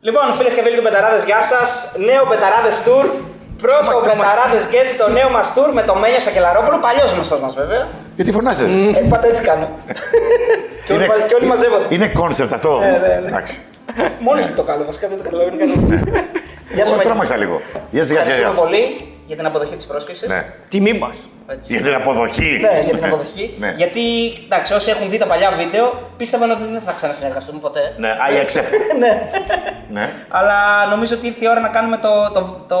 Λοιπόν, φίλες και φίλοι του Betarades, γεια σας. Νέο Betarades Tour. Πρώτο Betarades και στο νέο μας tour με το Μένιο Σακελλαρόπουλο. Παλιός γνωστός μας βέβαια. Γιατί φωνάζετε; Ε, πάντα έτσι κάνω. και, όλοι, μα- και όλοι μαζεύονται. Είναι κόνσεπτ αυτό. Ναι, ναι, ναι. Εντάξει. Μόνος του το κάνω, βασικά δεν το καταλαβαίνει κανένα. Γεια σου, Εγώ Μένιο. τρόμαξα λίγο. Γεια σας, γεια σας. Ευχαριστούμε πολύ για την αποδοχή της πρόσκλησης. Ναι. Τιμή μας. Για την αποδοχή. Ναι, για την αποδοχή. Ναι. Γιατί, εντάξει, όσοι έχουν δει τα παλιά βίντεο, πίστευαν ότι δεν θα ξανασυνεργαστούμε ποτέ. Ναι, I accept. ναι. Ναι. Αλλά νομίζω ότι ήρθε η ώρα να κάνουμε το, το, το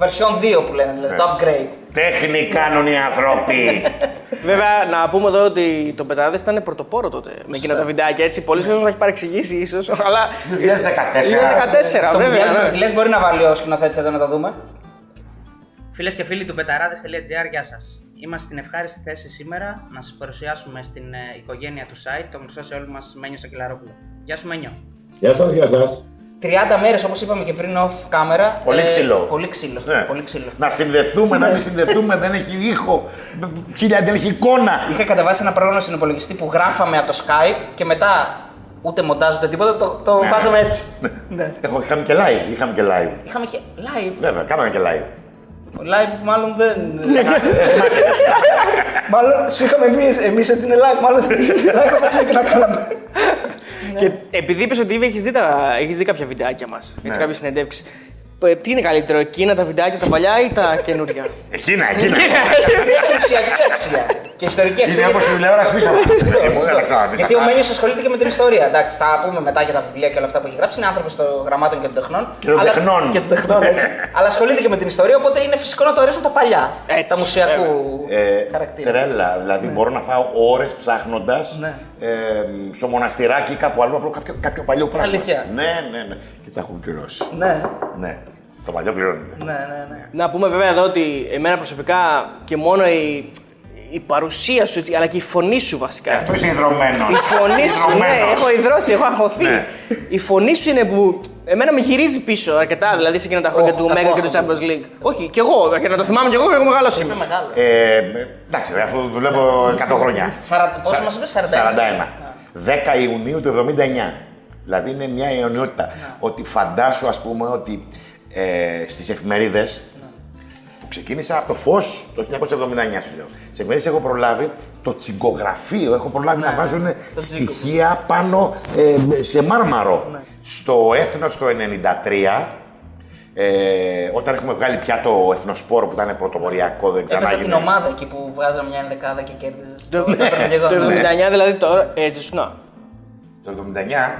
version 2 που λένε, δηλαδή το Ναι. upgrade. Τέχνη κάνουν οι άνθρωποι. Βέβαια, να πούμε εδώ ότι το Betarades ήταν πρωτοπόρο τότε με εκείνα τα βιντεάκια. Έτσι, πολλοί κόσμοι θα έχει παρεξηγήσει ίσως, αλλά. 2014. 2014, Στο βέβαια. Μιγέλ ναι. Βασιλές μπορεί να βάλει ο σκηνοθέτης εδώ να το δούμε. Φίλες και φίλοι του betarades.gr, γεια σας. Είμαστε στην ευχάριστη θέση σήμερα να σας παρουσιάσουμε στην ε, οικογένεια του site το γνωστό σε όλους μας Μένιο Σακελλαρόπουλο. Γεια σου, Μένιο. Γεια σας, γεια σας. 30 μέρες, όπως είπαμε και πριν off κάμερα. Πολύ ξύλο. Πολύ ξύλο. Ναι. Πολύ ξύλο. Να συνδεθούμε, να μην συνδεθούμε, δεν έχει ήχο. Χίλια, δεν έχει εικόνα. Είχα κατεβάσει ένα πρόγραμμα στην υπολογιστή που γράφαμε από το Skype και μετά ούτε μοντάζ ούτε τίποτα, το, το Ναι, βάζαμε ναι. έτσι. ναι. Έχω, είχαμε και live, είχαμε και live. Είχαμε και live. Βέβαια, κάναμε και live. Live μάλλον δεν. μάλλον σου είχαμε εμεί, εμείς ότι είναι live, μάλλον δεν live δεν τι να κάναμε. Και επειδή είπες ότι έχεις δει, τα- έχεις δει κάποια βιντεάκια μας, Ναι. έτσι κάποιε συνεντεύξεις. Τι είναι καλύτερο, εκείνα τα βιντεάκια τα παλιά ή τα καινούρια; Εκείνα, εκείνα. Είναι εκκλησιακή αξία και ιστορική αξία. Είναι όπως η τηλεόραση πίσω. Ε, μου, δεν τα ξαναδείς Γιατί ο αυτά. Μένιος ασχολείται και με την ιστορία. Εντάξει, θα πούμε μετά για τα βιβλία και όλα αυτά που έχει γράψει. Είναι άνθρωπος των γραμμάτων και των τεχνών. Και των Αλλά- τεχνών. Και των τεχνών, έτσι. Αλλά ασχολείται και με την ιστορία, οπότε είναι φυσικό να το αρέσουν τα παλιά. Έτσι, τα μουσιακού Ε, χαρακτήρα. τρέλα. Δηλαδή μπορώ να φάω ώρες ψάχνοντας Ναι. Ε, στο μοναστηράκι ή κάπου άλλο να βρω κάποιο, κάποιο παλιό πράγμα. Αλήθεια. Ναι, ναι, ναι. Και τα έχουν πληρώσει. Ναι, Ναι. Το παλιό πληρώνεται. ναι, ναι. ναι. Να πούμε βέβαια εδώ ότι εμένα προσωπικά και μόνο η, η παρουσία σου, έτσι, αλλά και η φωνή σου βασικά. Αυτό είσαι ιδρωμένος. Η φωνή σου, ναι, έχω ιδρώσει, έχω αγχωθεί. Ναι. Η φωνή σου είναι που εμένα με γυρίζει πίσω αρκετά, δηλαδή σε εκείνα τα χρόνια Οχ, του κακό Μέγα και του αυτό Champions League. Όχι, κι εγώ, και να το θυμάμαι κι εγώ, εγώ μεγάλο Είναι είμαι. μεγάλο. Ε, εντάξει, ρε, αφού δουλεύω 100 χρόνια. Σαρα- πόσο Σα- μας είπες, 41. 41. 10 Ιουνίου του 79. Δηλαδή είναι μια αιωνιότητα. Ναι. Ότι φαντάσου, ας πούμε, ότι ε, στις εφημερίδες που ξεκίνησα από το φως το 1979 σου λέω. Σε εφημερίδες έχω προλάβει το τσιγκογραφείο, έχω προλάβει να βάζουν Ναι. το τσιγκο. στοιχεία πάνω ε, σε μάρμαρο. Ναι. Στο έθνος το 93 ε, όταν έχουμε βγάλει πια το εθνοσπόρο που ήταν πρωτοποριακό, δεν Έπαιζα ξανάγινε. την ομάδα εκεί που βγάζαμε μια ενδεκάδα και κέρδιζες. Το, το 79 δηλαδή τώρα, έτσι σου να. Το 79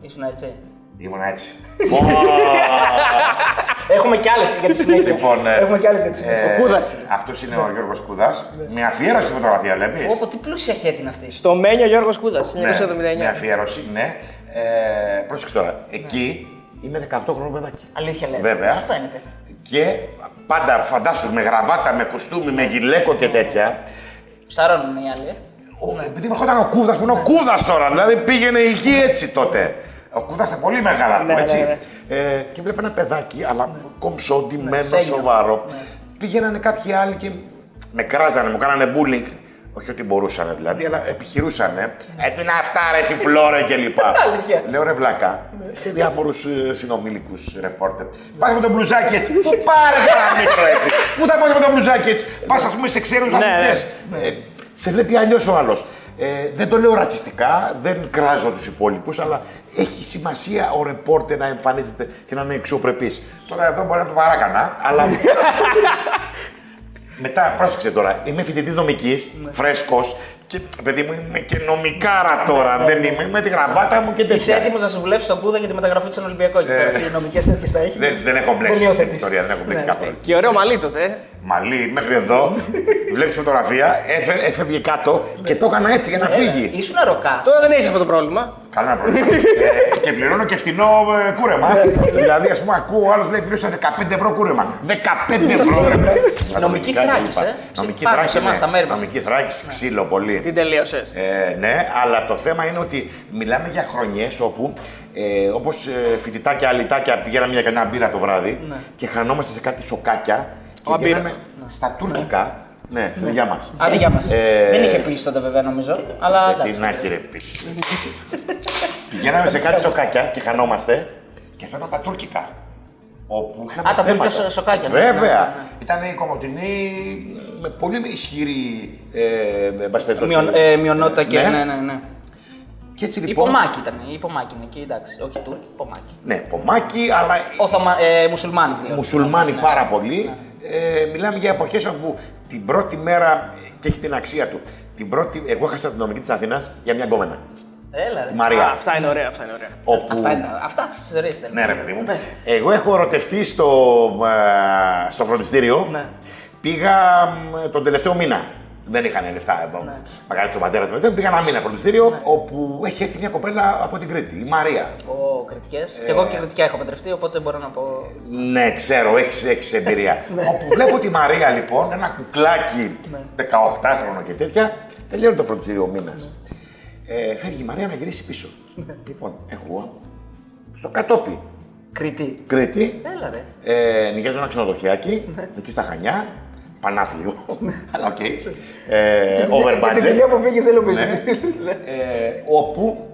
Ήσουν έτσι. ήμουν έτσι. Έχουμε κι άλλες για τη συνέχεια. Λοιπόν, ε, Έχουμε κι άλλες για τη συνέχεια. Ο Κούδας είναι. Αυτός είναι ο Γιώργος Κούδας. Με αφιέρωση φωτογραφία, βλέπεις; Όπω τι πλούσια χέτη είναι αυτή. Στο Μένιο Γιώργος Κούδας, Ναι, 1979. με αφιέρωση, ναι. Ε, πρόσεξε τώρα. Εκεί είμαι 18 χρονών παιδάκι. Αλήθεια λέει. Βέβαια. Σου φαίνεται. Και πάντα φαντάσου με γραβάτα, με κουστούμι, με γυλαίκο και τέτοια. Ψαρώνουν οι άλλοι. ε. Ο, επειδή με ερχόταν ο Κούδας που είναι ο Κούδας τώρα, δηλαδή πήγαινε η γη έτσι τότε. Ο Κούδας ήταν πολύ μεγάλα του, Ναι, ναι, έτσι. ναι. Ε, και βλέπει ένα παιδάκι, αλλά κομψό, ντυμένο, σένιο. σοβαρό. Πήγαιναν κάποιοι άλλοι και με κράζανε, μου κάνανε bullying. Όχι ότι μπορούσαν δηλαδή, αλλά επιχειρούσαν. Ε, τι είναι αυτά, ρε, εσύ φλόρε κλπ. Αλήθεια. Λέω ρε βλάκα, σε διάφορους συνομιλικού ρεπόρτερ. Πας με το μπλουζάκι έτσι. Πού πάρε ένα μικρό έτσι. Πού θα πας με το μπλουζάκι έτσι. Πας, ας πούμε, σε ξένου ναι. αθλητέ. Ε, σε βλέπει αλλιώς ο άλλος. Ε, δεν το λέω ρατσιστικά, δεν κράζω τους υπόλοιπους, αλλά έχει σημασία ο ρεπόρτερ να εμφανίζεται και να είναι αξιοπρεπής. Τώρα εδώ μπορεί να το παράκανα, αλλά. Μετά, πρόσεξε τώρα, είμαι φοιτητής νομικής, Ναι. φρέσκος και παιδί μου είμαι και νομικάρα τώρα. Δεν είμαι με τη γραβάτα μου και Είσαι τέτοια. έτοιμος να συμβουλεύσει στον Κούδα για τη μεταγραφή του στον Ολυμπιακός. Και τώρα τι νομικές τέτοιε θα έχει; Ε. Δεν, δεν έχω μπλέξει Δεν αυτή την υιοθετείς. ιστορία, δεν έχω μπλέξει Ναι. καθόλου. Και ωραίο μαλλί τότε. Ε. Μαλή μέχρι εδώ, βλέπεις φωτογραφία, έφε- έφευγε κάτω και το έκανα έτσι για να φύγει. Ήσουν ροκάς. Τώρα δεν έχει αυτό το πρόβλημα. Κανένα πρόβλημα. ε, και πληρώνω και φτηνό ε, κούρεμα. δηλαδή, ας πούμε, ακούω ο άλλος λέει πλήρωσα 15 ευρώ κούρεμα. 15 ευρώ, ρε. Νομική Ατομικά Θράκης, κλπ. ε. Νομική Πάνω Θράκη, σε εμάς, ναι. στα μέρη μας. Νομική Θράκη, ξύλο πολύ. Τι τελείωσες. Ε, ναι, αλλά το θέμα είναι ότι μιλάμε για χρονιές όπου ε, όπως ε, φοιτητάκια, αλυτάκια πηγαίναμε για κανένα μπύρα το βράδυ και χανόμαστε σε κάτι σοκάκια και Α, πηγαίναμε μπύρα. στα τουρκικά, ναι, στη δικιά μας. Άντε για μας. Ε, Δεν είχε πει τότε βέβαια νομίζω. Αλλά Γιατί εντάξει. να έχει ρε πίσω. Πηγαίναμε σε κάτι σοκάκια και χανόμαστε Και αυτά ήταν τα τουρκικά. Όπου είχαμε Α, τα θέματα. τουρκικά σοκάκια, ναι, Βέβαια. ναι, ναι, ναι. Ήταν η Κομωτινή με πολύ ισχυρή ε, εν πάση περιπτώσει, Μειον, ε, μειονότητα και. Ναι, ναι, ναι. Και έτσι λοιπόν. Υπομάκι ήταν. Υπομάκι είναι εκεί, εντάξει. Όχι Τούρκοι, υπομάκι. Ναι, πομάκι, αλλά Οθωμα, ε, μουσουλμάνοι δηλαδή. μουσουλμάνοι Ναι. πάρα πολύ. Ε, μιλάμε για εποχές όπου την πρώτη μέρα και έχει την αξία του. Την πρώτη, εγώ έχασα την νομική της Αθήνας για μια γκόμενα. Έλα, ρε. Τη Μαρία. Α, αυτά είναι ωραία, αυτά είναι ωραία. όπου... Αυτά είναι. Αυτά στι ιστορίε ήταν. Ναι, ρε παιδί μου. Εγώ έχω ερωτευτεί στο, ε, στο φροντιστήριο. Ναι. Πήγα μ, τον τελευταίο μήνα. Δεν είχαν λεφτά εδώ. Ναι. Μακάρι ο πατέρα μου. Πήγα ένα μήνα φροντιστήριο Ναι. όπου έχει έρθει μια κοπέλα από την Κρήτη, η Μαρία. Ο κριτικές. Και εγώ και κριτικά έχω παντρευτεί, οπότε μπορώ να πω. Ναι, ξέρω, έχεις έχεις εμπειρία. Όπου βλέπω τη Μαρία λοιπόν, ένα κουκλάκι 18χρονο και τέτοια, τελειώνει το φροντιστήριο ο μήνας. Ε, φεύγει η Μαρία να γυρίσει πίσω. λοιπόν, εγώ στο κατόπι Κριτή. Κρήτη, Έλα, ρε. ε, νοικιάζω ένα ξενοδοχειάκι, εκεί στα Χανιά, πανάθλιο, αλλά οκ, ε, over budget, που πήγες, θέλω πίσω. ε, όπου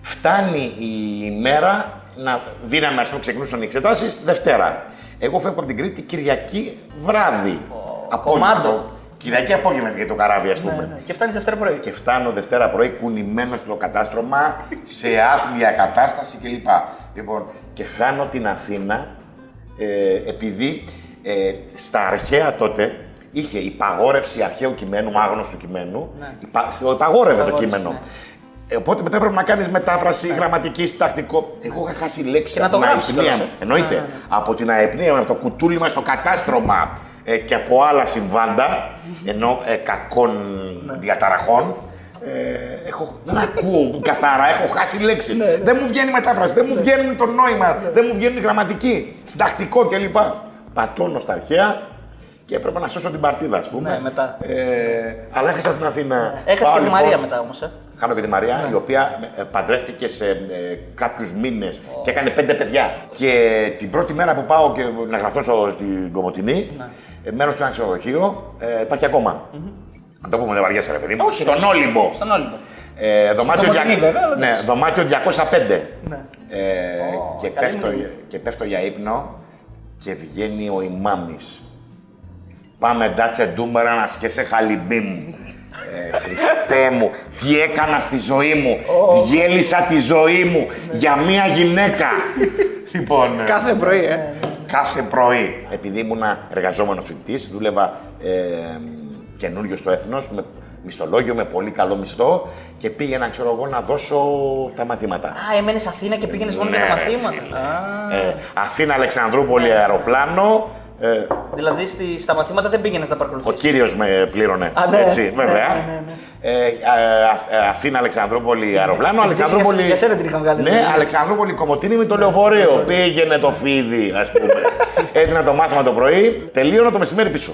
φτάνει η μέρα να δίναμε, ας πούμε, ξεκινούσαν οι εξετάσεις Δευτέρα. Εγώ φεύγω από την Κρήτη Κυριακή βράδυ. Απόγευμα. κομμάντο. Κυριακή απόγευμα για το καράβι, ας πούμε. Και φτάνεις Δευτέρα πρωί. Και φτάνω Δευτέρα πρωί κουνημένο στο κατάστρωμα, σε άθλια κατάσταση κλπ. Λοιπόν, και χάνω την Αθήνα ε, επειδή ε, στα αρχαία τότε είχε υπαγόρευση αρχαίου κειμένου, άγνωστου κειμένου. Ναι. Υπα, στο- υπαγόρευε το Υπαγόρευση, κείμενο. ναι. Ε, οπότε μετά έπρεπε να κάνεις μετάφραση, γραμματική, συντακτικό. Εγώ είχα χάσει λέξη Και να από το την γράψεις αεπνία κιόλας, μου. ε. Εννοείται. Ναι, ναι, ναι. Από την αεπνία μου, από το κουτούλι μα στο κατάστρωμα ε, και από άλλα συμβάντα, ενώ ε, κακών Ναι. διαταραχών. Ε, έχω, δεν ακούω καθαρά, έχω χάσει λέξεις. Ναι, Δεν μου βγαίνει η μετάφραση, δεν μου βγαίνει το νόημα, δεν μου βγαίνει η γραμματική, συντακτικό κλπ. Πατώνω στα αρχαία και έπρεπε να σώσω την παρτίδα, ας πούμε. Ναι, μετά. Ε, αλλά έχασα την Αθήνα. Έχασες Πάω, και τη λοιπόν, Μαρία μετά όμως. Ε. Χάνω και τη Μαρία, η οποία ε, παντρεύτηκε σε ε, κάποιους μήνες και έκανε πέντε παιδιά. Και την πρώτη μέρα που πάω και να γραφτώ στο, στην Κομωτινή, ε, μένω σε ένα ξενοδοχείο, ε, υπάρχει ακόμα. Να το πούμε, δεν βαριέσαι, ρε παιδί μου. Όχι, Στον ρε. Όλυμπο. Στον Όλυμπο. Ε, δωμάτιο, Κομωτινή, βέβαια, αλλά ναι, δωμάτιο 205. Ναι. Ε, και, καλή πέφτω, μου. και πέφτω για ύπνο και βγαίνει ο ημάμις. Πάμε ντάτσε ντούμερα να σκέσαι χαλιμπή μου. Ε, Χριστέ μου, τι έκανα στη ζωή μου. Διέλυσα τη ζωή μου για μία γυναίκα. λοιπόν, ε, Κάθε πρωί, ε. κάθε πρωί, επειδή ήμουνα εργαζόμενος φοιτητής, δούλευα ε, καινούριο στο έθνος, με μισθολόγιο, με πολύ καλό μισθό και πήγαινα, ξέρω εγώ, να δώσω τα μαθήματα. Α, έμενες Αθήνα και πήγαινες μόνο για Ναι, τα ρε, μαθήματα. φίλε. Α, Ε, Αθήνα, Αλεξανδρούπολη, αεροπλάνο. Ε, Δηλαδή στη, στα μαθήματα δεν πήγαινες να ο παρακολουθήσεις; κύριος με πλήρωνε. Α, ναι. Έτσι, Ναι, βέβαια. ναι, ναι, ναι. Ε, α- α- Αθήνα, Αλεξανδρούπολη, αεροπλάνο. Αλεξανδρούπολη. για σένα την είχαν βγάλει. Ναι, Αλεξανδρούπολη, Κομωτίνη με το λεωφορείο. Πήγαινε το φίδι, ας πούμε. Έδινα το μάθημα το πρωί, τελείωνα το μεσημέρι πίσω.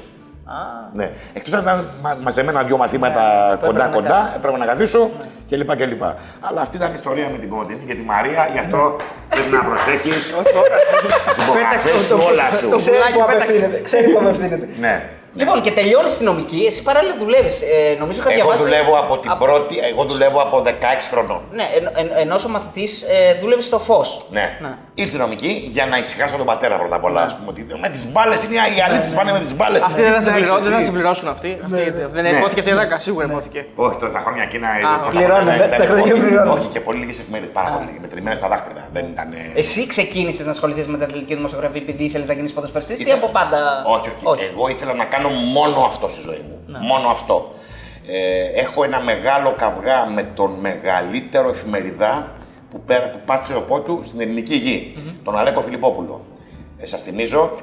Ναι. Εκτός αν ήταν μα- μαζεμένα δύο μαθήματα που έπρεπε να κοντά-κοντά, κάνεις. έπρεπε να καθίσω κλπ. κλπ. Αλλά αυτή ήταν η ιστορία με την Κομωτίνη και τη Μαρία, γι' αυτό πρέπει να προσέχεις. Πέταξε το- το- όλα σου. το- Ξέρει που πέταξε. απευθύνεται. Ξέρει που απευθύνεται. Ναι. Λοιπόν, και τελειώνεις τη νομική, εσύ παράλληλα δουλεύεις. Ε, νομίζω είχα Εγώ διαβάσει. δουλεύω από την πρώτη, εγώ δουλεύω από 16 χρονών. Ναι, εν, εν, ενώ ο μαθητή ε, δούλευες στο φως. Ναι. Ήρθε η νομική για να ησυχάσω τον πατέρα πρώτα απ' όλα. ας πούμε, ότι με τις μπάλες είναι οι αλήτε πάνε με τις μπάλες. Αυτοί δεν θα σε πληρώσουν, δεν θα σε πληρώσουν αυτοί. Αυτοί- Δεν Ναι. υπόθηκε αυτή η δάκα, σίγουρα υπόθηκε. Όχι, τώρα τα χρόνια εκείνα. Α, πρώτα πληρώνανε, χρόνια ήταν- τα χρόνια όχι, πληρώνανε. Όχι, και πολύ λίγες εφημερίδες. Πάρα πολύ. Μετρημένε στα δάχτυλα. Δεν ήταν. Εσύ ξεκίνησες να ασχοληθείς με την αθλητική δημοσιογραφία επειδή ήθελες να γίνεις ποδοσφαιριστής ή από πάντα. Όχι, όχι, Εγώ ήθελα να κάνω μόνο αυτό στη ζωή μου. Μόνο αυτό. Ε, έχω ένα μεγάλο καυγά με τον μεγαλύτερο εφημεριδά που, πέρα, που πάτησε το πόδι του στην ελληνική γη, τον Αλέκο Φιλιππόπουλο. Ε, σας θυμίζω,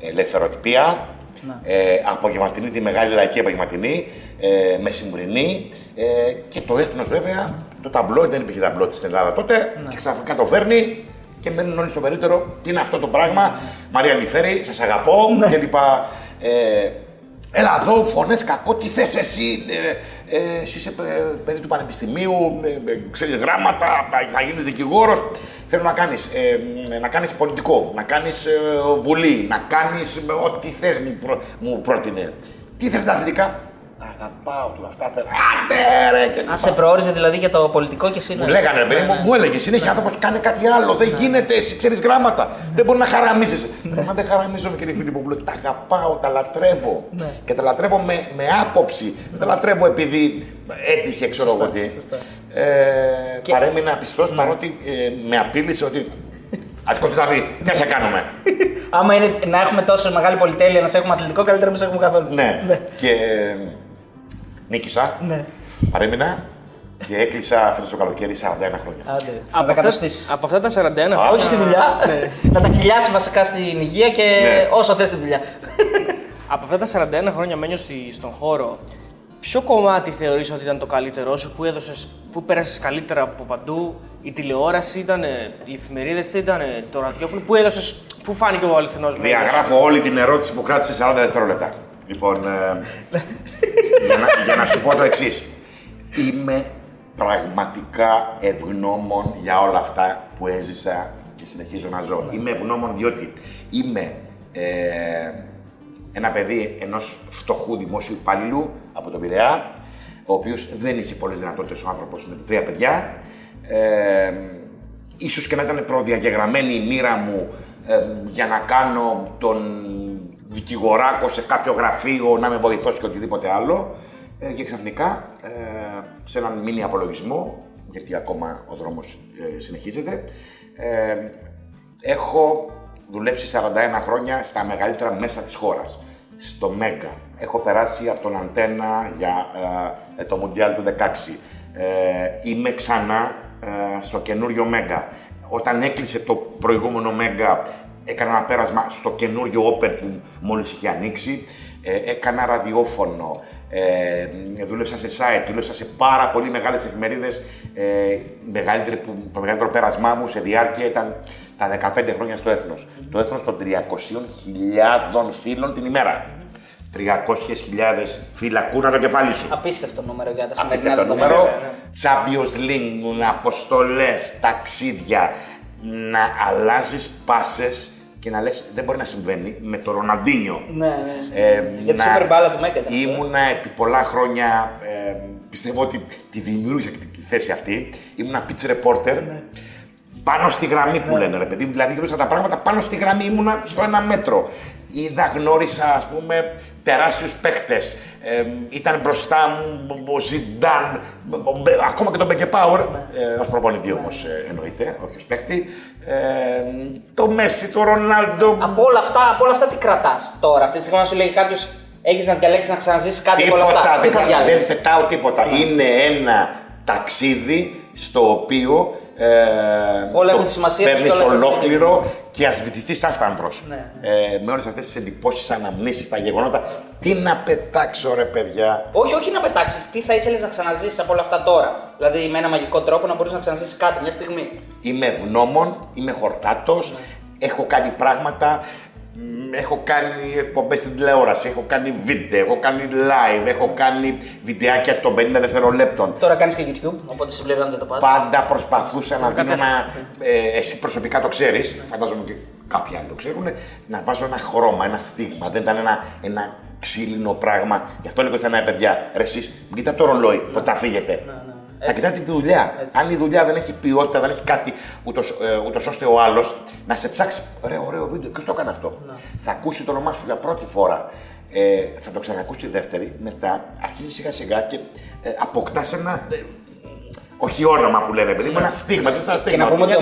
ελευθεροτυπία, ε, απογευματινή, τη μεγάλη λαϊκή απογευματινή, ε, μεσημβρινή ε, και το έθνος βέβαια, το ταμπλό, δεν υπήρχε ταμπλό στην Ελλάδα τότε και ξαφνικά το φέρνει και μένουν όλοι στο περίπτερο. Τι είναι αυτό το πράγμα, Μαρία Νιφέρη, σας αγαπώ κλπ. Ε, Έλα εδώ, φωνές κακό, τι θες εσύ, ε, ε, εσύ είσαι ε, παιδί του πανεπιστημίου, ε, ε, ξέρεις γράμματα, θα γίνεις δικηγόρος. Θέλω να κάνεις, ε, να κάνεις πολιτικό, να κάνεις ε, βουλή, να κάνεις ε, ό,τι θες μου, προ- μου πρότεινε. Τι θες τα αθλητικά, Τα αγαπάω του αυτά. Θέλω. Άντε ρε! Και Α, σε προόριζε δηλαδή για το πολιτικό και εσύ μου λέγανε, ρε παιδί μου, μου έλεγε συνέχεια άνθρωπος κάνει κάτι άλλο. Δεν γίνεται, εσύ ξέρεις γράμματα. Δεν μπορεί να χαραμίζει. Μα δεν χαραμίζομαι, κύριε Φιλιπποπούλου. Τα αγαπάω, τα λατρεύω. Και τα λατρεύω με, με άποψη. Δεν τα λατρεύω επειδή έτυχε, ξέρω εγώ τι. Ε, και... Παρέμεινα πιστός παρότι ε, με απείλησε ότι. Α κοντζαβεί, τι θα σε κάνουμε. Άμα είναι να έχουμε τόσο μεγάλη πολυτέλεια να σε έχουμε αθλητικό, καλύτερα να σε έχουμε καθόλου. Ναι. ναι. Και νίκησα. Ναι. Παρέμεινα και έκλεισα φέτος το καλοκαίρι 41 χρόνια. Άντε. Από, αυτά, από αυτά τα 41 χρόνια. Όχι στη δουλειά. Ναι. να τα χιλιάσει βασικά στην υγεία και ναι. όσο θες στη δουλειά. από αυτά τα 41 χρόνια μένιο στον χώρο, Ποιο κομμάτι θεωρείς ότι ήταν το καλύτερό σου, που, έδωσες, που πέρασες καλύτερα από παντού, η τηλεόραση ήταν, οι εφημερίδες ήταν, το ραδιόφωνο, που έδωσες, που φάνηκε ο αληθινός μου. Διαγράφω όλη την ερώτηση που κράτησε 40 δευτερόλεπτα. Λοιπόν, ε, για, να, για να σου πω το εξής. Είμαι πραγματικά ευγνώμων για όλα αυτά που έζησα και συνεχίζω να ζω. Είμαι ευγνώμων διότι είμαι ε, ένα παιδί ενός φτωχού δημόσιου υπάλληλου από τον Πειραιά, ο οποίος δεν είχε πολλές δυνατότητες ο άνθρωπος με τρία παιδιά. Ε, ίσως και να ήταν προδιαγεγραμμένη η μοίρα μου ε, για να κάνω τον δικηγοράκο σε κάποιο γραφείο, να με βοηθώσει και οτιδήποτε άλλο. Ε, και ξαφνικά, ε, σε έναν μήνυ απολογισμό, γιατί ακόμα ο δρόμος ε, συνεχίζεται, ε, έχω δουλέψει 41 χρόνια στα μεγαλύτερα μέσα της χώρας στο Μέγκα. Έχω περάσει από τον Αντένα για ε, το Μουντιάλ του 16. Ε, είμαι ξανά ε, στο καινούριο Μέγκα. Όταν έκλεισε το προηγούμενο Μέγκα, έκανα ένα πέρασμα στο καινούριο Open που μόλις είχε ανοίξει. Ε, έκανα ραδιόφωνο, ε, δούλεψα σε site, δούλεψα σε πάρα πολύ μεγάλες εφημερίδες. Ε, που, το μεγαλύτερο πέρασμά μου σε διάρκεια ήταν τα 15 χρόνια στο Έθνος. Το Έθνος των 300.000 φίλων την ημέρα. 300.000 φυλακούν το κεφάλι σου. Απίστευτο νούμερο για τα Απίστευτο νούμερο. Ναι, ναι, ναι. Champions League, αποστολές, ταξίδια. Να αλλάζεις πάσες και να λες: Δεν μπορεί να συμβαίνει με το Ροναντίνιο. Ναι, ναι. Ε, για τη σούπερ μπάλα του Μέγκας. Ήμουνα επί πολλά χρόνια. Ε, πιστεύω ότι τη δημιούργησα τη θέση αυτή. Ήμουνα pitch reporter. Ναι πάνω στη γραμμή που ναι. λένε, ρε παιδί μου. Δηλαδή, γνώρισα τα πράγματα πάνω στη γραμμή, ήμουνα στο ένα μέτρο. Είδα, γνώρισα, ας πούμε, τεράστιους παίχτες. Ε, ήταν μπροστά μου ο Ζιντάν, ακόμα και τον Μπεκεπάουρ, ναι. ε, ως προπονητή όμως ε, εννοείται, όχι ως παίχτη. Ε, το Μέση, το Ρονάλντο. Από όλα αυτά, από όλα αυτά τι κρατάς τώρα, αυτή τη στιγμή να σου λέει κάποιος έχεις να διαλέξεις να ξαναζήσεις κάτι από όλα αυτά. Δεν, δεν πετάω τίποτα. Ναι. Είναι ένα ταξίδι στο οποίο ε, όλα έχουν σημασία Παίρνεις ολόκληρο και ασβητηθεί άνθρωπο. Ναι. Ε, με όλες αυτές τις εντυπώσεις, αναμνήσεις, τα γεγονότα. Τι να πετάξω, ρε παιδιά; Όχι, όχι να πετάξεις. Τι θα ήθελες να ξαναζήσεις από όλα αυτά τώρα; Δηλαδή με ένα μαγικό τρόπο να μπορείς να ξαναζήσεις κάτι μια στιγμή. Είμαι ευγνώμων, είμαι χορτάτος, ναι. έχω κάνει πράγματα έχω κάνει εκπομπές στην τηλεόραση, έχω κάνει βίντεο, έχω κάνει live, έχω κάνει βιντεάκια των 50 δευτερολέπτων. Τώρα κάνεις και YouTube, οπότε συμπληρώνεται το πάντα. Πάντα προσπαθούσα να δίνω ένα. Ε, εσύ προσωπικά το ξέρεις, φαντάζομαι και κάποιοι άλλοι το ξέρουν, να βάζω ένα χρώμα, ένα στίγμα. Δεν ήταν ένα, ένα ξύλινο πράγμα. Γι' αυτό λέω ότι ήταν παιδιά. Ρε, εσείς, κοίτα το ρολόι, ναι. θα φύγετε. Ναι, ναι. Να κοιτάτε τη δουλειά. Έτσι. Αν η δουλειά δεν έχει ποιότητα, δεν έχει κάτι, ούτως ε, ώστε ο άλλος να σε ψάξει. Ωραίο, ωραίο βίντεο. Ποιος το έκανε αυτό; Να. Θα ακούσει το όνομά σου για πρώτη φορά. Ε, θα το ξανακούσει τη δεύτερη. Μετά αρχίζει σιγά σιγά και ε, αποκτάς ένα. Ε, όχι όνομα που λένε, παιδί μου, ένα στίγμα. Τι ένα στίγμα. Και να πούμε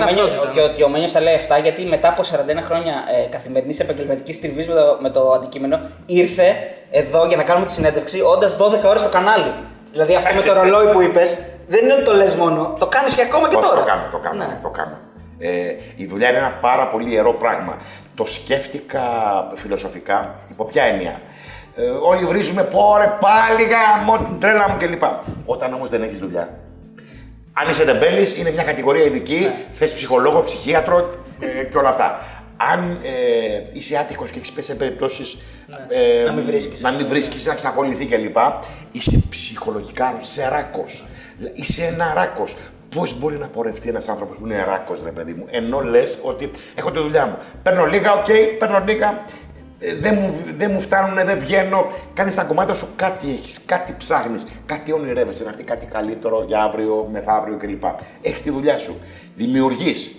ότι ο Μένιο τα λέει αυτά γιατί μετά από 41 χρόνια ε, καθημερινής επαγγελματικής τριβή με, το, με το αντικείμενο ήρθε εδώ για να κάνουμε τη συνέντευξη όντας 12 ώρες στο κανάλι. Δηλαδή αυτό με το ρολόι που είπες, δεν είναι ότι το λες μόνο, το κάνεις και ακόμα και τώρα. Το κάνω, το κάνω. Ναι. Το κάνω. Ε, η δουλειά είναι ένα πάρα πολύ ιερό πράγμα. Το σκέφτηκα φιλοσοφικά, υπό ποια έννοια. Ε, όλοι βρίζουμε πόρε, πάλι γάμο, την τρέλα μου κλπ. Όταν όμως δεν έχεις δουλειά. Αν είσαι τεμπέλης, είναι μια κατηγορία ειδική, ναι. θες ψυχολόγο, ψυχίατρο ε, και όλα αυτά αν ε, είσαι άτυχος και έχεις πέσει σε περιπτώσεις ναι. ε, να μην βρίσκεις, να, μην βρίσκεις, να ξακολουθεί κλπ. Είσαι ψυχολογικά είσαι ράκος. Είσαι ένα ράκος. Πώς μπορεί να πορευτεί ένας άνθρωπος που είναι ράκος, ρε παιδί μου, ενώ λες ότι έχω τη δουλειά μου. Παίρνω λίγα, OK, okay, παίρνω λίγα. ε, δεν μου, δεν μου φτάνουν, δεν βγαίνω. Κάνεις τα κομμάτια σου κάτι έχεις, κάτι ψάχνεις, κάτι ονειρεύεσαι, να έρθει κάτι καλύτερο για αύριο, μεθαύριο κλπ. Έχεις τη δουλειά σου. Δημιουργείς.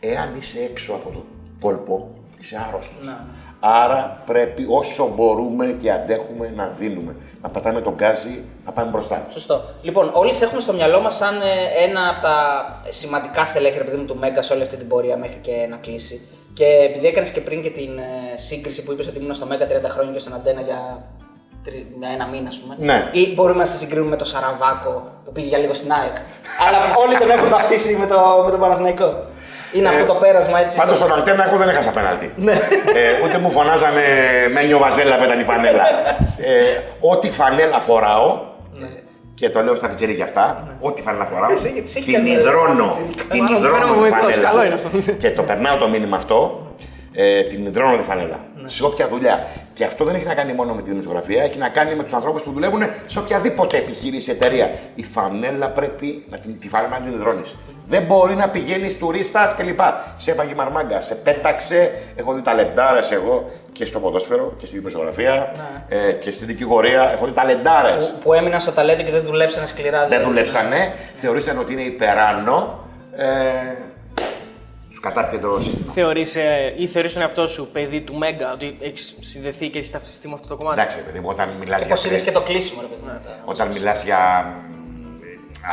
Εάν είσαι έξω από το κόλπο, είσαι άρρωστος. Άρα πρέπει όσο μπορούμε και αντέχουμε να δίνουμε. Να πατάμε τον γκάζι, να πάμε μπροστά. Σωστό. Λοιπόν, όλοι σε έχουμε στο μυαλό μας σαν ε, ένα από τα σημαντικά στελέχη ρε παιδί μου, του Μέγκα σε όλη αυτή την πορεία μέχρι και να κλείσει. Και επειδή έκανες και πριν και την ε, σύγκριση που είπες ότι ήμουν στο Μέγκα 30 χρόνια και στον Αντένα για τρι- για ένα μήνα, ας πούμε. Ναι. Ή μπορούμε να σε συγκρίνουμε με τον Σαραβάκο που πήγε για λίγο στην ΑΕΚ. Αλλά όλοι τον έχουν ταυτίσει με, το, με τον Παναθηναϊκό. Είναι αυτό το πέρασμα έτσι. Πάντως στο- στον Αντένα εγώ δεν έχασα πέναλτι. Ναι. ε, ούτε μου φωνάζανε Μένιο Βαζέλα πέτα τη φανέλα. ε, ό,τι φανέλα φοράω, και το λέω στα πιτσιρίκια αυτά, ό,τι φανέλα φοράω, Ναι. Εσύ, γιατί σε έχει την κάνει υδρώνω. πιτσιρικά. Την Μάλλον υδρώνω φαίνομαι τη μικρός, φανέλα. καλό είναι αυτό. και το περνάω το μήνυμα αυτό, ε, την υδρώνω τη φανέλα. Ναι. Σε όποια δουλειά. Και αυτό δεν έχει να κάνει μόνο με τη δημοσιογραφία, έχει να κάνει με τους ανθρώπους που δουλεύουν σε οποιαδήποτε επιχείρηση, εταιρεία. Η φανέλα πρέπει να την, τη φανέλα να την υδρώνεις. Δεν μπορεί να πηγαίνεις τουρίστας κλπ. Σε έφαγε μαρμάγκα, σε πέταξε. Έχω δει ταλεντάρε εγώ και στο ποδόσφαιρο και στη δημοσιογραφία ε, και στη δικηγορία. Έχω δει ταλεντάρε. που, που έμειναν στο ταλέντο και δεν δουλέψανε σκληρά. Δεν δηλαδή. δουλέψανε, θεωρήσαν ότι είναι υπεράνω. Ε, του κατάπιε το σύστημα. Θεωρείς, ε, ή θεωρείς τον εαυτό σου παιδί του Μέγκα, ότι έχεις συνδεθεί και έχεις ταυτιστεί με αυτό το κομμάτι; Εντάξει, παιδί μου, όταν μιλάς Και για. πώ είδε και το κλείσιμο, ρε παιδί. μου. Όταν μιλάς για.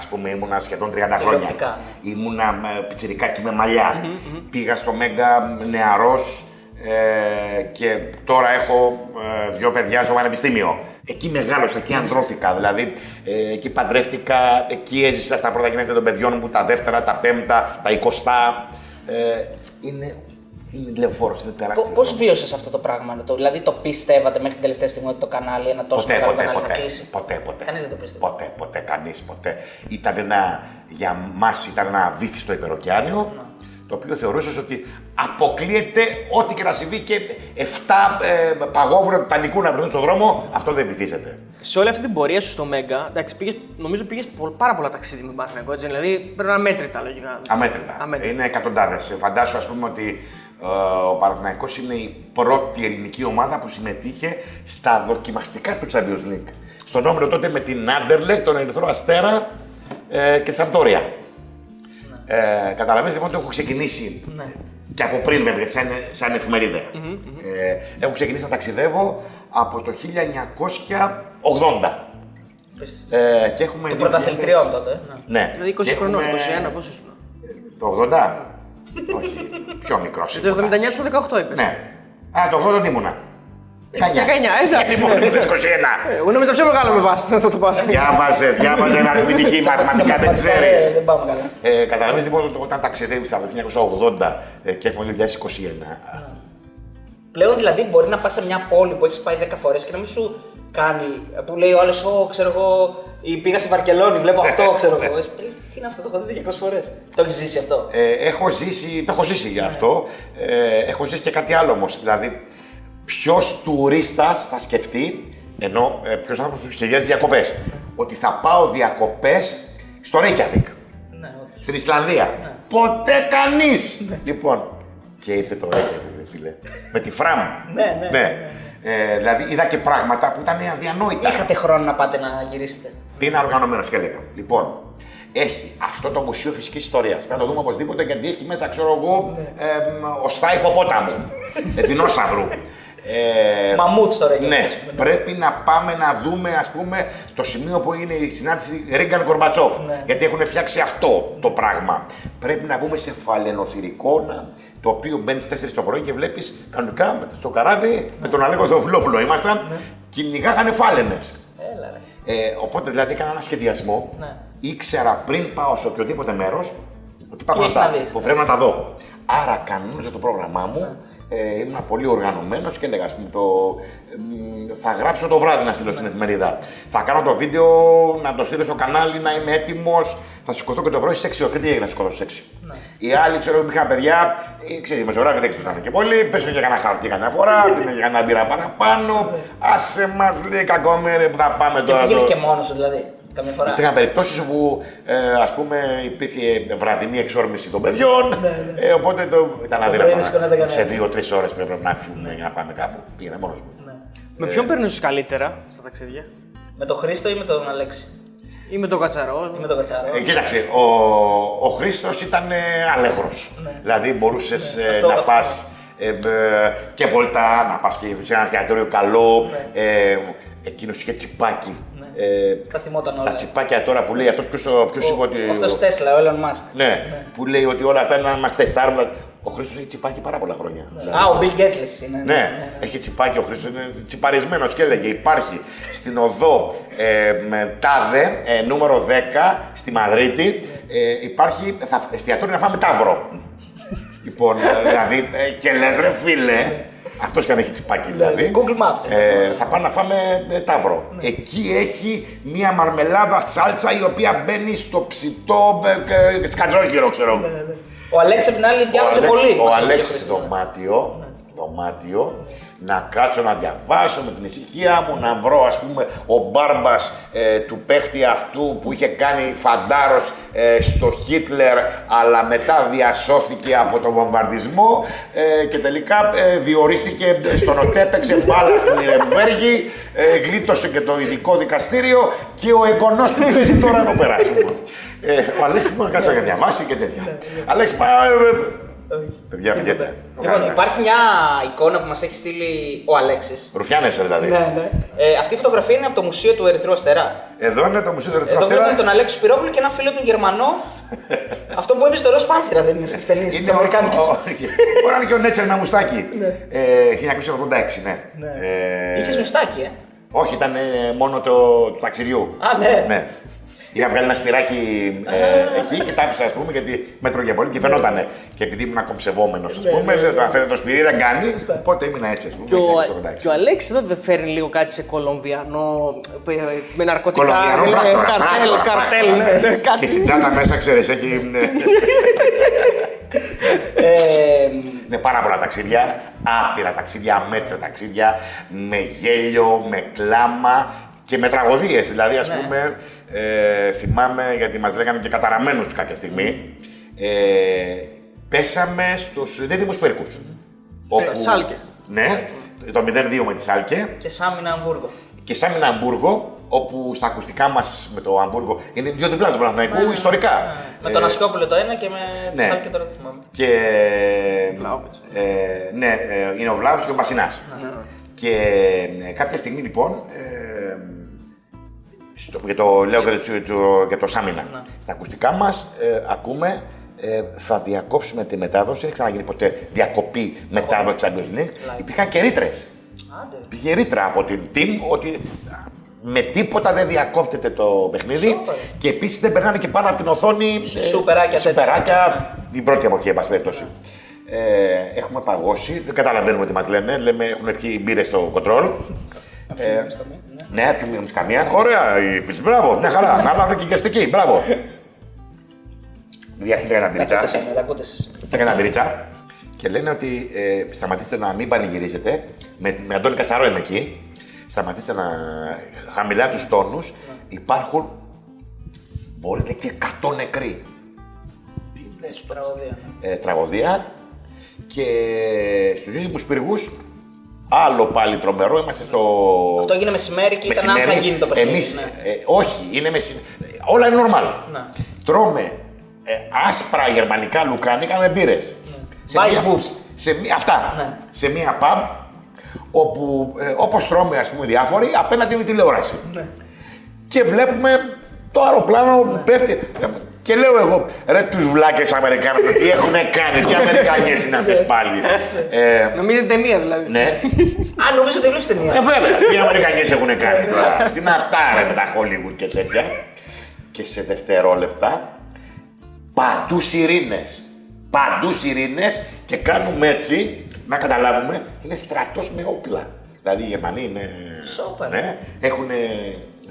Α πούμε, ήμουνα σχεδόν 30 χρόνια. Τηλεοπτικά. Ήμουνα με πιτσιρικάκι με μαλλιά. Πήγα στο Μέγκα νεαρός ε, και τώρα έχω ε, δύο παιδιά στο πανεπιστήμιο. Εκεί μεγάλωσα, εκεί ανδρώθηκα. Δηλαδή, ε, εκεί παντρεύτηκα, εκεί έζησα τα πρώτα γενέθλια των παιδιών μου, τα δεύτερα, τα πέμπτα, τα εικοστά. Ε, είναι είναι λεωφόρος, είναι τεράστιος. Πώς δρόμος. βίωσες αυτό το πράγμα, το, δηλαδή το πίστευατε μέχρι την τελευταία στιγμή ότι το κανάλι, ένα τόσο Ποτέ, μεγάλο ποτέ, κανάλι θα ποτέ, κλείσει; ποτέ, ποτέ. Κανείς δεν το πίστευε. Ποτέ, ποτέ, κανείς, ποτέ. Ήταν ένα, για μας ήταν ένα βύθιστο υπεροκειάνιο, Ναι. το οποίο θεωρούσες ότι αποκλείεται ό,τι και να συμβεί και 7 ε, παγόβουρα του Τανικού να βρεθούν στον δρόμο, αυτό δεν βυθίζεται. Σε όλη αυτή την πορεία σου στο Μέγκα, εντάξει, πήγες, νομίζω πήγες πάρα πολλά ταξίδια με τον Παναθηναϊκό, έτσι, δηλαδή πρέπει να είναι μέτρητα λογικά. Αμέτρητα. Αμέτρητα. Είναι εκατοντάδες. Φαντάσου, ας πούμε, ότι ε, ο Παναθηναϊκός είναι η πρώτη ελληνική ομάδα που συμμετείχε στα δοκιμαστικά του Champions League. Στον όμιλο τότε με την Άντερλεχ, τον Ερυθρό Αστέρα ε, και τη Σαμπτόρια. Ε, Καταλαβαίνετε λοιπόν ότι έχω ξεκινήσει και από πριν βέβαια, σαν, σαν εφημερίδα. Ε, έχω ξεκινήσει να ταξιδεύω από το 1980. Ε, και έχουμε Το 2000 πρωταθλητριών τότε. ναι. Ναι. Δηλαδή 20 Και χρονών, έχουμε- 21, πόσος ήσουν. το 80? Όχι, πιο μικρός. Ε, Το 79 σου 18 είπες. Ναι. Α, το 80 τι ήμουνα. 19. 19, εντάξει. Λοιπόν, ναι. είπες 21. Εγώ νόμιζα πιο μεγάλο με πας, θα το πας. Διάβαζε, διάβαζε ένα αριθμητική μαθηματικά, δεν ξέρεις. Δεν πάμε καλά. Ε, Καταλαβαίνετε λοιπόν ότι όταν ταξιδεύεις από το 1980 ε, και έχουμε 2021. Πλέον δηλαδή μπορεί να πας σε μια πόλη που έχεις πάει 10 φορές και να μην σου κάνει. που λέει ο άλλος, Ω, ξέρω εγώ, ή πήγα στη Βαρκελόνη, βλέπω αυτό, ξέρω εγώ. Εσύ, Τι είναι αυτό, το έχω δει 200 φορές. Το έχεις ζήσει αυτό; Ε, έχω ζήσει, το έχω ζήσει για αυτό. Ε, έχω ζήσει και κάτι άλλο όμως. Δηλαδή, ποιος τουρίστας θα σκεφτεί, ενώ ε, ποιος άνθρωπος που σχεδιάζει διακοπές, ότι θα πάω διακοπές στο Reykjavik. Ναι, όχι. Στην Ισλανδία. Ποτέ κανείς! Λοιπόν, και ήρθε το Reykjavik, ρε φίλε. Με τη Φραμ. Ναι, ναι, ναι. Ε, δηλαδή, είδα και πράγματα που ήταν αδιανόητα. Είχατε χρόνο να πάτε να γυρίσετε. Πήγαινα οργανωμένος και έλεγα. Λοιπόν, έχει αυτό το Μουσείο Φυσικής Ιστορίας. Πρέπει να το δούμε οπωσδήποτε γιατί έχει μέσα, ξέρω εγώ, Ναι. ε, οστά υποπόταμου. ε, δεινόσαυρου. Ε, Μαμούθ τώρα εκεί. ναι, πρέπει να πάμε να δούμε, ας πούμε, το σημείο που είναι η συνάντηση Ρίγκαν Κορμπατσόφ. Ναι. Γιατί έχουν φτιάξει αυτό το πράγμα. Πρέπει να μπούμε σε φαλαινοθυρικό, να- το οποίο μπαίνεις στι 4 το πρωί και βλέπεις κανονικά με- στο καράβι με τον Αλέκο Θεοφιλόπουλο. Ήμασταν, Ναι. κυνηγάγανε φάλαινες. Έλα, ρε. Ε, οπότε δηλαδή έκανα ένα σχεδιασμό. Ναι. Ήξερα πριν πάω σε οποιοδήποτε μέρος ότι υπάρχουν έχεις αυτά να δεις. που πρέπει να τα δω. Άρα κανόνιζα το πρόγραμμά μου. Ναι. Ε, ήμουν πολύ οργανωμένος και έλεγα, ας πούμε, το, εμ, θα γράψω το βράδυ να στείλω στην εφημερίδα. Θα κάνω το βίντεο, να το στείλω στο κανάλι, να είμαι έτοιμος. Θα σηκωθώ και το πρωί στις 6 ώρα. Και τι έγινε να σηκωθώ στις 6. Ναι. Οι άλλοι, ξέρω, είχαν παιδιά, ε, ξέρεις, οι δημοσιογράφοι δεν ξυπνάνε και πολύ. Πέσουν για κανένα χαρτί καμιά φορά, πίνουν για κανένα μπύρα παραπάνω. Άσε μας λέει κακόμερε που θα πάμε Ναι. Και τώρα. πήγε το- και μόνος σου δηλαδή. Καμιά φορά. Υπήρχαν περιπτώσεις όπου ε, ας πούμε υπήρχε βραδινή εξόρμηση των παιδιών. Ε, οπότε το, ήταν αδύνατο. πολύ δύσκολο να το να- κάνεις. Σε δύο-τρεις ώρες πρέπει να φύγουμε για να πάμε κάπου. Πήγαινα μόνος μου. Με ποιον περνούσε καλύτερα στα ταξίδια, Με τον Χρήστο ή με τον Αλέξη; ή με τον Κατσαρό. Ή με τον Κατσάρο. Ε, κοίταξε, ο, ο Χρήστος ήταν ε, αλέγρος. Δηλαδή μπορούσες Ναι, αυτό να αυτό. πας ε, μπ, και βόλτα, να πας και σε ένα εστιατόριο καλό. Ναι. Ε, Εκείνο είχε τσιπάκι. Ε, Τα θυμόταν όλα. τα τσιπάκια τώρα που λέει αυτός ποιος είπε ότι. Αυτός Τέσλα, ο Elon Musk. Ναι, που λέει ότι όλα αυτά είναι να μα τεστάρουμε. Ο Χρήστος έχει τσιπάκι πάρα πολλά χρόνια. Δηλαδή, Α, ο Bill Gates λες είναι. ναι, έχει τσιπάκι ο Χρήστος, είναι τσιπαρισμένος και έλεγε: Υπάρχει στην οδό ε, με τάδε, ε, νούμερο 10, στη Μαδρίτη, ε, υπάρχει θα, εστιατόριο να φάμε τάβρο. λοιπόν, ε, δηλαδή, ε, και λες ρε φίλε, αυτός και αν έχει τσιπάκι δηλαδή. Google Maps. Ε, θα πάμε να φάμε ε, τάβρο. Εκεί έχει μία μαρμελάδα σάλτσα η οποία μπαίνει στο ψητό ε, ε, σκατζόκυρο, ξέρω εγώ. Ο Αλέξης απ' την άλλη διάβασε Ο Αλέξης- πολύ. Ο μας είπε Αλέξης και ο Χρήστος. δωμάτιο, δωμάτιο, να κάτσω να διαβάσω με την ησυχία μου, να βρω ας πούμε ο μπάρμπας ε, του παίχτη αυτού που είχε κάνει φαντάρος ε, στο Χίτλερ αλλά μετά διασώθηκε από τον βομβαρδισμό ε, και τελικά ε, διορίστηκε στον ΟΤΕ, έπαιξε μπάλα στην Ιρεμβέργη, ε, γλίτωσε και το ειδικό δικαστήριο και ο εγγονός του παίζει τώρα εδώ πέρα. ας πούμε. Ε, ο Αλέξης μπορεί να κάτσει να διαβάσει και τέτοια. Αλέξης, πάει. ε, ε, Παιδιά, πηγαίνετε. Το Λοιπόν, κάνουμε. υπάρχει μια εικόνα που μας έχει στείλει ο Αλέξης. Ρουφιάνεψε δηλαδή. ναι. Ε, αυτή η φωτογραφία είναι από το Μουσείο του Ερυθρού Αστερά. Εδώ είναι το Μουσείο του Ερυθρού Εδώ Αστέρα. βλέπουμε τον Αλέξη Σπυρόπουλο και ένα φίλο του Γερμανό. αυτό που έπαιζε στο Ροζ Πάνθυρα δεν είναι στις ταινίες τη Είναι ο- Αμερικάνικη. ο- Μπορεί να είναι και ο Νέτσερ ένα μουστάκι. Ε, 1986, ναι. Ε, Είχες μουστάκι, ε. Όχι, ήταν ε, μόνο το, του ταξιδιού. Α, ναι. Ναι. Είχα βγάλει ένα σπυράκι ε, εκεί και τα άφησα, ας πούμε, γιατί με τρώγε πολύ και φαινότανε. Και επειδή ήμουν κομψευόμενο, ας πούμε, δεν το φαίνεται το σπυρί, δεν κάνει. Οπότε έμεινα έτσι, ας πούμε. Και ο, 1986. και ο Αλέξης εδώ δεν φέρνει λίγο κάτι σε Κολομβιανό ε, με ναρκωτικά. Κολομβιανό ναι, πράκτορα, Καρτέλ, πράκτορα, καρτέλ. πράκτορα. ναι, ναι, κάτι. Και στην τσάντα μέσα, ξέρεις, έχει. ε, ε Είναι πάρα πολλά ταξίδια, άπειρα ταξίδια, μέτρα ταξίδια, με γέλιο, με κλάμα και με τραγωδίες. Δηλαδή, ας πούμε, ε, θυμάμαι, γιατί μας λέγανε και καταραμένους κάποια στιγμή, ε, πέσαμε στους δίδυμους Πέρκους. όπου- Σάλκε. Ναι, το 0-2 με τη Σάλκε και Σάμινα Αμβούργο. και σαν ένα Αμβούργο, όπου στα ακουστικά μας με το Αμβούργο είναι δύο διπλά του Παναθηναϊκού ιστορικά. Με τον Ε, Ασκόπουλο το ένα και με ναι. το άλλο και τώρα δεν θυμάμαι. και. Βλάοβιτς. Ε, ναι, ε, είναι ο Βλάβης και ο Μπασινάς. Και ε, κάποια στιγμή λοιπόν. Ε, στο, για το, λέω και το, το, για το Σάμινα. Στα ακουστικά μας ε, ακούμε ε, θα διακόψουμε τη μετάδοση. Δεν ξαναγίνει ποτέ διακοπή μετάδοση Champions League. Υπήρχαν και ρήτρες. Άντε. Πήγε ρήτρα από την team ότι με τίποτα δεν διακόπτεται το παιχνίδι Σупερ. και επίσης δεν περνάνε και πάνω από την οθόνη ε, Σουπεράκια τέτοια. σουπεράκια την πρώτη εποχή, εν πάση περιπτώσει. Ε, έχουμε παγώσει, δεν καταλαβαίνουμε τι μας λένε. Λέμε έχουν πιει μπύρες στο κοντρόλ. Ε, ναι, πιούμε εμεί καμία. Ωραία, η πίση, μπράβο, μια χαρά. Να λάβει και γευστική, μπράβο. Διαχείριζε ένα Τα μπυρίτσα. ακούτε εσείς, τα ακούτε εσείς. Έκανα μπυρίτσα και λένε ότι ε, σταματήστε να μην πανηγυρίζετε. Με, με Αντώνη Κατσαρό είμαι εκεί. Σταματήστε να χαμηλά τους τόνους. Υπάρχουν, μπορεί να είναι και 100 νεκροί. Τι λες τώρα. Τραγωδία. ναι. Ε, τραγωδία. Και στους δίδυμους πυργούς, άλλο πάλι τρομερό, είμαστε στο... Αυτό έγινε μεσημέρι και ήταν αν θα γίνει το παιχνίδι. Εμείς, ναι. ε, όχι, είναι μεσημέρι. Όλα είναι normal. Ναι. Τρώμε ε, άσπρα γερμανικά λουκάνικα με μπύρες. Σε μία- Weisswurst. σε μία- αυτά. Ναι. Σε μία pub, όπου ε, όπως τρώμε ας πούμε διάφοροι, απέναντι είναι η τηλεόραση. Ναι. Και βλέπουμε το αεροπλάνο πέφτει. Και λέω εγώ, ρε τους βλάκες Αμερικάνους, τι έχουν κάνει, τι Αμερικανιές είναι αυτές πάλι. Ε, Νομίζετε ταινία δηλαδή. ναι. Α, νομίζω ότι βλέπεις ταινία. Ε, βέβαια, τι Αμερικανιές έχουν κάνει τώρα. τι είναι αυτά ρε με τα Hollywood και τέτοια. Και σε δευτερόλεπτα, παντού σιρήνες. Παντού σιρήνες και κάνουμε έτσι, να καταλάβουμε, είναι στρατός με όπλα. Δηλαδή οι Γερμανοί είναι... Σόπα. Ναι, έχουν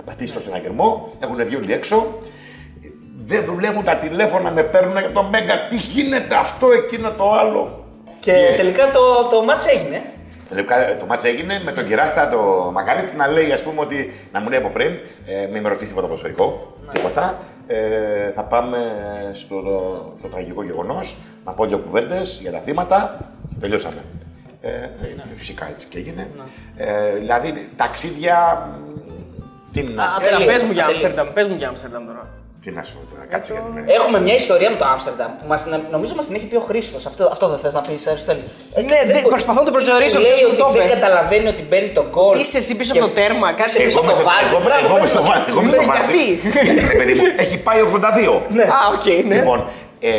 πατήσει το συναγερμό, έχουν βγει όλοι έξω. Δεν δουλεύουν τα τηλέφωνα, με παίρνουν για το Μέγκα. Τι γίνεται αυτό, εκείνο, το άλλο; Και τελικά το, το μάτς έγινε. Λέω, κα- Το μάτς έγινε με τον Κυράστα το Μακαρίτη να λέει ας πούμε ότι να μου λέει από πριν, ε, μην με ρωτήσει τίποτα ποδοσφαιρικό, τίποτα. Ε, θα πάμε στο, στο τραγικό γεγονός, να πω δύο κουβέντες για τα θύματα. Τελειώσαμε. Ε, ε, Φυσικά έτσι και έγινε. Ε, δηλαδή ταξίδια. μ, Τι να, Ατέλεια, Ατέλεια, πες μου για ατέλεια. Άμστερνταμ, πες μου για Άμστερνταμ τώρα. Τι να σου πω τώρα, κάτσε γιατί με. Έχουμε μια ιστορία με το Άμστερνταμ που μας, νομίζω μας την έχει πει ο Χρήστος. Αυτό, αυτό δεν θες να πεις, Αριστοτέλη. Ε, Ναι, δεν- προσπαθώ να το προσδιορίσω, Λέει ποιος μου ότι το δεν είπε. καταλαβαίνει ότι μπαίνει το γκολ. Τι είσαι εσύ πίσω και- από το τέρμα, κάτι Είσαι πίσω Εγώ από είμαι το στο- βάτζι. εγώ- Μπράβο, εγώ είμαι πες στο μας. βάτζι, εγώ είμαι στο Ναι, βάτζι. γιατί; Γιατί, ρε παιδί μου, έχει πάει 82. Ναι. Α, οκ, ναι. Λοιπόν, ε,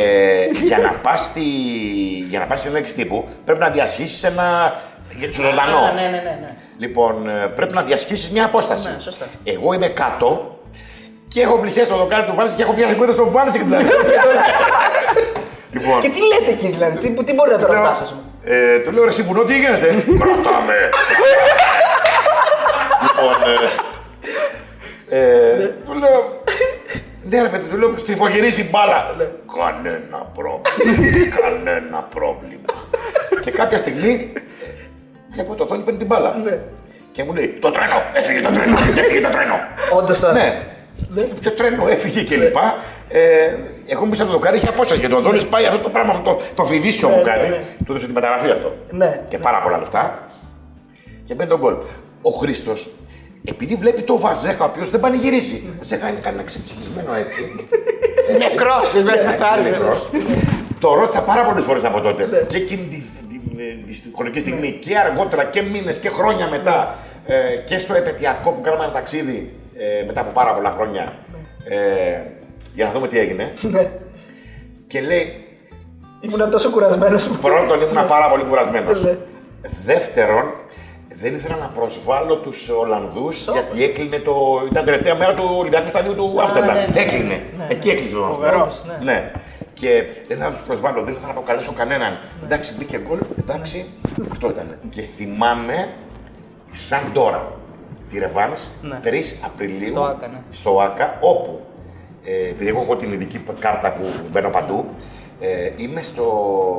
για να πας στη... για να πας σε ένα τύπου πρέπει να διασχίσεις ένα. για το ζωντανό. Α, Ναι, ναι, ναι. ναι. Λοιπόν, ε, πρέπει να διασχίσεις μια απόσταση. Ναι, σωστά. Εγώ είμαι κάτω και έχω πλησιάσει το δοκάρι του Βάνη και έχω πιάσει κούτα στον Βάνη και την Λοιπόν, Και τι λέτε εκεί δηλαδή, τι, τι μπορεί να το λέω, ρωτάς, ας πούμε; ε, του λέω ρε Σιμπουνό, τι γίνεται; Ρωτάμε. λοιπόν, ε, ε, του λέω, ναι ρε παιδί, του λέω, στριφογυρίζει μπάλα. Κανένα πρόβλημα, κανένα πρόβλημα. και κάποια στιγμή, βλέπω το Τόνι παίρνει την μπάλα. Και μου λέει, το τρένο, έφυγε το τρένο, έφυγε το τρένο. Όντως τώρα. Ναι. Ποιο τρένο έφυγε και λοιπά. Ε, εγώ μέσα από το δοκάρι είχε απόσταση και το Αντώνης πάει αυτό το πράγμα, αυτό το, το φιδίσιο που κάνει. Του έδωσε τη μεταγραφή αυτό. Ναι. Και πάρα πολλά λεφτά. Και μπαίνει τον γκολ. Ο Χρήστος, επειδή βλέπει το Βαζέκα, ο οποίος δεν πανηγυρίζει. Ο Βαζέκα είναι κανένα ξεψυχισμένο έτσι. Νεκρός, δεν Ναι, πεθάνει. είναι νεκρός. Το ρώτησα πάρα πολλές φορές από τότε. Και εκείνη τη, τη, τη, τη χρονική στιγμή και αργότερα και μήνες και χρόνια μετά. ε, και στο επαιτειακό που κάναμε ένα ταξίδι ε, μετά από πάρα πολλά χρόνια. Ε, για να δούμε τι έγινε. Ναι. Και λέει, Ήμουν τόσο κουρασμένος που... πρώτον ήμουν πάρα πολύ κουρασμένος. Ναι. Δεύτερον, δεν ήθελα να προσβάλλω τους Ολλανδούς γιατί έκλεινε το. ήταν τελευταία μέρα του Ολυμπιακού Σταδίου του Άμστερνταμ. ναι, ναι. Έκλεινε. Εκεί έκλεισε το Φοβερός, Άμστερνταμ. Ναι. Και δεν ήθελα να τους προσβάλλω, δεν ήθελα να αποκαλέσω κανέναν. Ναι. Εντάξει, μπήκε γκολ, εντάξει, αυτό ήταν. Και θυμάμαι, σαν τώρα, τη Ρεβάν, Ναι. 3 Απριλίου Στο Άκα, ναι. στο ΆΚΑ, όπου ε, επειδή εγώ έχω την ειδική κάρτα που μπαίνω παντού, ε, είμαι στο,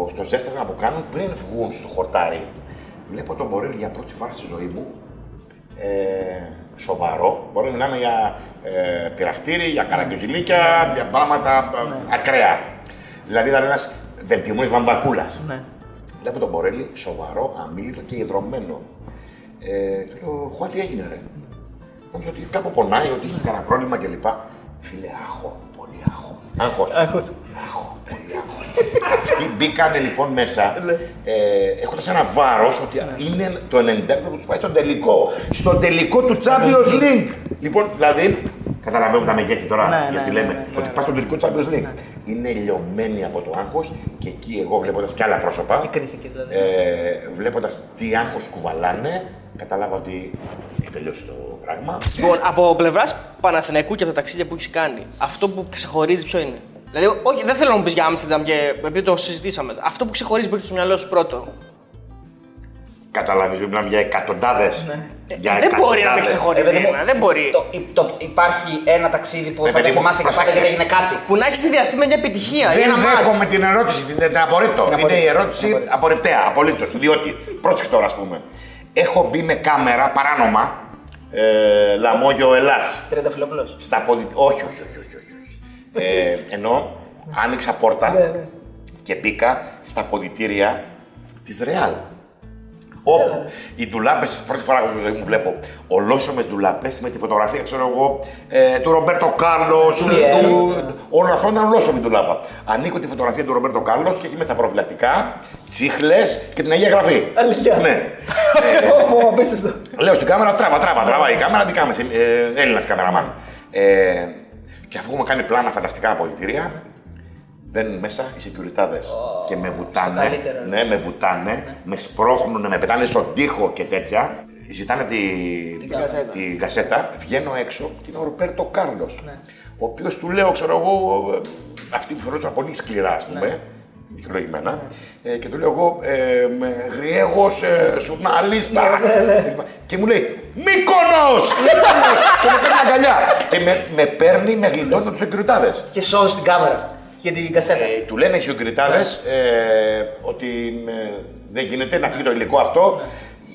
στο ζέστασμα που κάνουν πριν βγουν στο χορτάρι. Βλέπω τον Μπορέλ για πρώτη φορά στη ζωή μου. Ε, σοβαρό. Μπορεί να μιλάμε για ε, πειραχτήρι, για καραγκιουζιλίκια, για πράγματα ε, ακραία. Δηλαδή ήταν ένας βελτιωμένος βαμβακούλας. Ναι. Βλέπω τον Μπορέλη σοβαρό, αμήλυτο και ιδρωμένο. Ε, του λέω, Χουάν, τι έγινε, ρε; Νόμιζα ότι κάπου πονάει, ότι είχε κανένα πρόβλημα κλπ. Φίλε, άχο, πολύ άχο. Άγχος. Άγχος. Άχο, πολύ άχο. Αυτοί μπήκανε λοιπόν μέσα, ε, έχοντας ένα βάρος ότι είναι το 90 θα τους πάει στον τελικό. Στον τελικό του Champions League. Λοιπόν, δηλαδή, καταλαβαίνουμε τα μεγέθη τώρα, Ναι, γιατί ναι, λέμε ναι, ναι, ότι ναι. πας στον τελικό του Champions League. Είναι λιωμένοι από το άγχος και εκεί εγώ βλέποντας και άλλα πρόσωπα, Τι κρίθηκε δηλαδή; ε, βλέποντας τι άγχος κουβαλάνε, κατάλαβα ότι έχει τελειώσει το πράγμα. Λοιπόν, από πλευράς Παναθηναϊκού και από τα ταξίδια που έχεις κάνει, αυτό που ξεχωρίζει ποιο είναι; Δηλαδή, όχι, δεν θέλω να μου πεις για Άμστερνταμ και επειδή το συζητήσαμε. Αυτό που ξεχωρίζει που έχεις στο μυαλό σου πρώτο. Καταλάβεις, μιλάμε για εκατοντάδες. Για Ε, δεν μπορεί να με εκατοντάδες. ξεχωρίζει Ε, παιδί μου, ένα, δεν μπορεί. Το, υ- το, υπάρχει ένα ταξίδι που Ε, θα παιδί το μου, θυμάσαι και βασικά- πάντα και δεν έγινε κάτι. Που να έχεις συνδυαστεί με μια επιτυχία ή Δεν ένα μάτς. δέχομαι την ερώτηση, την, την απορρίπτω. Την Είναι η απορρίπτω. ερώτηση Την απορρίπτω. απορριπταία, απολύτως. Διότι, πρόσεξε τώρα, ας πούμε. Έχω μπει με κάμερα παράνομα. Ε, Λαμόγιο Ελλάς. Τριάντα φιλόπουλος. Στα ποδη... όχι, όχι, όχι, όχι, όχι. όχι. Ε, ενώ άνοιξα πόρτα Ναι, ναι. και μπήκα στα αποδυτήρια της Ρεάλ. Όπου οι ντουλάπες, πρώτη φορά στη ζωή μου βλέπω ολόσωμες ντουλάπες με τη φωτογραφία, ξέρω εγώ, ε, του Ρομπέρτο Κάρλος, Του του. Όλο αυτό ήταν ολόσωμη ντουλάπα. Ανοίγω τη φωτογραφία του Ρομπέρτο Κάρλος και έχει μέσα προφυλακτικά, τσίχλες και την Αγία Γραφή. Αλήθεια. Ναι. Ω, Απίστευτο. Λέω στην κάμερα, τράβα, τράβα, τράβα η κάμερα, τι κάμε, ε, Έλληνας καμεραμάν. Ε, και αφού έχουμε κάνει πλάνα φανταστικά απολυτήρια, μπαίνουν μέσα οι security και με βουτάνε. καλύτερο, ναι. Ναι, με βουτάνε, με σπρώχνουν, με πετάνε στον τοίχο και τέτοια. Ζητάνε τη, την κασέτα. την κασέτα. Βγαίνω έξω και είναι ο Ρομπέρτο Κάρλος. Ναι. Ο οποίος του λέω, ξέρω εγώ, ε, αυτή που φερόταν πολύ σκληρά, ας πούμε. Ναι. Δικαιολογημένα. Ε, και του λέω εγώ, ε, με γριέγος ε, σουρναλίστα. Ναι, Και μου λέει, Μύκονος! Μύκονος! και με παίρνει αγκαλιά. και με, με παίρνει, με γλιτώνει από τους εκκριτάδες. Και σώζει την κάμερα. Για την κασέτα. Ε, του λένε οι συγκριτάδε ε, ότι ε, δεν γίνεται να φύγει το υλικό αυτό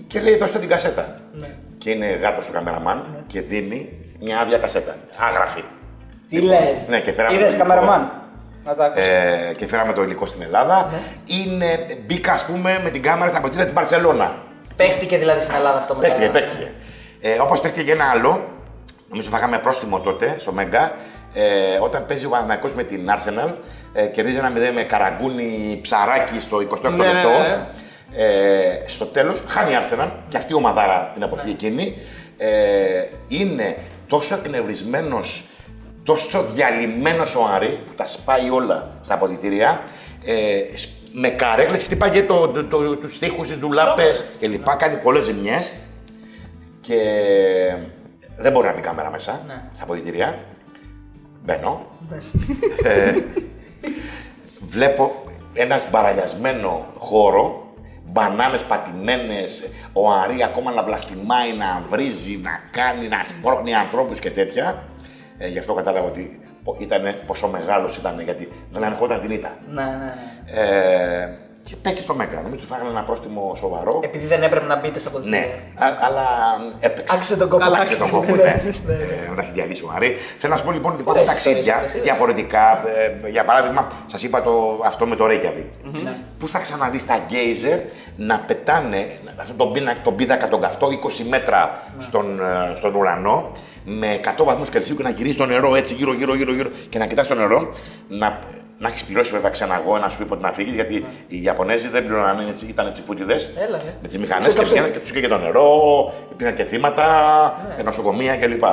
και λέει δώστε την κασέτα. Ναι. Και είναι γάτος ο καμεραμάν και δίνει μια άδεια κασέτα. Άγραφη. Τι λες; Ναι, και φέραμε. Είδες καμεραμάν; Να το άκουσα. Ε, και φέραμε το υλικό στην Ελλάδα. Ναι. Είναι, μπήκα, ας πούμε, με την κάμερα στα ποτήρια της Μπαρσελόνα. Παίχτηκε δηλαδή στην Ελλάδα αυτό μετά. Παίχτηκε, παίχτηκε. Ε, Όπως παίχτηκε και ένα άλλο, νομίζω φάγαμε πρόστιμο τότε στο Μέγκα, ε, όταν παίζει ο Παναθηναϊκός με την Arsenal, ε, κερδίζει ένα 0 με καραγκούνι ψαράκι στο 28 Ναι, ναι, λεπτό. ναι, ναι. Ε, στο τέλος, χάνει η Arsenal και αυτή η ομαδάρα την εποχή εκείνη. Ε, είναι τόσο εκνευρισμένος, τόσο διαλυμένος ο Άρη που τα σπάει όλα στα αποδητήρια. Ε, σ- με καρέκλες χτυπάει και το, το, το, τους τοίχους, τις ντουλάπες και λοιπά, κάνει πολλές ζημιές και δεν μπορεί να μπει κάμερα μέσα Ναι. στα αποδητήρια. Μπαίνω. ε, βλέπω ένας μπαραλιασμένο χώρο, μπανάνες πατημένες, ο Αρή ακόμα να βλαστημάει, να βρίζει, να κάνει, να σπρώχνει ανθρώπους και τέτοια. Ε, γι' αυτό κατάλαβα ότι ήταν, πόσο μεγάλος ήταν, γιατί δεν ανεχόταν την ήττα. Ναι, ναι, ναι. Ε, και πέσει στο Μέγκα. Νομίζω ότι φάγανε ένα πρόστιμο σοβαρό. Επειδή δεν έπρεπε να μπείτε στα Ναι, αποδητήρια. α- αλλά έπαιξε. Άξιζε τον κόπο. Αλλά Άξιζε τον κόπο, ναι. Ε, Να τα έχει διαλύσει ο Άρη. Θέλω να σου πω λοιπόν ότι υπάρχουν Ωραίες ταξίδια ιστορίες αυτές, διαφορετικά. Ε, Για παράδειγμα, σας είπα το, αυτό με το Reykjavik. Ναι. Πού θα ξαναδείς τα γκέιζερ να πετάνε αυτόν τον, πίνακα, τον πίδακα τον καυτό 20 μέτρα Ναι. στον, ε, στον ουρανό με 100 βαθμούς Κελσίου και να γυρίσει το νερό έτσι γύρω, γύρω, γύρω, γύρω και να κοιτάς το νερό. Να, να έχεις πληρώσει βέβαια ξαναγώ να σου πει πότε να φύγεις, γιατί οι Ιαπωνέζοι δεν πληρώναν, έτσι, ήταν τσιφούτιδε Ναι. Έλα, ναι. με τις μηχανές Σε και καψί. πήγαιναν και τους και το νερό, υπήρχαν και θύματα, Ναι. νοσοκομεία κλπ.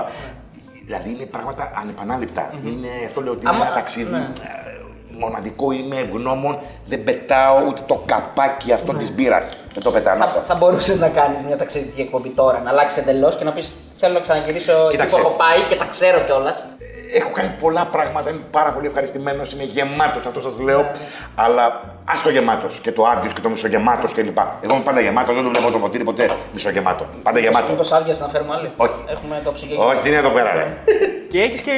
Δηλαδή είναι πράγματα ανεπανάληπτα. Είναι, αυτό λέω ότι είναι Άμα- ένα ταξίδι. ναι. ε, Μοναδικό είμαι ευγνώμων, δεν πετάω ούτε το καπάκι αυτό Ναι. της μπύρας. Δεν το πετάω. να Θα, το- θα μπορούσες να κάνεις μια ταξιδιωτική εκπομπή τώρα, να αλλάξει εντελώς και να πεις Θέλω να ξαναγυρίσω εκεί Κοίταξε. που έχω πάει και τα ξέρω κιόλας. Έχω κάνει πολλά πράγματα, είμαι πάρα πολύ ευχαριστημένος, είμαι γεμάτος, αυτό σας λέω. Αλλά ας το γεμάτος και το άδειο και το μισογεμάτος κλπ. Εγώ είμαι πάντα γεμάτος, δεν το βλέπω το ποτήρι ποτέ μισογεμάτο. Πάντα γεμάτο. Μήπως άδεια να φέρουμε άλλη; Όχι. Έχουμε το ψυγείο. Όχι, τι είναι εδώ πέρα, ρε. Και έχεις και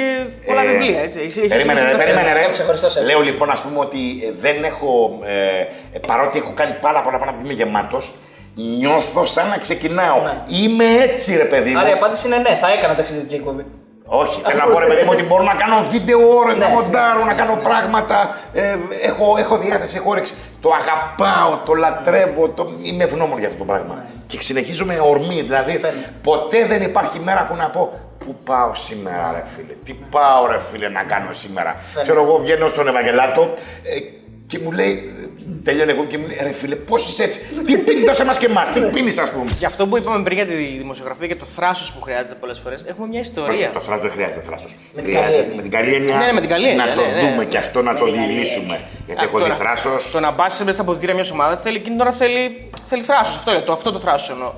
πολλά Ε, βιβλία, έτσι. Έχεις- έχεις- Περίμενε, έχεις ρε, συγγραφέα. περίμενε, Έχω ρε. ξεχωριστό σετ. Λέω λοιπόν, ας πούμε, ότι ε, δεν έχω. Ε, ε, παρότι έχω κάνει πάρα πολλά πράγματα που είμαι γεμάτος, νιώθω σαν να ξεκινάω. Ναι. Είμαι έτσι, ρε παιδί μου. Άρα η απάντηση είναι ναι, θα έκανα ταξιδιωτική εκπομπή. Όχι, θέλω να πω ρε παιδί μου ότι μπορώ να κάνω βίντεο ώρες, να Ναι, μοντάρω, ναι, να ναι, κάνω ναι. πράγματα. Ε, έχω, έχω διάθεση, έχω όρεξη. Το αγαπάω, το λατρεύω, το... είμαι ευγνώμων για αυτό το πράγμα. Και συνεχίζω με ορμή. Δηλαδή, Ναι. Φαίνεται. ποτέ δεν υπάρχει μέρα που να πω Πού πάω σήμερα, ρε φίλε. Τι πάω, ρε φίλε, να κάνω σήμερα. Ξέρω εγώ, βγαίνω στον Ευαγγελάτο ε, και μου λέει. Ε, Τελειώνει εγώ και μου λέει: Ρε φίλε, πώς είσαι έτσι; Τι πίνεις, δώσε μας και εμάς. Τι πίνεις, ας πούμε. Για αυτό που είπαμε πριν για τη δημοσιογραφία και το θράσος που χρειάζεται πολλές φορές, έχουμε μια Όχι, ιστορία. το θράσος δεν χρειάζεται θράσος. Με την Χρειάζεται καλή έννοια. με την καλή έννοια. Ναι, ναι, με την καλή έννοια, Να το ναι, ναι, δούμε ναι. και αυτό να το την καλή διηλύσουμε. Γιατί έχω Αυτό δει να- θράσος. Το να πα μέσα στα αποδητήρια μιας ομάδας θέλει εκείνη τώρα θέλει, θέλει θράσος. Αυτό, το, αυτό το θράσος εννοώ.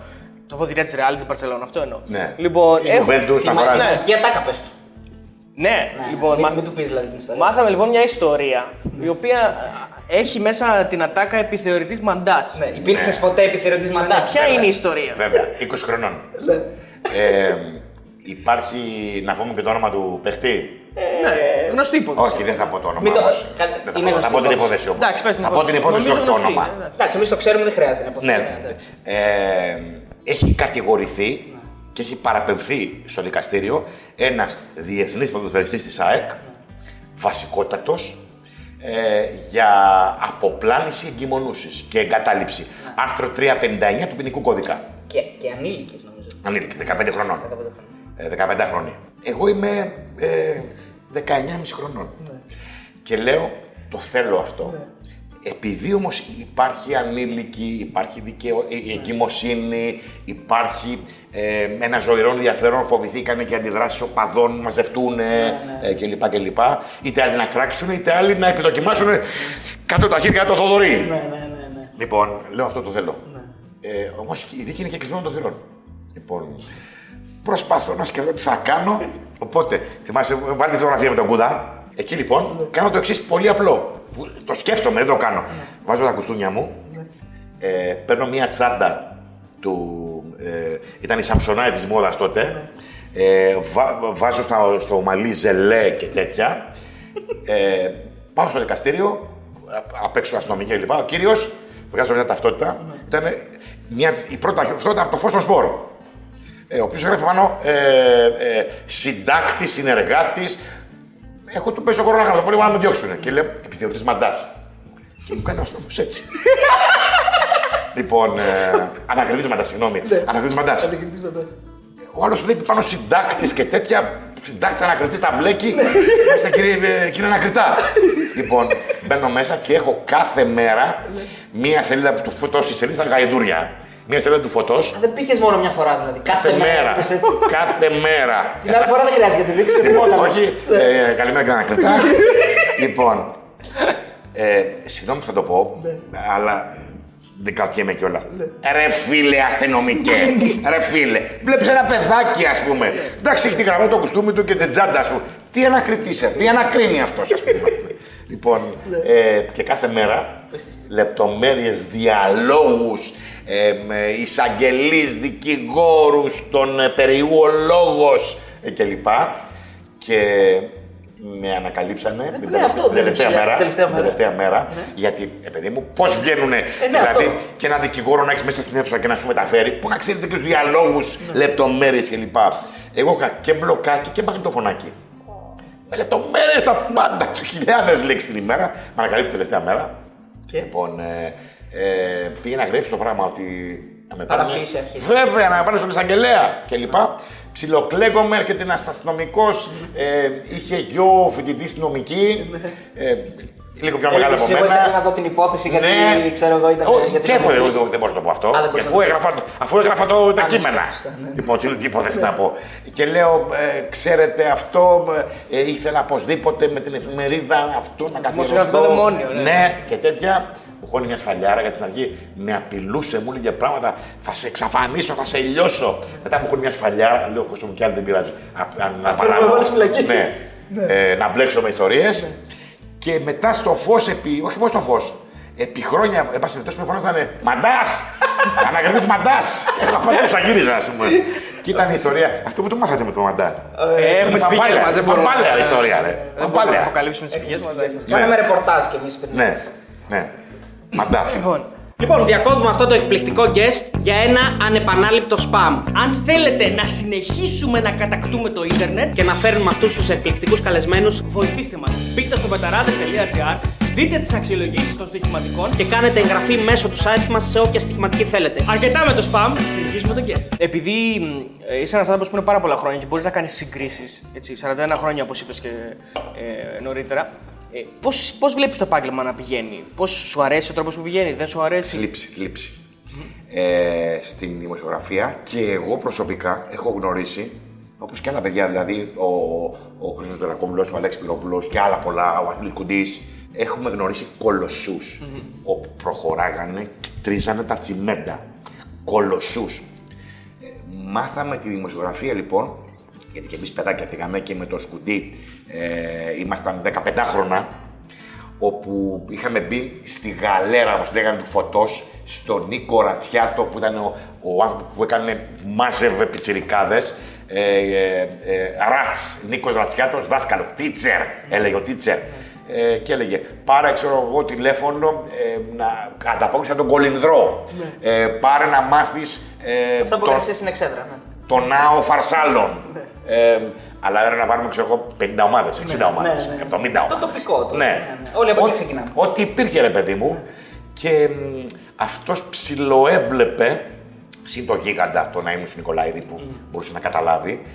Το αποδητήρια της Ρεάλ της Μπαρσελόνα, αυτό εννοώ. Ναι. Λοιπόν, Η έχω- Juventus τα Μα- φοράζει. ναι. Και ατάκα πες του. Ναι, λοιπόν, μην, μάθα- μην του πεις δηλαδή την ιστορία. μάθαμε λοιπόν μια ιστορία η οποία έχει μέσα την ατάκα επιθεωρητής μαντάς. Ναι, υπήρξες ποτέ επιθεωρητής μαντάς. Ποια είναι η ιστορία; Βέβαια, 20 χρονών. Ναι. ε, υπάρχει, να πούμε και το όνομα του παιχτή; Ναι, γνωστή υπόθεση. Όχι, δεν θα πω το όνομα Μην το- όμως. καλ- Δεν θα είναι πω, θα γνωστή πω την υπόθεση. υπόθεση όμως. Εντάξει, πες την Θα πω την υπόθεση, όχι το Νομίζω όνομα. γνωστή, ναι, ναι. Εντάξει, εμείς το ξέρουμε, δεν χρειάζεται να Ναι, υποθέσουμε. ε, έχει κατηγορηθεί και έχει παραπεμφθεί στο δικαστήριο ένας διεθνής ποδοσφαιριστής της ΑΕΚ, βασικότατος, ε, για αποπλάνηση εγκυμονούσης και εγκατάλειψη. Άρθρο 359 του ποινικού κώδικα. Και, και ανήλικες νομίζω. Ανήλικη, 15 χρονών. 15 χρόνια. Ε, 15 χρόνια. Εγώ είμαι ε, 19,5 χρονών. Και λέω, το θέλω αυτό. Επειδή όμως υπάρχει ανήλικη, υπάρχει δικαιο... ε, εγκυμοσύνη, υπάρχει ε, ένα ζωηρό ενδιαφέρον, φοβηθήκανε και αντιδράσεις οπαδών, μαζευτούν ε, κλπ, κλπ. Είτε άλλοι να κράξουν, είτε άλλοι να επιδοκιμάσουν κάτω τα χέρια το Θοδωρή. Ναι, ναι, ναι. ναι. Λοιπόν, λέω αυτό το θέλω. Ε, Όμως η δίκη είναι και κλεισμένο των θυρών. Λοιπόν, προσπαθώ να σκεφτώ τι θα κάνω. Οπότε, θυμάσαι, βάλτε τη φωτογραφία με τον Κούδα. Εκεί λοιπόν, κάνω το εξής πολύ απλό. Που Το σκέφτομαι, δεν το κάνω. Βάζω τα κουστούμια μου, ε, παίρνω μία τσάντα του. Ε, ήταν η Σαμψονάη της μόδας τότε. Ε, βα- βάζω στα, στο μαλλί ζελέ και τέτοια. Ε, πάω στο δικαστήριο, α- απ' έξω αστυνομική κλπ. Ο κύριος, βγάζω μια ταυτότητα, ήταν μια, η πρώτη ταυτότητα από το φως των σπόρων. Ε, ο οποίος έγραφε πάνω ε, ε, συντάκτης, συνεργάτης. Έχω του παίζω κορώνα το πολύ να με διώξουν. Και λέω, επιθεωρητή μαντάς. Και μου κάνει ο αστυνομικός έτσι. λοιπόν, ε, ανακριτής μαντάς, συγγνώμη. Ανακριτής μαντάς. Ο άλλος βλέπει πάνω συντάκτης και τέτοια. Συντάκτης ανακριτής τα μπλέκει. Είστε κύριε, ε, κύριε Ανακριτά. λοιπόν, μπαίνω μέσα και έχω κάθε μέρα μία σελίδα του φωτό. Η σελίδα στα γαϊδούρια. Μία σελίδα του φωτός. Δεν πήγες μόνο μια φορά δηλαδή. Κάθε μέρα. είπες έτσι. κάθε μέρα. Την άλλη φορά δεν χρειάζεται γιατί δείξεις τίποτα. Όχι, ε, καλημέρα κύριε Ανακριτά. λοιπόν, ε, συγγνώμη που θα το πω, αλλά δεν κρατιέμαι κιόλας. Ρε φίλε αστυνομικέ, ρε φίλε. Βλέπεις ένα παιδάκι, ας πούμε. Εντάξει, έχει τη γραμμή το κουστούμι του και την τσάντα, ας πούμε. Τι ανακριτή, σε- τι ανακρίνει αυτός, ας πούμε. Λοιπόν, ε, και κάθε μέρα λεπτομέρειες διαλόγους, ε, με εισαγγελείς, δικηγόρους, τον ε, περιού ο λόγος ε, κλπ. Και με ανακαλύψανε την ναι, αυτό, τελευταία, δεν τελευταία ουσία- μέρα. τελευταία την μέρα. τελευταία μέρα. Γιατί, ε, παιδί μου, πώς βγαίνουνε; δηλαδή, ναι, αυτό. και ένα δικηγόρο να έχεις μέσα στην αίθουσα και να σου μεταφέρει, που να ξέρει τέτοιους διαλόγους, Ναι. λεπτομέρειες κλπ. Εγώ είχα και μπλοκάκι και μαγνητοφωνάκι. Με λεπτομέρειες τα πάντα, χιλιάδε λέξεις την ημέρα. Με ανακαλύπτει την τελευταία μέρα. Και; Λοιπόν, ε, ε, πήγε να γράψει το πράγμα ότι. Να με Παραποίηση πάνε- αρχή. Βέβαια, να με πάνε στον εισαγγελέα κλπ. Ψιλοκλέγομαι, έρχεται ένας αστυνομικός. Ε, είχε γιο φοιτητή στη νομική. Ε, λίγο πιο μεγάλο από Εγώ ήθελα να μένα. δω την υπόθεση γιατί Ναι. ξέρω εγώ ήταν. Ω, για την και νομική. εγώ δεν μπορώ να το πω αυτό. Α, δεν μπορείς αφού, να το έγραφα, αφού έγραφα το, τα ναι, κείμενα. σωστά, ναι. Λοιπόν, τι, τι υπόθεση να πω. Και λέω, ε, ξέρετε αυτό, ε, ήθελα οπωσδήποτε με την εφημερίδα αυτό να Δημοσιογραφικό καθιερωθώ. δαιμόνιο, ναι. ναι, και τέτοια. Μου χώνει μια σφαλιάρα γιατί στην αρχή με απειλούσε, μου έλεγε πράγματα. Θα σε εξαφανίσω, θα σε λιώσω. Μετά μου χώνει μια σφαλιάρα, λέω χώσω μου κι άλλη δεν πειράζει. Α, α, να παράγω. βάλεις φυλακή. Ναι. Ε, να μπλέξω με ιστορίες. Και μετά στο φως, επί, όχι μόνο στο φως, επί χρόνια, εν πάση περιπτώσει, με φωνάζανε Μαντάς! Ανακριτή Μαντάς! Και έγραφα πάντα που σαγύριζα, ας πούμε. Και ήταν η ιστορία. Αυτό που το μάθατε με το Μαντά. Ε, έχουμε τις πηγές μας, δεν μπορούμε να- Παπάλαια ιστορία, ρε. Δεν μπορούμε να Παπάλαια. αποκαλύψουμε τις πηγέ μας. Κάναμε ρεπορτάζ κι εμείς πριν. Ναι, ναι. Μαντάς. Λοιπόν, Λοιπόν, διακόπτουμε αυτό το εκπληκτικό guest για ένα ανεπανάληπτο spam. αν θέλετε να συνεχίσουμε να κατακτούμε το ίντερνετ Και να φέρνουμε αυτούς τους εκπληκτικούς καλεσμένους βοηθήστε μας. Μπείτε στο πεταράδε.gr, δείτε τις αξιολογήσεις των στοιχηματικών και κάνετε εγγραφή μέσω του site μας σε όποια στοιχηματική θέλετε. Αρκετά με το spam, συνεχίζουμε τον guest. Επειδή μ, ε, είσαι ένας άνθρωπος που είναι πάρα πολλά χρόνια και μπορείς να κάνεις συγκρίσεις, 41 χρόνια όπως είπες και ε, νωρίτερα, ε, πώς πώς βλέπεις το επάγγελμα να πηγαίνει, Πώς σου αρέσει ο τρόπος που πηγαίνει, δεν σου αρέσει; Θλίψη, θλίψη. Ε, στην δημοσιογραφία και εγώ προσωπικά έχω γνωρίσει, όπως και άλλα παιδιά, δηλαδή ο, ο Χρήστος Τερακόπουλος, ο Αλέξης Πυρόπουλος και άλλα πολλά, ο Αθλής Κουντής, έχουμε γνωρίσει κολοσσούς, όπου προχωράγανε και τρίζανε τα τσιμέντα. Κολοσσούς. Ε, μάθαμε τη δημοσιογραφία λοιπόν, γιατί και εμείς παιδάκια πήγαμε και με το σκουντί, ε, ήμασταν 15 χρόνια, όπου είχαμε μπει στη γαλέρα, όπως λέγανε, του φωτός, στον Νίκο Ρατσιάτο, που ήταν ο, ο άνθρωπος που έκανε, μάζευε πιτσιρικάδες, ε, ε, ε, Ράτς, Νίκος Ρατσιάτος, δάσκαλο, teacher, έλεγε ο teacher. Ε, και έλεγε, πάρε, ξέρω εγώ, τηλέφωνο, ε, να ανταπόκρισε τον Κολυνδρό. Ε, πάρε να μάθεις ε, Αυτό που τον- έκανε εσύ στην εξέδρα. Ναι. το Νάο Φαρσάλων. Ε, αλλά έπρεπε να πάρουμε ξέρω εγώ 50 ομάδες, 60 ομάδες, ναι, ναι. 70 ομάδες. Το τοπικό, το- Ναι. ναι, ναι. Όλοι από εκεί Ό- ξεκινάμε. Ό,τι υπήρχε ρε παιδί μου. Και αυτός ψιλοέβλεπε, συν το γίγαντα, τον Αίμου Νικολαίδη που μπορούσε να καταλάβει.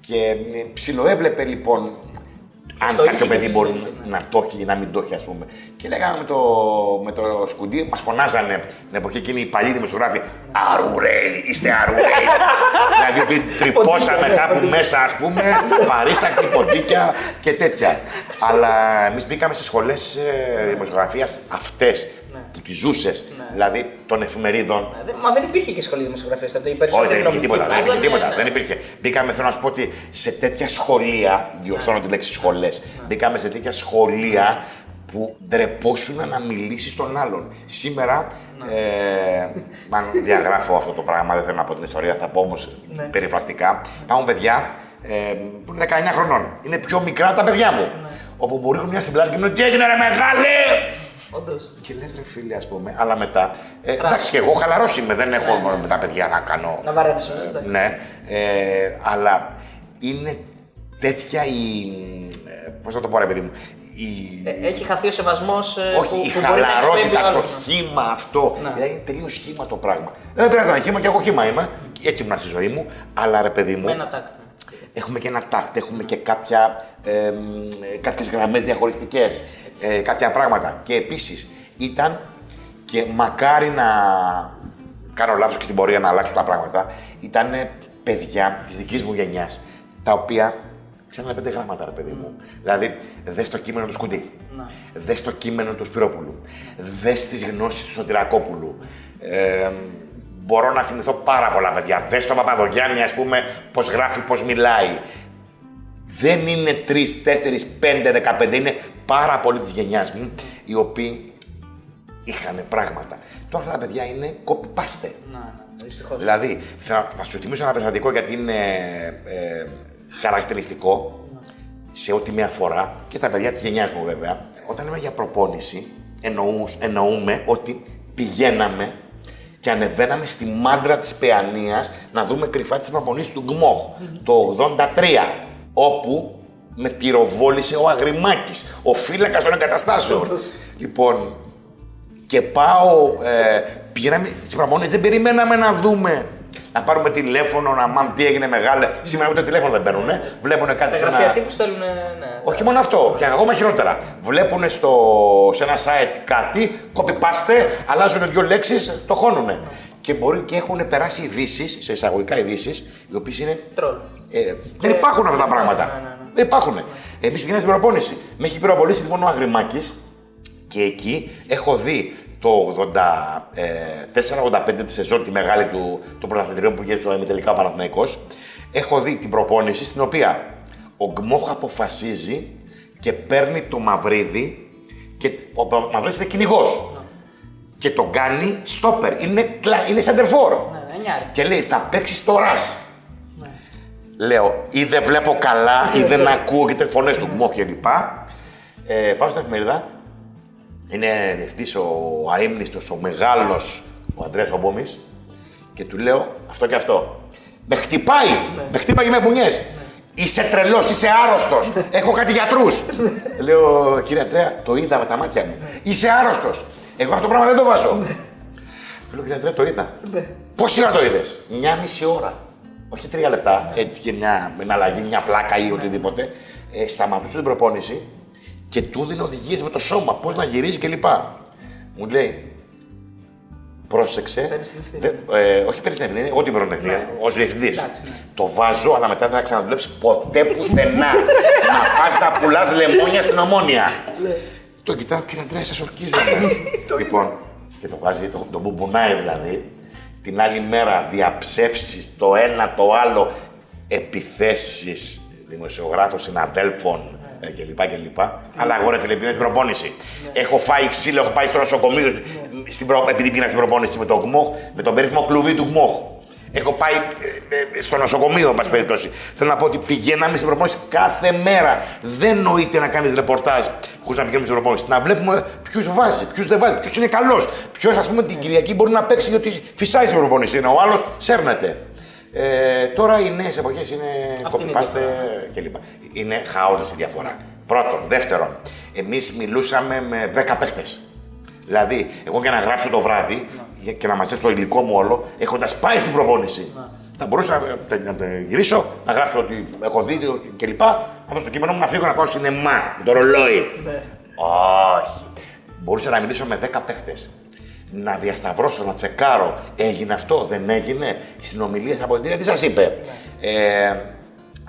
Και μ, ψιλοέβλεπε λοιπόν αν το κάποιο είχε παιδί και μπορεί ψηλό, ναι. να το έχει ή να μην το έχει, ας πούμε. Και λέγαμε με το, με το σκουντί, μας φωνάζανε την εποχή εκείνη οι παλιοί δημοσιογράφοι. Αρουρέι, είστε αρουρέι. δηλαδή ότι τρυπώσαμε Ποντίκια, κάπου ποντίκια. μέσα, ας πούμε, παρήσακτη ποντίκια και τέτοια. Αλλά εμείς μπήκαμε στι σχολές δημοσιογραφίας αυτές που τι ζούσες, δηλαδή των εφημερίδων. Ε, Μα δεν υπήρχε και σχολή δημοσιογραφίας τότε. Οι Όχι, περισσότεροι δεν υπήρχε νομικοί τίποτα. Δεν υπήρχε βγάζανε, τίποτα. ναι. Δεν υπήρχε. Μπήκαμε, θέλω να σου πω ότι σε τέτοια σχολεία, διορθώνω τη λέξη σχολές, μπήκαμε σε τέτοια σχολεία που ντρεπόσουν να μιλήσεις στον άλλον. Σήμερα, ε, αν διαγράφω αυτό το πράγμα, δεν θέλω να πω την ιστορία, θα πω όμως περιφραστικά. Υπάρχουν παιδιά ε, που είναι 19 χρονών. Είναι πιο μικρά τα παιδιά μου. όπου μου ρίχνουν μια συμπλάτη και μου λένε Τι έγινε, ρε μεγάλε! Όντως. Και λες, ρε φίλε, ας πούμε, αλλά μετά. Ε, εντάξει, και εγώ χαλαρός είμαι, δεν έχω μόνο με τα παιδιά να κάνω. Να βαραίνεις όμως, εντάξει. Ναι, ε, αλλά είναι τέτοια η. Πώς να το πω, ρε παιδί μου. Η... Ε, Έχει χαθεί ο σεβασμός ε, Όχι, που, η που μπορεί να εκπέμπει ο χαλαρότητα, το άλλος, ναι. χήμα αυτό. Ναι. Δηλαδή είναι τελείως χήμα το πράγμα. Δεν πειράζει να είναι χήμα και εγώ χήμα είμαι. Έτσι ήμουν στη ζωή μου. Αλλά ρε παιδί μου, Με ένα τάκτο. Έχουμε και ένα τάκτ, έχουμε και κάποια, ε, ε, κάποιες γραμμές διαχωριστικές, ε, κάποια πράγματα. Και επίσης ήταν και μακάρι να κάνω λάθος και στην πορεία να αλλάξω τα πράγματα, ήταν παιδιά της δικής μου γενιάς, τα οποία ξέρανε πέντε γράμματα, ρε παιδί μου. Δηλαδή, δες το κείμενο του Σκουντή, Ναι. δες το κείμενο του Σπυρόπουλου, δες τις γνώσεις του Σωτηρακόπουλου. Ε, μπορώ να θυμηθώ πάρα πολλά παιδιά. Δες τον Παπαδογιάννη, ας πούμε, πώς γράφει, πώς μιλάει. Δεν είναι τρεις, τέσσερις, πέντε, δεκαπέντε. Είναι πάρα πολλοί της γενιάς μου οι οποίοι είχαν πράγματα. Τώρα αυτά τα παιδιά είναι copy-paste. Ναι, ναι, δυστυχώς. Δηλαδή, θα, θα σου θυμίσω ένα περιστατικό γιατί είναι ε, χαρακτηριστικό σε ό,τι με αφορά και στα παιδιά της γενιάς μου βέβαια. Όταν λέμε για προπόνηση, εννοούς, εννοούμε ότι πηγαίναμε και ανεβαίναμε στη μάντρα της Παιανίας να δούμε κρυφά τις προπονήσεις του ΓΜΟΧ το 83, όπου με πυροβόλησε ο Αγριμάκης, ο φύλακας των εγκαταστάσεων. λοιπόν, και πάω, ε, πήραμε τις προπονήσεις, δεν περιμέναμε να δούμε. Να πάρουμε τηλέφωνο, να μάμ τι έγινε μεγάλε. Σήμερα ούτε τηλέφωνο δεν παίρνουν. Βλέπουν κάτι Τα σε γραφεία ένα. τύπου στέλνουν. Ναι. Όχι μόνο αυτό, και ακόμα χειρότερα. Βλέπουν στο, σε ένα site κάτι, copy-paste, αλλάζουν δύο λέξεις, το χώνουν. Και μπορεί και έχουν περάσει ειδήσεις, σε εισαγωγικά ειδήσεις, οι οποίες είναι. Τρόλ. Ε, δεν υπάρχουν αυτά τα πράγματα. ναι, ναι, ναι. Δεν υπάρχουν. Εμείς πηγαίναμε στην προπόνηση. Με έχει πυροβολήσει μόνο ο Αγριμάκης και εκεί έχω δει το 84-85 τη σεζόν, τη μεγάλη του, του πρωταθλητριών που γίνεται στο ημιτελικά ο Παναθηναϊκός. Έχω δει την προπόνηση στην οποία ο Γκμόχ αποφασίζει και παίρνει το Μαυρίδι και ο Μαυρίδης είναι κυνηγός. Και τον κάνει στόπερ. Είναι, κλα- είναι σεντερφόρ. Ναι, ναι, εννιάρι. Και λέει θα παίξεις το ρας. Λέω, ή δεν βλέπω καλά, ή δεν ακούω και φωνές του Γκμόχ και λοιπά. Ε, πάω στην εφημερίδα. Είναι διευθυντή ο αείμνηστος, ο μεγάλος, ο Αντρέα Ομπόμη. Και του λέω αυτό και αυτό. Με χτυπάει! Με χτύπαγε με μπουνιές. Είσαι τρελός, είσαι άρρωστος. Έχω κάτι γιατρούς. λέω, κύριε Αντρέα, το είδα με τα μάτια μου. Είσαι άρρωστος. Εγώ αυτό το πράγμα δεν το βάζω. Λέω, κύριε Αντρέα, το είδα. Πόση ώρα το είδες, Μια μισή ώρα. Όχι τρία λεπτά, έτυχε μια, μια αλλαγή, μια πλάκα ή οτιδήποτε. Ε, σταματούσε την προπόνηση και του δίνει οδηγίες με το σώμα, πώς να γυρίζει κλπ. Μου λέει, πρόσεξε. Παίρνεις την ευθύνη. δεν- ε, όχι παίρνεις την ευθύνη, εγώ την παίρνω την ευθύνη. Ω διευθυντής. Εντάξει, ναι. Το βάζω, αλλά μετά δεν θα ξαναδουλέψει ποτέ πουθενά. να πας να πουλάς λεμόνια στην ομόνια. το κοιτάω, κύριε Αντρέα, σας ορκίζομαι. λοιπόν, και το βάζει, το, το μπουμπουνάει δηλαδή. Την άλλη μέρα διαψεύσεις το ένα το άλλο, επιθέσεις δημοσιογράφων, συναδέλφων ε, κλπ. κλπ. Αλλά εγώ ρε φίλε, πήγα στην προπόνηση. Έχω φάει ξύλο, έχω πάει στο νοσοκομείο στην προ... επειδή πήγα στην προπόνηση με τον ΓΜΟΧ, με τον περίφημο κλουβί του ΓΜΟΧ. Έχω πάει ε, ε, στο νοσοκομείο, εν πάση περιπτώσει. Θέλω να πω ότι πηγαίναμε στην προπόνηση κάθε μέρα. Δεν νοείται να κάνεις ρεπορτάζ χωρίς να πηγαίνουμε στην προπόνηση. Να βλέπουμε ποιους βάζει, ποιους δεν βάζει, ποιος είναι καλός. Ποιος, ας πούμε, την Κυριακή μπορεί να παίξει γιατί φυσάει στην προπόνηση. Ενώ ο άλλος σέρνεται. Ε, τώρα οι νέες εποχές είναι Αυτή είναι η copy-paste κλπ. Είναι χαόδη η διαφορά. Πρώτον. Δεύτερον, εμείς μιλούσαμε με 10 παίχτες. Δηλαδή, εγώ για να γράψω το βράδυ για- και να μαζέψω το υλικό μου όλο, έχοντας πάει στην προπόνηση. Θα μπορούσα να, να, να γυρίσω, να γράψω ότι έχω δει κλπ. Να δώσω το κείμενο μου να φύγω να πάω σινεμά με το ρολόι. Όχι. Μπορούσα να μιλήσω με 10 παίχτες. Να διασταυρώσω, να τσεκάρω. Έγινε αυτό, δεν έγινε. Συνομιλίες από την τι σας είπε. Ε,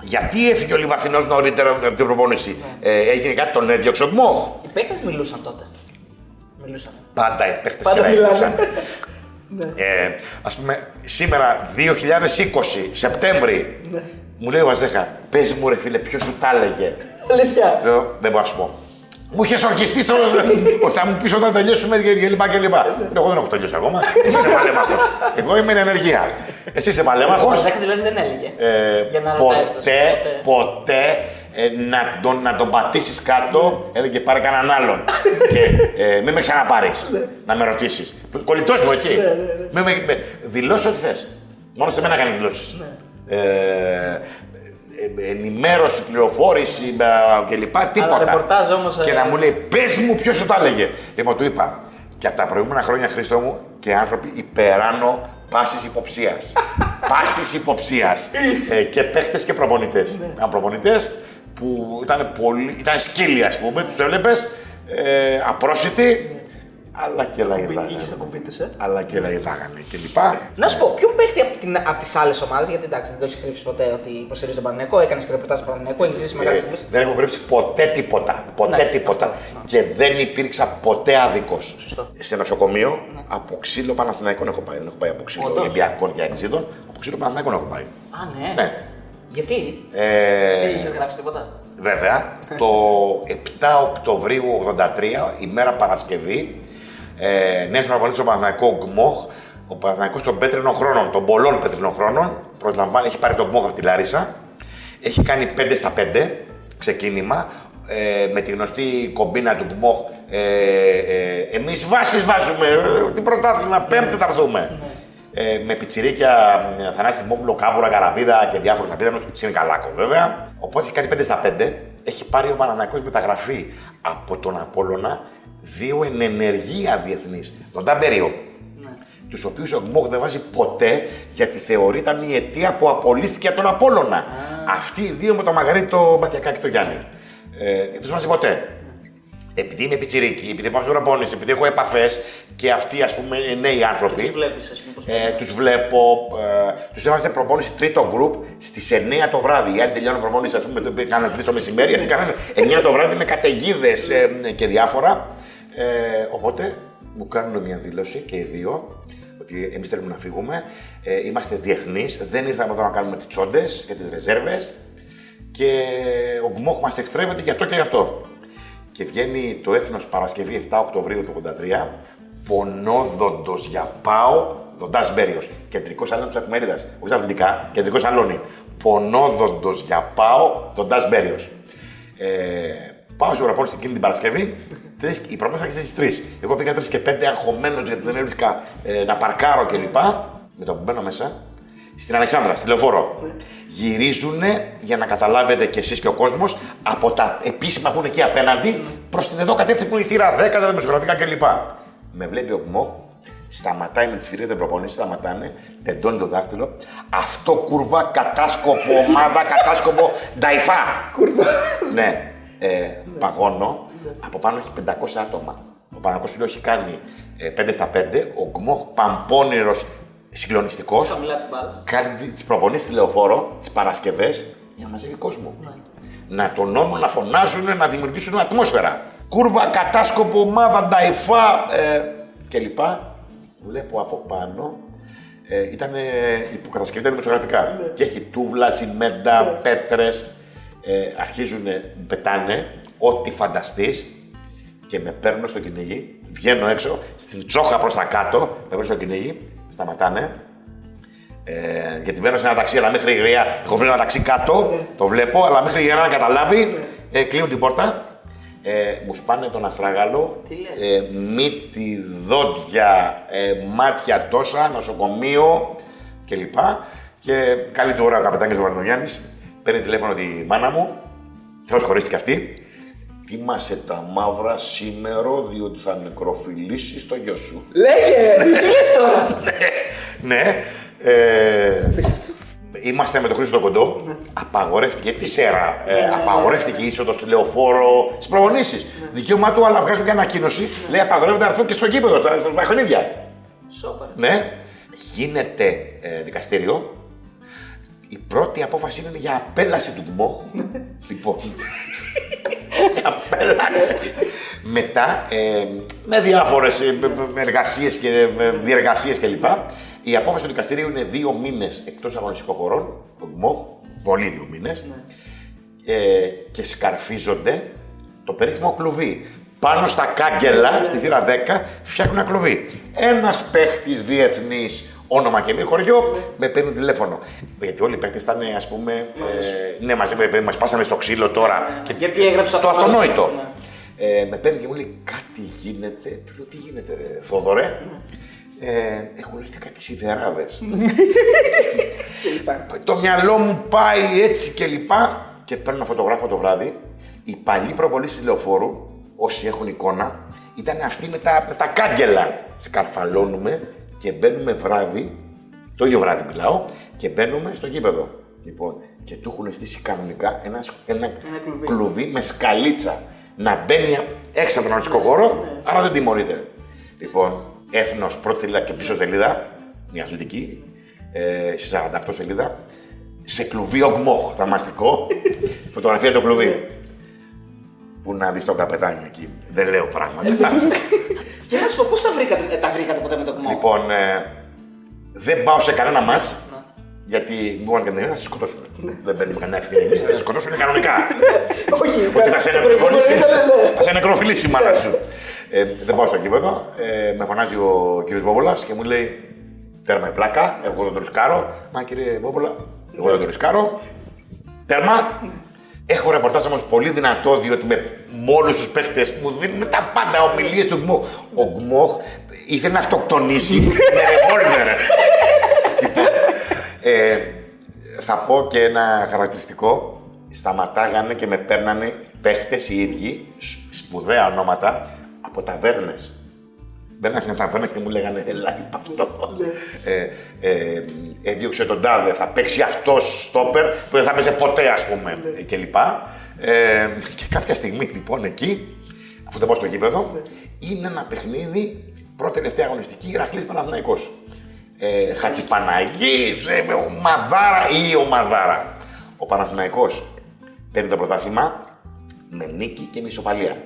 γιατί έφυγε ο Λιβαθινός νωρίτερα από την προπόνηση; Ε, έγινε κάτι, τον έδιωξε ο Μόχ. Οι παίκτες μιλούσαν τότε. Μιλούσαν. Πάντα οι παίχτες Πάντα και να μιλάνε. έδωσαν. ε, ας πούμε, σήμερα, 2020, Σεπτέμβρη, μου λέει ο Βαζέχα, πες μου ρε φίλε, ποιος σου τα έλεγε; Αλήθεια. Λέω, δεν μπορώ να σου πω. Μου είχες ορκιστεί στο. ότι θα μου πεις όταν τελειώσουμε και και λοιπά και λοιπά. Λέω, Εγώ δεν έχω τελειώσει ακόμα. Εσύ είσαι παλέμαχος. Εγώ είμαι εν ενεργεία. Εσύ είσαι παλέμαχος. Ο Ζέχα δηλαδή δεν έλεγε. Ε, Για να ρωτάει αυτός. ποτέ, ποτέ ε, να, τον, να τον πατήσεις κάτω, έλεγε πάρε κανέναν άλλον. και ε, μην με ξαναπάρεις να με ρωτήσεις. Κολλητός μου, έτσι. Μην με, με, δηλώσει ό,τι θες. Μόνος σε μένα κάνει δηλώσεις. Ε, ε, ενημέρωση, πληροφόρηση ε, κλπ. Τίποτα. ρεπορτάζ όμως, Και ε, να μου λέει, πες μου ποιος σου το έλεγε. Λοιπόν, του είπα, και από τα προηγούμενα χρόνια, Χρήστο μου, και άνθρωποι υπεράνω πάσης υποψίας. πάσης υποψίας. ε, και παίχτες και προπονητές. Ήταν προπονητές που ήταν, πολύ, ήταν σκύλοι, ας πούμε, τους έβλεπες ε, απρόσιτοι, αλλά και λαϊδάγανε. Είχες το κουμπί τους, ε; Αλλά και λαϊδάγανε κλπ. Να σου πω, ποιον παίχτη από, την, από τις άλλες ομάδες, γιατί εντάξει δεν το έχεις κρύψει ποτέ ότι υποστηρίζει τον Παναγενικό, έκανες και ρεπορτάζ στον Παναγενικό, έχεις ζήσει μεγάλες Ε, στιγμές. δεν έχω κρύψει ποτέ τίποτα. Ποτέ Ναι, τίποτα. αυτό, ναι. Και δεν υπήρξα ποτέ άδικος. Σωστό. Σε νοσοκομείο, από ξύλο Παναθηναϊκών έχω πάει. Δεν έχω πάει από ξύλο Όντως. Ολυμπιακών και Αγγλίδων. Από ξύλο Παναθηναϊκών έχω πάει. Α, ναι. Ναι. Γιατί, Ε, δεν είχες γράψει τίποτα; Βέβαια, το 7 Οκτωβρίου 83, ημέρα Παρασκευή, ε, νέο προπονητή στο Παναθηναϊκός Γκμοχ, ο Παναθηναϊκός των πέτρινων χρόνων, των πολλών πέτρινων χρόνων, προσλαμβάνει, έχει πάρει τον Γκμοχ από τη Λάρισα, έχει κάνει 5 στα 5 ξεκίνημα, ε, με τη γνωστή κομπίνα του Γκμοχ, ε, ε, εμείς βάσεις βάζουμε, ε, τι πρωτάθλημα, πέμπτη θα έρθουμε. Ε, με πιτσιρίκια ε, Θανάση Δημόπουλο, Κάβουρα, Καραβίδα και διάφορους απίδανου. Συνεκαλάκο βέβαια. Οπότε έχει κάνει 5 στα 5. Έχει πάρει ο Παναναναϊκός μεταγραφή από τον Απόλλωνα δύο εν ενεργεία διεθνείς. Τον Ταμπεριό. Ναι. Τους οποίους ο Γκμόχ δεν βάζει ποτέ γιατί θεωρεί ήταν η αιτία που απολύθηκε από τον Απόλλωνα. Αυτοί οι δύο με τον Μαγαρίτη, το Μπαθιακά και τον Γιάννη. Ε, δεν τους βάζει ποτέ επειδή είμαι πιτσιρίκι, επειδή πάω στην προπόνηση, επειδή έχω επαφές και αυτοί ας πούμε είναι νέοι άνθρωποι. Τους βλέπεις, ας πούμε, πώς Ε, τους βλέπω, ε, τους έβαζε προπόνηση τρίτο γκρουπ στις 9 το βράδυ. Οι άλλοι τελειώνουν προπόνηση, ας πούμε, το- κάνανε 3 το μεσημέρι, αυτοί κάνανε 9 το βράδυ με καταιγίδες και διάφορα. Ε, οπότε μου κάνουν μια δήλωση και οι δύο ότι εμείς θέλουμε να φύγουμε. Ε, είμαστε διεθνείς, δεν ήρθαμε εδώ να κάνουμε τις τσόντες και τις ρεζέρβες. Και ο Γκμόχ μας εχθρεύεται γι' αυτό και γι' αυτό. Και βγαίνει το έθνος Παρασκευή 7 Οκτωβρίου του 83, πονόδοντος για πάω, δοντάς Μπέριος. Κεντρικός σαλόνι τη εφημερίδα. Όχι στα αθλητικά, κεντρικός σαλόνι. Πονόδοντος για πάω, δοντάς Μπέριος. Ε, πάω στην προπόνηση εκείνη την Παρασκευή. Τρεις- Η προπόνηση άρχισε στις 3. Εγώ πήγα 3 και 5 αγχωμένο γιατί δεν έβρισκα ε, να παρκάρω κλπ. Με το που μπαίνω μέσα, στην Αλεξάνδρα, στη λεωφόρο. Γυρίζουν για να καταλάβετε κι εσείς και ο κόσμος από τα επίσημα που είναι εκεί απέναντι προς την εδώ κατεύθυνση που είναι η θύρα 10, τα δημοσιογραφικά κλπ. Με βλέπει ο Κμό, σταματάει με τις φυρίδες προπονήσει, σταματάνε, τεντώνει το δάχτυλο. Αυτό κουρβά κατάσκοπο ομάδα, κατάσκοπο νταϊφά. Κουρβά. ναι, ε, παγώνω. Από πάνω έχει 500 άτομα. Ο Παναγός φίλο έχει κάνει ε, 5 στα 5. Ο Γκμόχ Παμπώνηρος συγκλονιστικός. Χαμηλά την μπάλα. Κάνει τις προπονήσεις στη λεωφόρο, τις Παρασκευές, για να μαζεύει κόσμο. Να τον νόμο να φωνάζουν, να δημιουργήσουν ατμόσφαιρα. Κούρβα, κατάσκοπο, ομάδα, νταϊφά ε, κλπ. Βλέπω από πάνω. Ε, ήταν υποκατασκευή τα δημοσιογραφικά. Και έχει τούβλα, τσιμέντα, πέτρες. Ε, αρχίζουν, πετάνε ό,τι φανταστείς και με παίρνουν στο κυνήγι. Βγαίνω έξω, στην τσόχα προς τα κάτω, με παίρνουν στο κυνήγι, σταματάνε. Ε, γιατί μπαίνω σε ένα ταξί, αλλά μέχρι η γριά. Έχω βρει ένα ταξί κάτω, το βλέπω, αλλά μέχρι η γριά να καταλάβει, ε, κλείνουν την πόρτα. Ε, μου σπάνε τον αστράγαλο. Τι λες; Ε, μύτη, δόντια, ε, μάτια τόσα, νοσοκομείο κλπ. Και καλή του ώρα ο καπετάνιος ο Βαρδογιάννης παίρνει τηλέφωνο τη μάνα μου. Θεός χωρίστηκε αυτή. Τίμασε τα μαύρα σήμερα διότι θα νεκροφιλήσει το γιο σου. Λέγε! Τι λες τώρα! ναι. Ε, Είμαστε με τον Χρήστο τον Κοντό. Απαγορεύτηκε τη σέρα. Ε, απαγορεύτηκε η είσοδος στη λεωφόρο στις προπονήσεις. Δικαίωμά του, αλλά βγάζουν και ανακοίνωση. Λέει απαγορεύεται να έρθουν και στο γήπεδο, στα, στα παιχνίδια. Σόπα. Ναι. Γίνεται ε, δικαστήριο. Η πρώτη απόφαση είναι για απέλαση του Γκμόχ. λοιπόν. για απέλαση. Μετά, ε, με διάφορες εργασίες και ε, διεργασίες κλπ. Η απόφαση του δικαστηρίου είναι δύο μήνες εκτός αγωνιστικών χωρών. Το Γκμόχ, πολύ δύο μήνες. Ε, και σκαρφίζονται το περίφημο κλουβί. Πάνω στα κάγκελα, στη θύρα 10, φτιάχνουν ένα κλουβί. Ένας παίχτης διεθνής, όνομα και μη χωριό, με παίρνουν τηλέφωνο. Γιατί όλοι οι παίκτες ήταν, ας πούμε. Ε, ναι, μαζί με, μας πάσαμε στο ξύλο τώρα. Και Γιατί έγραψε το αυτό. αυτονόητο. Ναι. Ε, με παίρνει και μου λέει κάτι γίνεται. Του λέω τι γίνεται, ρε, Θόδωρε; Ε, έχουν έρθει κάτι σιδεράδες. το μυαλό μου πάει έτσι και λοιπά. Και παίρνω ένα φωτογράφο το βράδυ. Η παλιή προβολή της λεωφόρου, όσοι έχουν εικόνα, ήταν αυτή με τα, με τα κάγκελα. Σκαρφαλώνουμε και μπαίνουμε βράδυ, το ίδιο βράδυ μιλάω, και μπαίνουμε στο γήπεδο. Λοιπόν, και του έχουν στήσει κανονικά ένα, σκ- ένα, κλουβί. κλουβί με σκαλίτσα να μπαίνει έξω από τον αγωνιστικό χώρο, άρα δεν τιμωρείται. Λοιπόν, έθνος πρώτη σελίδα και πίσω σελίδα, μια αθλητική, ε, στη 48 σελίδα, σε κλουβί ογκμό, θαυμαστικό, φωτογραφία το κλουβί. Πού να δεις τον καπετάνιο εκεί, δεν λέω πράγματα. Και να σου πω, πώς τα βρήκατε, ε, τα βρήκατε ποτέ με το κμό. λοιπόν, ε, δεν πάω σε κανένα μάτς, γιατί μπορούν και να θα σε σκοτώσουν. δεν παίρνουμε κανένα ευθύνη εμείς, θα σε σκοτώσουν κανονικά. Όχι, Ότι θα σε το προηγούμενο νεκροφιλήσει, ήταν, ναι. θα σε νεκροφιλήσει η μάνα σου. Ε, δεν πάω στο κήπεδο, ε, με φωνάζει ο κ. Μπόμπολας και μου λέει τέρμα η πλάκα, εγώ δεν το ρισκάρω. Μα κύριε Μπόμπολα, εγώ δεν το ρισκάρω. Τέρμα. Έχω ρεπορτάζ όμως πολύ δυνατό, διότι με, με όλου τους παίχτες μου δίνουν τα πάντα ομιλίες του Γκμόχ. Ο Γκμόχ ήθελε να αυτοκτονήσει με ρεβόλβερ. Λοιπόν, ε, θα πω και ένα χαρακτηριστικό. Σταματάγανε και με παίρνανε παίχτες οι ίδιοι, σ- σπουδαία ονόματα, από ταβέρνες. Μπαίνανε στην ταβέρνα και μου λέγανε Ελά, είπα αυτό. ε, ε, έδιωξε τον τάδε, θα παίξει αυτός στόπερ που δεν θα παίζει ποτέ, ας πούμε, ε, κλπ. Ε, και κάποια στιγμή λοιπόν εκεί, αφού δεν πάω στο γήπεδο, είναι ένα παιχνίδι πρώτη τελευταία αγωνιστική Ηρακλής Παναθηναϊκός. Ε, Χατσιπαναγής, ε, ο Μαδάρα ή ο Μαδάρα. Ο Παναθηναϊκός παίρνει το πρωτάθλημα με νίκη και με ισοπαλία.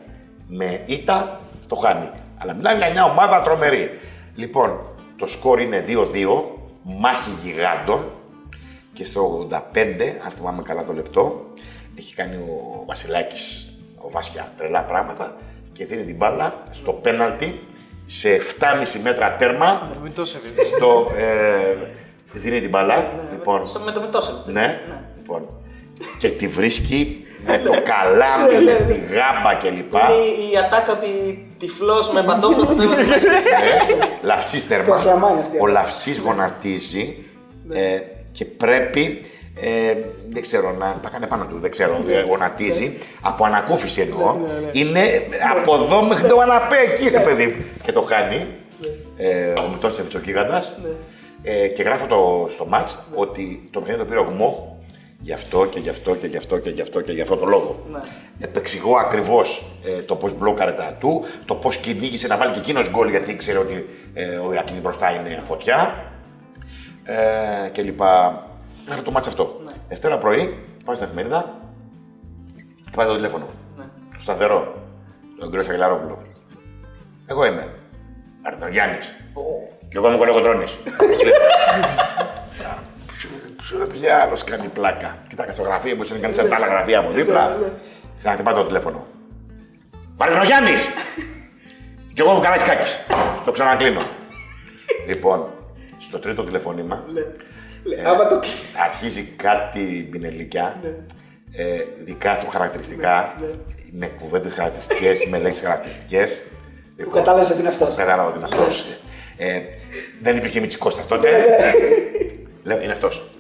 Με ήττα το χάνει. Αλλά μιλάμε για μια ομάδα τρομερή. Λοιπόν, το σκορ είναι 2-2, μάχη γιγάντων και στο 85, αν θυμάμαι καλά το λεπτό, έχει κάνει ο Βασιλάκης, ο Βάσια, τρελά πράγματα και δίνει την μπάλα στο πέναλτι σε 7,5 μέτρα τέρμα Με τόσο επειδή. στο, ε, δίνει την μπάλα, λοιπόν, Με το μετώσο. ναι, λοιπόν, και τη βρίσκει με το καλάμι, με τη γάμπα κλπ. Είναι η ατάκα ότι τυφλό με παντόφλα το έβαζε μέσα. Ναι, Λαυσής τέρμα. Το ασλαμάνι αυτή. Ο Λαυσής γονατίζει ε, και πρέπει, ε, δεν ξέρω, να τα κάνει πάνω του, δεν ξέρω, ε, γονατίζει, από ανακούφιση εννοώ. Είναι από εδώ μέχρι το αναπέ εκεί, ρε παιδί. Και το χάνει ε, ο Μητώσεβιτς ο γίγαντας. Ε, και γράφω το, στο μάτς ότι το παιχνίδι το πήρε ο Γκμόχ γι' αυτό και γι' αυτό και γι' αυτό και γι' αυτό και γι' αυτό το λόγο. Ναι. Επεξηγώ ακριβώς ε, το πώς μπλόκαρε τα του, το πώς κυνήγησε να βάλει και εκείνος γκολ γιατί ήξερε ότι ε, ο Ηρακλής μπροστά είναι φωτιά. Ε, και λοιπά. Γράφω το μάτς αυτό. Ναι. Δευτέρα πρωί, πάω στην εφημερίδα, θα πάρει το τηλέφωνο. Ναι. Το σταθερό, τον κύριο Σαγγελαρόπουλο. Εγώ είμαι. Έρθει ο Γιάννης. Και εγώ είμαι κολεγοντρώνης. Ποιο διάλογο κάνει πλάκα. Κοιτάξτε στο γραφείο που είναι κανεί από τα άλλα γραφεία από δίπλα. Ξαναχτυπά το τηλέφωνο. Πάρε τον ο Γιάννης! Κι εγώ είμαι Καραϊσκάκης. Το ξανακλίνω. λοιπόν, στο τρίτο τηλεφώνημα Άμα το κλείσεις. αρχίζει κάτι πινελίκια, ε, δικά του χαρακτηριστικά, με κουβέντες χαρακτηριστικές, με λέξεις χαρακτηριστικές. Που κατάλαβες ότι είναι αυτός. Κατάλαβα ότι είναι αυτός. Ε, δεν υπήρχε Μίτσι Κώστας τότε. Λέω, είναι αυτός.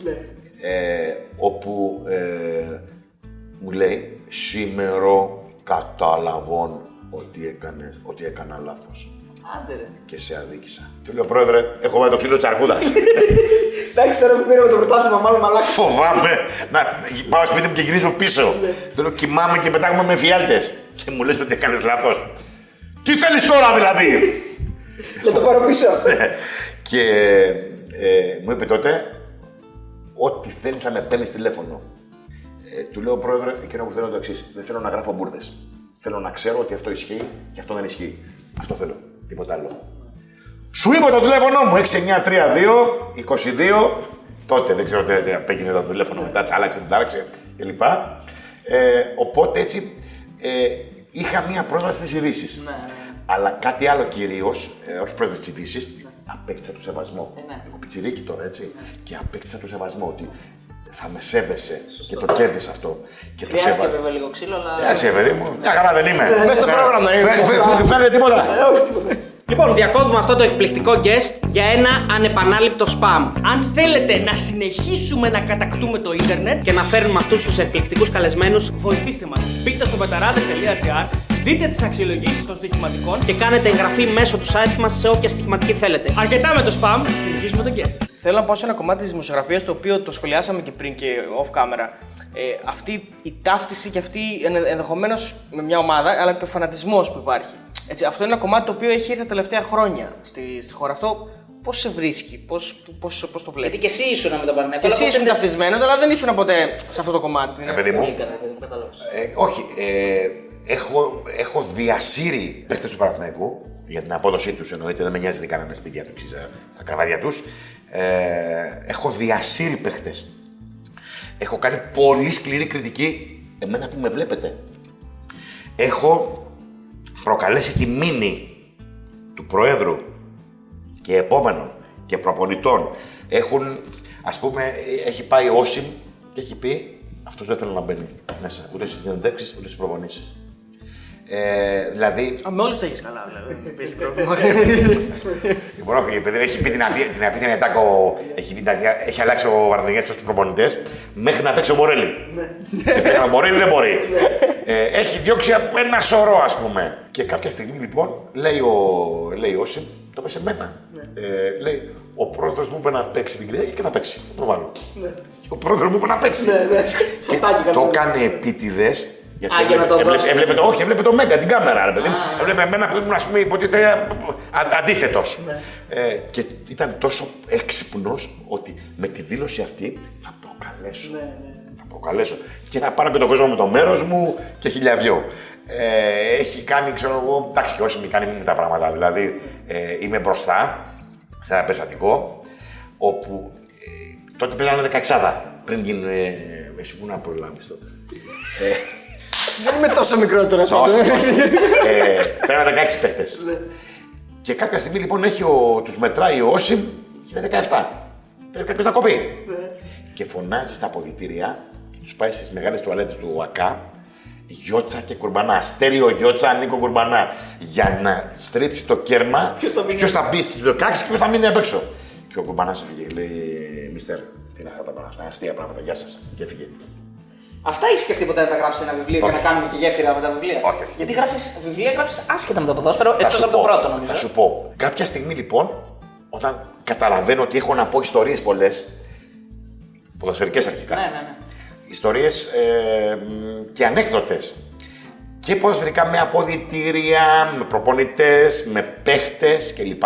Ε, όπου ε, μου λέει, σήμερα κατάλαβον ότι, έκανες, ότι έκανα λάθος Άντε ρε. και σε αδίκησα. Του λέω, πρόεδρε, έχω βάλει το ξύλο της αρκούδας. Εντάξει, τώρα που πήραμε το πρωτάθλημα, μάλλον μαλάκι. Φοβάμαι να πάω σπίτι μου και γυρίζω πίσω. Του λέω, κοιμάμαι και πετάγουμε με φιάλτες. Και μου λες ότι έκανες λάθος. Τι θέλεις τώρα δηλαδή; Να το πάρω πίσω. και ε, μου είπε τότε, ό,τι θέλεις να με παίρνεις τηλέφωνο. Ε, του λέω, πρόεδρε, εκείνο που θέλω είναι το εξής. Δεν θέλω να γράφω μπουρδες. Θέλω να ξέρω ότι αυτό ισχύει και αυτό δεν ισχύει. Αυτό θέλω. Τίποτα άλλο. Σου είπα το τηλέφωνο μου, 6932 22. Τότε δεν ξέρω τι τι απέγινε το τηλέφωνο μετά, τι άλλαξε, τι άλλαξε κλπ. Ε, οπότε έτσι ε, είχα μία πρόσβαση στις ειδήσεις. Ναι, ναι. Αλλά κάτι άλλο κυρίως, ε, όχι πρόσβαση στις ειδήσεις, απέκτησα το σεβασμό. Ε, ναι. Εγώ πιτσιρίκι τώρα, έτσι. Και απέκτησα το σεβασμό ότι θα με σέβεσαι και το κέρδισε αυτό. Και το Χρειάστηκε σέβα- βέβαια λίγο ξύλο, αλλά. Εντάξει, παιδί μου, μια χαρά δεν είμαι. Μες στο πρόγραμμα είναι. Φε- φε- φε- Φαίνεται τίποτα. Λοιπόν, διακόπτουμε αυτό το εκπληκτικό guest για ένα ανεπανάληπτο spam. Αν θέλετε να συνεχίσουμε να κατακτούμε το ίντερνετ, Και να φέρνουμε αυτούς τους εκπληκτικούς καλεσμένους βοηθήστε μας. Μπείτε στο πεταράδε.gr, δείτε τις αξιολογήσεις των στοιχηματικών και κάνετε εγγραφή μέσω του site μας σε όποια στοιχηματική θέλετε. Αρκετά με το spam, συνεχίζουμε τον guest. Θέλω να πάω σε ένα κομμάτι της δημοσιογραφίας το οποίο το σχολιάσαμε και πριν και off camera. Ε, αυτή η ταύτιση και αυτή ενδεχομένως με μια ομάδα, αλλά και ο φανατισμός που υπάρχει. Έτσι, αυτό είναι ένα κομμάτι το οποίο έχει έρθει τα τελευταία χρόνια στη, στη χώρα. Αυτό πώς σε βρίσκει, πώς πώς, πώς το βλέπεις; Γιατί και εσύ ήσουν με τον Παναγιώτο. Και εσύ ήσουν ταυτισμένος, αλλά δεν ήσουν ποτέ σε αυτό το κομμάτι. Ε, παιδί μου, Κατάλαβα. Ε, όχι, ε, έχω, έχω διασύρει παίχτε του Παναθηναϊκού για την απόδοσή τους εννοείται, δεν με νοιάζει τι κάνανε σπίτια τους, ξέρεις, τα κραβάδια τους. Ε, έχω διασύρει παίχτε. Έχω κάνει πολύ σκληρή κριτική, εμένα που με βλέπετε. Έχω προκαλέσει τη μήνυ του Προέδρου και επόμενων και προπονητών. Έχουν, ας πούμε, έχει πάει ο Όσιμ και έχει πει αυτός δεν θέλω να μπαίνει μέσα, ούτε στις συνεντεύξεις, ούτε στις προπονήσεις. Ε, δηλαδή, Α, με όλους το έχεις καλά, δηλαδή. δεν υπήρχε πρόβλημα. Λοιπόν, όχι, επειδή έχει πει την, αδεία, την απίθανη ατάκο, έχει, πει την αδεία- έχει αλλάξει ο Βαρδινιέ του προπονητές μέχρι να παίξει ο Μορέλη. Ναι. ο Μορέλη δεν μπορεί. ε, έχει διώξει από ένα σωρό, ας πούμε. Και κάποια στιγμή λοιπόν λέει ο, λέει ο Όσιμ, το είπε σε μένα. Ε, λέει, ο πρόεδρος μου είπε να παίξει την Κυριακή και θα παίξει. Το προβάλλω. Και ο πρόεδρος μου είπε να παίξει. Ναι, ναι. Και Φωτάκι το κάνουμε. κάνει επίτηδες. Γιατί Α, για να το έβλεπε, δώσει. έβλεπε, το, όχι, έβλεπε το Μέγκα, την κάμερα, ρε παιδί μου. Έβλεπε εμένα που ήμουν, ας πούμε, υποτίθεται αντίθετος. Ναι. Ε, και ήταν τόσο έξυπνος ότι με τη δήλωση αυτή θα προκαλέσω. Ναι, Θα προκαλέσω. Και θα πάρω και τον κόσμο με το μέρος μου και χιλιαδιό. Ε, έχει κάνει, ξέρω εγώ, εντάξει, και όσοι μη κάνει με τα πράγματα. Δηλαδή, ε, είμαι μπροστά σε ένα περιστατικό όπου ε, τότε παίζανε 16 πριν γίνουν. Ε, εσύ που να προλάβεις τότε. Δεν είμαι τόσο μικρότερο, ας Τόσο, πούμε. τόσο. ε, Πέραν 16 παίχτες. και κάποια στιγμή λοιπόν έχει ο, τους μετράει ο Όσιμ και είναι 17. Πρέπει κάποιος να κοπεί. και φωνάζει στα αποδητήρια και τους πάει στις μεγάλες τουαλέτες του ΟΑΚΑ Γιώτσα και κουρμπανά. Αστέριο Γιώτσα, Νίκο Κουρμπανά. Για να στρίψει το κέρμα, Ποιος θα μείνει. ποιος θα μπει στις 16 και ποιος θα μείνει απ' έξω. Και ο Κουρμπανάς έφυγε, λέει Μιστερ, τι είναι αυτά τα πράγματα, αυτά είναι αστεία πράγματα, γεια σας. Και έφυγε. Αυτά έχει σκεφτεί ποτέ να τα γράψεις σε ένα βιβλίο και Όχι. να κάνουμε και γέφυρα με τα βιβλία; Όχι, όχι. Γιατί γράφεις βιβλία, γράφεις άσχετα με το ποδόσφαιρο, Θα εκτός σου από το πω, πρώτο νομίζω. Θα σου πω. Κάποια στιγμή λοιπόν, όταν καταλαβαίνω ότι έχω να πω ιστορίες πολλές, ποδοσφαιρικές αρχικά, Ναι, ναι, ναι. ιστορίες ε, μ, και ανέκδοτες. Και ποδοσφαιρικά με αποδητήρια, με προπονητές, με παίχτες κλπ.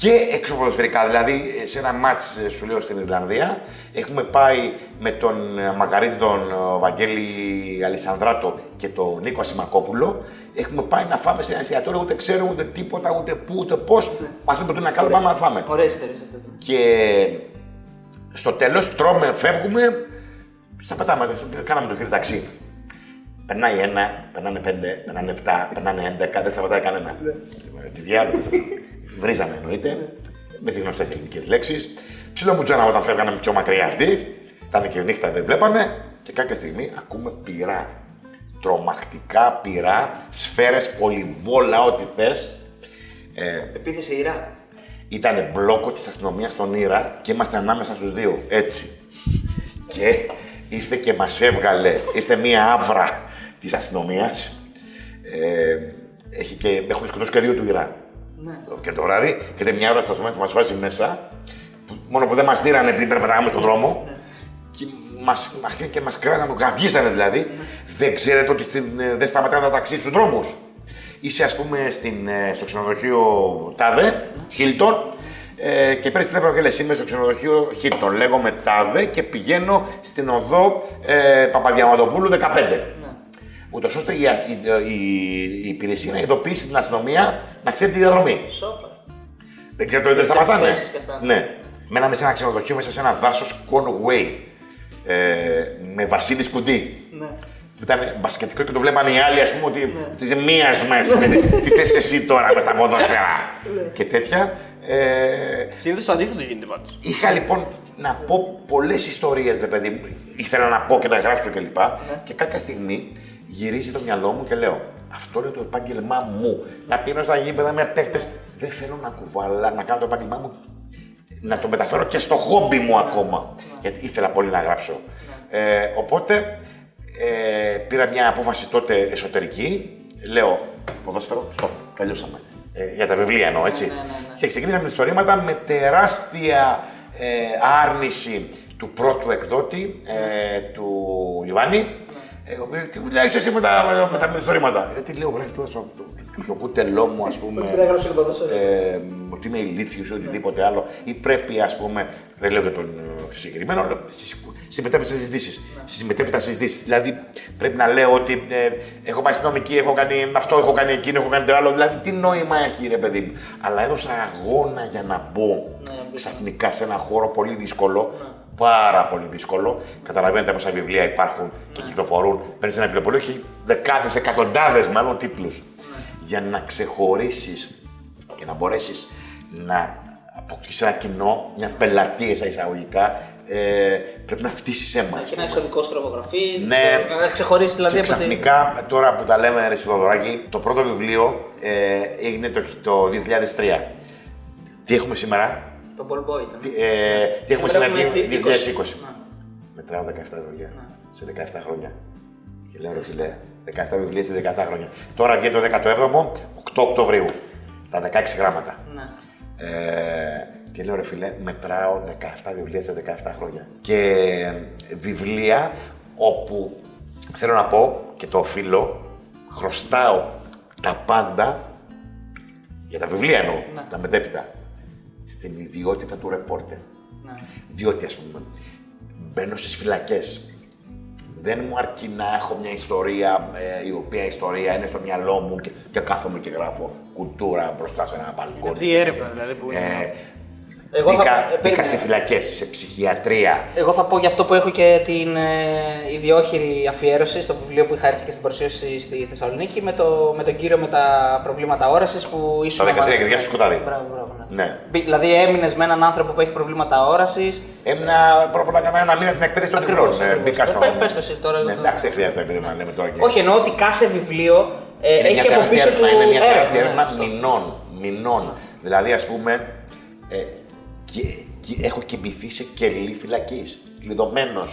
Και εξωποδοσφαιρικά, δηλαδή σε ένα μάτς ε, σου λέω στην Ιρλανδία, έχουμε πάει με τον ε, Μαργαρίτη τον ε, Βαγγέλη Αλισανδράτο και τον Νίκο Ασημακόπουλο. Έχουμε πάει να φάμε σε ένα εστιατόριο, ούτε ξέρουμε ούτε τίποτα, ούτε πού, ούτε πώς. Μαθαίνουμε ότι είναι καλό, πάμε να φάμε. Ωραίε ιστορίε αυτέ. Και στο τέλος τρώμε, φεύγουμε, σταματάμε, κάναμε το χέρι ταξί. Περνάει ένα, περνάνε πέντε, περνάνε επτά, περνάνε έντεκα, δεν σταματάει κανένα. Τη διάλογο. Βρίζαμε εννοείται, με τις γνωστές ελληνικές λέξεις. Ψηλό μου τζάνα όταν φεύγανε πιο μακριά αυτοί. Ήταν και νύχτα, δεν βλέπανε. Και κάποια στιγμή ακούμε πυρά. Τρομακτικά πυρά, σφαίρες, πολυβόλα, ό,τι θες. Επίθεση Ιρά. Ήταν μπλόκο της αστυνομίας στον Ήρα και είμαστε ανάμεσα στους δύο. Έτσι. και ήρθε και μας έβγαλε. Ήρθε μία άβρα της αστυνομίας. Ε, έχει και, έχουμε σκοτώσει και δύο του Ήρα. Και το βράδυ, και ήταν μια ώρα στα αστυνομία που μας βάζει μέσα. Που, μόνο που δεν μας δίρανε πριν περπατάγαμε στον δρόμο. Και μας, μας, και μας κράταμε, γαυγίσανε δηλαδή. Δεν ξέρετε ότι στην, ε, δεν σταματάνε τα ταξί στους δρόμους. Είσαι ας πούμε στην, ε, στο ξενοδοχείο Τάδε, Χίλτον, ε, και παίρνεις τηλέφωνο και λες είμαι στο ξενοδοχείο Χίλτον. Λέγομαι Τάδε και πηγαίνω στην οδό ε, Παπαδιαματοπούλου 15. Ούτως ώστε η, η, η, η υπηρεσία να ειδοποιήσει την αστυνομία να ξέρει τη διαδρομή. Σόπα. Δεν ξέρω, δεν σταματάνε. εκθέσεις και αυτά. Ναι. Μέναμε σε ένα ξενοδοχείο μέσα σε ένα δάσος Conway. Ε, με Βασίλη Κουντή. Ναι. Που ήταν μπασκετικό και το βλέπανε οι άλλοι, ας πούμε, ότι, ότι είσαι μίας μέσα. τι θες εσύ τώρα με στα ποδόσφαιρα. και τέτοια. Ε, Συνήθως το αντίθετο γίνεται πάντως. Είχα λοιπόν να πω πολλές ιστορίες, ρε παιδί μου. Ήθελα να πω και να γράψω κλπ. Και κάποια στιγμή γυρίζει το μυαλό μου και λέω: Αυτό είναι το επάγγελμά μου. Να πίνω στα γήπεδα με παίκτες. Δεν θέλω να κουβαλά, να κάνω το επάγγελμά μου. Να το μεταφέρω και στο χόμπι μου ακόμα. Γιατί ήθελα πολύ να γράψω. Ε, οπότε ε, πήρα μια απόφαση τότε εσωτερική. Λέω: Ποδόσφαιρο, stop, τελειώσαμε. Ε, για τα βιβλία εννοώ, έτσι. Και ξεκίνησα με τα ιστορήματα με τεράστια ε, άρνηση του πρώτου εκδότη, ε, του Ιωάννη, ε, ο οποίος τι μιλάει εσύ με τα, με τα μυθιστορήματα. Γιατί λέω, βρε, αυτός στο, στο κουτελό μου, ας πούμε, Πρέπει να γράψω και ποδόσφαιρο. ε, ότι είμαι ηλίθιος ή οτιδήποτε άλλο, ή πρέπει, ας πούμε, δεν λέω για τον ε, συγκεκριμένο, αλλά στις- συμμετέχω σε συζητήσεις. Συμμετέχω σε συζητήσεις. Δηλαδή, πρέπει να λέω ότι ε, έχω πάει στην νομική, έχω κάνει αυτό, έχω κάνει εκείνο, έχω κάνει το άλλο. Δηλαδή, τι νόημα έχει, ρε παιδί μου. Αλλά έδωσα αγώνα για να μπω ξαφνικά σε ένα χώρο πολύ δύσκολο. Πάρα πολύ δύσκολο. Καταλαβαίνετε πόσα βιβλία υπάρχουν και κυκλοφορούν. Παίρνεις ένα βιβλιοπωλείο και έχει δεκάδες, εκατοντάδες μάλλον τίτλους. Για να ξεχωρίσεις και να μπορέσεις να αποκτήσεις ένα κοινό, μια πελατεία σε εισαγωγικά, ε, πρέπει να φτύσεις αίμα. Και ένα εξωτικό τροπογραφή. Ναι. Να ξεχωρίσεις δηλαδή Και από την. ξαφνικά, τώρα που τα λέμε, ρε Σιδωδωράκη, το πρώτο βιβλίο ε, έγινε το, το 2003. Τι έχουμε σήμερα, Το Ball Boy ήταν. τι, ε, τι έχουμε σήμερα, Σήμερα έχουμε τι- 20. 2020. Μετράω 17 βιβλία σε 17 χρόνια. Και λέω ρε φιλέ, 17 βιβλία σε 17 χρόνια. Τώρα βγαίνει το 17ο, 8 Οκτωβρίου. Τα 16 γράμματα. Ναι. Ε, και λέω ρε φίλε, μετράω 17 βιβλία σε 17 χρόνια. Και βιβλία όπου θέλω να πω και το οφείλω, χρωστάω τα πάντα για τα βιβλία εννοώ, τα μετέπειτα, στην ιδιότητα του ρεπόρτερ. Διότι ας πούμε, μπαίνω στις φυλακές. Δεν μου αρκεί να έχω μια ιστορία, ε, η οποία ιστορία είναι στο μυαλό μου και, και κάθομαι και γράφω κουλτούρα μπροστά σε ένα μπαλκόνι. Αυτή η έρευνα δηλαδή που είναι. Ε, Εγώ θα- μπήκα, ε, μπήκα περίμενε. σε φυλακές, σε ψυχιατρία. Εγώ θα πω για αυτό που έχω και την ε, ιδιόχειρη αφιέρωση στο βιβλίο που είχα έρθει και στην παρουσίαση στη Θεσσαλονίκη με, το, με τον κύριο με τα προβλήματα όρασης που ήσουν. Τα 13 κεριά στο σκοτάδι. Μπράβο, μπράβο. Ναι. Ναι. Μπη- Δηλαδή έμεινες με έναν άνθρωπο που έχει προβλήματα όρασης. Έμεινα πρώτα απ' όλα έκανα ένα μήνα την εκπαίδευση των Ακριβώς, τυφλών. Ε, ακριβώς. Μπήκα Ε, στο. πε- πες το εσύ τώρα, Ναι, δεν θα- εντάξει, δεν χρειάζεται επειδή να λέμε τώρα και. Όχι, εννοώ ότι κάθε βιβλίο ε, Είναι έχει μια από τεράστια πίσω του έρευνα, είναι μια τεράστια έρευνα, ναι, έρευνα αυτό. μηνών. μηνών. Δηλαδή, ας πούμε, ε, και, και έχω κοιμηθεί σε κελί φυλακής. Κλειδωμένο.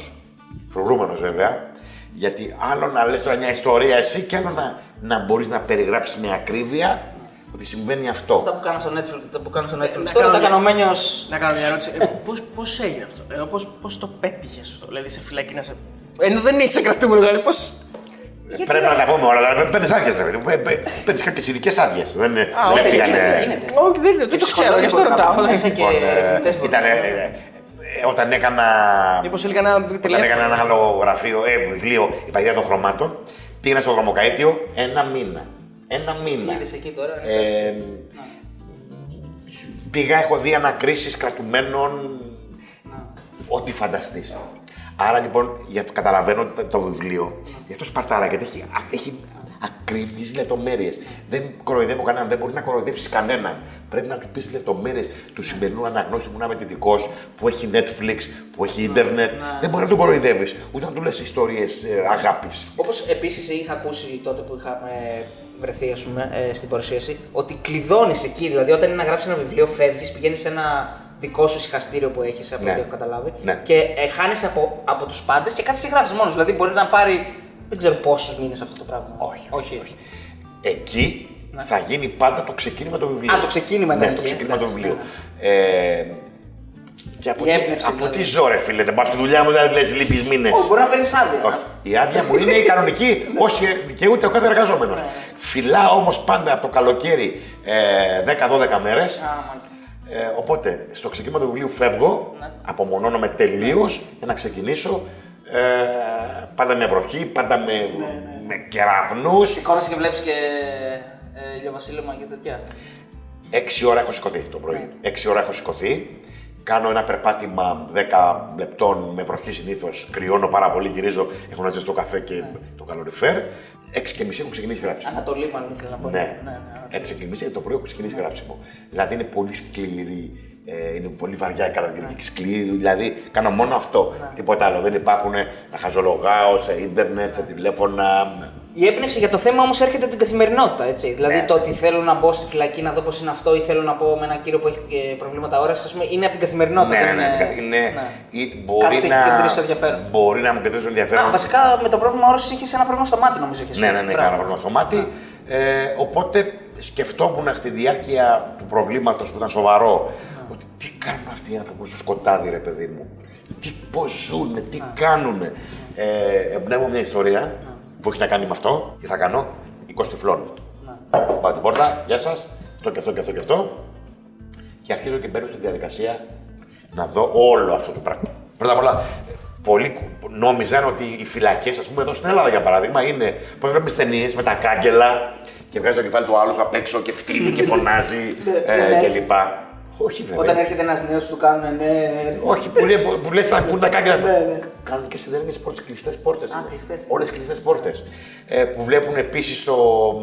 Φρουρούμενος βέβαια. Γιατί άλλο να λες τώρα μια ιστορία εσύ και άλλο να, να μπορείς να περιγράψεις με ακρίβεια ότι συμβαίνει αυτό. Αυτά που κάνω στο Netflix, τα που κάνω στο Netflix. να Τώρα κάνω τα μια- κάνω μένιο. Να κάνω μια ερώτηση. Ε, πώς, πώς έγινε αυτό, ε, πώς, πώς το πέτυχες αυτό, δηλαδή σε φυλακή να σε... Ενώ δεν είσαι κρατούμενος, δηλαδή πώς... Πρέπει να τα πούμε όλα. Δηλαδή, παίρνεις άδειες, ρε παιδί μου. Παίρνεις κάποιες ειδικές άδειες. Δεν, δεν όχι, πήγανε. Όχι, δεν, δεν το ξέρω, γι' αυτό ρωτάω. Μέσα και Λοιπόν, ε, ερευνητές μπορούν ήταν, να- ε, ε, όταν έκανα. Μήπως έλεγα ένα Όταν έκανα τηλέφωνο. ένα άλλο γραφείο, ε, βιβλίο, η παγίδα των χρωμάτων, πήγαινα στο δρομοκαίτιο ένα μήνα. Ένα μήνα. Είδες εκεί τώρα, Ε, πήγα, έχω δει ανακρίσεις κρατουμένων, ό,τι φανταστείς. Άρα λοιπόν, για, καταλαβαίνω το, το βιβλίο, γι' αυτό σπαρτάρα, γιατί έχει, α- έχει ακριβείς λεπτομέρειες. Δεν κοροϊδεύω κανέναν, δεν μπορεί να κοροϊδέψεις κανέναν. Πρέπει να του πεις λεπτομέρειες του σημερινού αναγνώστη που είναι αμετητικός, που έχει Netflix, που έχει ίντερνετ. Δεν μπορεί να τον κοροϊδεύεις, ούτε να του λες ιστορίες ε, αγάπης. Όπως επίσης είχα ακούσει τότε που είχαμε βρεθεί ας πούμε, ε, στην παρουσίαση, ότι κλειδώνεις εκεί. Δηλαδή, όταν είναι να γράψεις ένα βιβλίο, φεύγεις, πηγαίνεις σε ένα δικό σου ησυχαστήριο που έχεις, από Ναι. ό,τι έχω καταλάβει. Ναι. Και ε, χάνει από, από τους πάντες και κάθεσαι και γράφει μόνος. Δηλαδή, μπορεί να πάρει δεν ξέρω πόσους μήνες αυτό το πράγμα. Όχι, όχι. όχι. Εκεί θα γίνει πάντα το ξεκίνημα του βιβλίου. Ναι. Α, το ξεκίνημα ήταν Ναι, εκεί, το ε. ξεκίνημα του Εντάξει, βιβλίου. Ε, και από, Η τι, έμπνευση, από δηλαδή. τι ζω, ρε φίλε, δεν πάω στη δουλειά μου, δεν λες λείπεις μήνες. Όχι, μπορεί να παίρνεις άδεια. Όχι. Η άδεια μου είναι η κανονική, όσοι δικαιούται ο κάθε εργαζόμενος. Ναι. Φυλάω όμως πάντα από το καλοκαίρι ε, 10-12 μέρες. Α, μάλιστα. Ε, οπότε στο ξεκίνημα του βιβλίου φεύγω, Ναι. απομονώνομαι τελείως για να ξεκινήσω. Ε, πάντα με βροχή, πάντα με, Ναι, με κεραυνούς. Σηκώνεσαι και βλέπεις και ε, ηλιοβασίλεμα και τέτοια. Έξι ώρα έχω σηκωθεί το πρωί. Ναι. Έξι ώρα έχω σηκωθεί. Κάνω ένα περπάτημα 10 λεπτών με βροχή συνήθως. Κρυώνω πάρα πολύ, γυρίζω. Έχω να ζεστό καφέ και Ναι. το καλοριφέρ. 6 και μισή έχω ξεκινήσει γράψιμο. Ανατολή, μάλλον ήθελα να πω. Ναι, ναι, ναι. 6 και μισή το πρωί έχω ξεκινήσει γράψιμο. Δηλαδή είναι πολύ σκληρή. Ε, είναι πολύ βαριά η καλοκαιρική σκληρή. Δηλαδή κάνω μόνο αυτό. Τίποτα άλλο. Δεν υπάρχουν να χαζολογάω σε ίντερνετ, σε τηλέφωνα. Η έμπνευση για το θέμα όμως έρχεται από την καθημερινότητα. Έτσι. Δηλαδή Ναι. το ότι θέλω να μπω στη φυλακή να δω πώς είναι αυτό ή θέλω να πω με έναν κύριο που έχει και προβλήματα όρασης, είναι από την καθημερινότητα. Ναι, δεν ναι, ναι. είναι- καθ- είναι- ναι. ή Μπορεί Κάτι σε έχει να. κεντρήσει το ενδιαφέρον. Μπορεί να μου κεντρήσει το ενδιαφέρον. Α, βασικά με το πρόβλημα όρασης είχες ένα πρόβλημα στο μάτι, νομίζω. είχες Ναι, πει. ναι, ναι, Μπράβο. κάνα πρόβλημα στο μάτι. Ε, οπότε σκεφτόμουν στη διάρκεια του προβλήματος που ήταν σοβαρό ότι τι κάνουν αυτοί οι άνθρωποι στο σκοτάδι, ρε παιδί μου; Τι πώς ζουνε, τι κάνουνε; Ε, εμπνέω μια ιστορία που έχει να κάνει με αυτό. Τι θα κάνω, 20 τυφλών. Πάω την πόρτα, γεια σας, αυτό και αυτό και αυτό και αυτό. Και αρχίζω και μπαίνω στη διαδικασία να δω όλο αυτό το πράγμα. Πρώτα απ' όλα, πολλοί κου- νόμιζαν ότι οι φυλακές, ας πούμε, εδώ στην Ελλάδα για παράδειγμα, είναι πώς βλέπουμε ταινίες με τα κάγκελα και βγάζει το κεφάλι του άλλου απ' έξω και φτύνει και φωνάζει Ναι, ε, ναι, και έτσι. λοιπά. Όχι βέβαια. Όταν έρχεται ένας νέος που του κάνουν ναι. Όχι, που, είναι, που, που λες τα- που είναι τα κάγκελα αυτά. Ναι, ναι. Κάνουν και σιδερένιες πόρτες, κλειστές πόρτες. Α, είναι. κλειστές. Όλες κλειστές πόρτες. Ε, που βλέπουν επίσης στο,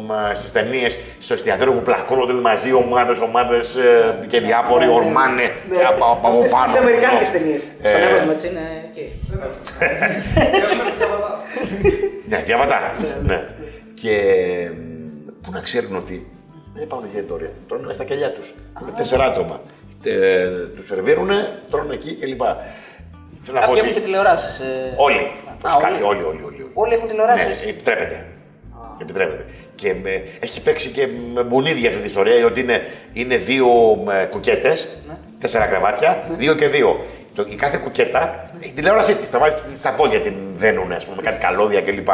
μ, στις ταινίες, στο εστιατόριο που πλακώνονται μαζί ομάδες, ομάδες ε, και διάφοροι ορμάνε Ναι. από, από Αυτές πάνω. τις αμερικάνικες ταινίες. Ε, Στον έβασμα έτσι είναι εκεί. Ναι, διαβατά. ναι. Και μ, που να ξέρουν ότι δεν υπάρχουν για εστιατόρια. Τρώνε μέσα στα κελιά τους. Είναι τέσσερα άτομα. Ε, τους σερβίρουνε, τρώνε εκεί κλπ. Θέλω να πω Κάποιοι έχουν ότι και τηλεοράσεις. όλοι. Α, Κάποιοι, όλοι. όλοι, όλοι, όλοι. Όλοι έχουν τηλεοράσεις. Ναι, επιτρέπεται. Επιτρέπεται. Και με, έχει παίξει και με μπουνίδια αυτή την ιστορία, ότι είναι, είναι δύο κουκέτες, Ναι. τέσσερα κρεβάτια, δύο και δύο. Το, η κάθε κουκέτα έχει τηλεόρασή της. Τα βάζεις στα πόδια την δένουν, ας πούμε, με κάτι καλώδια κλπ.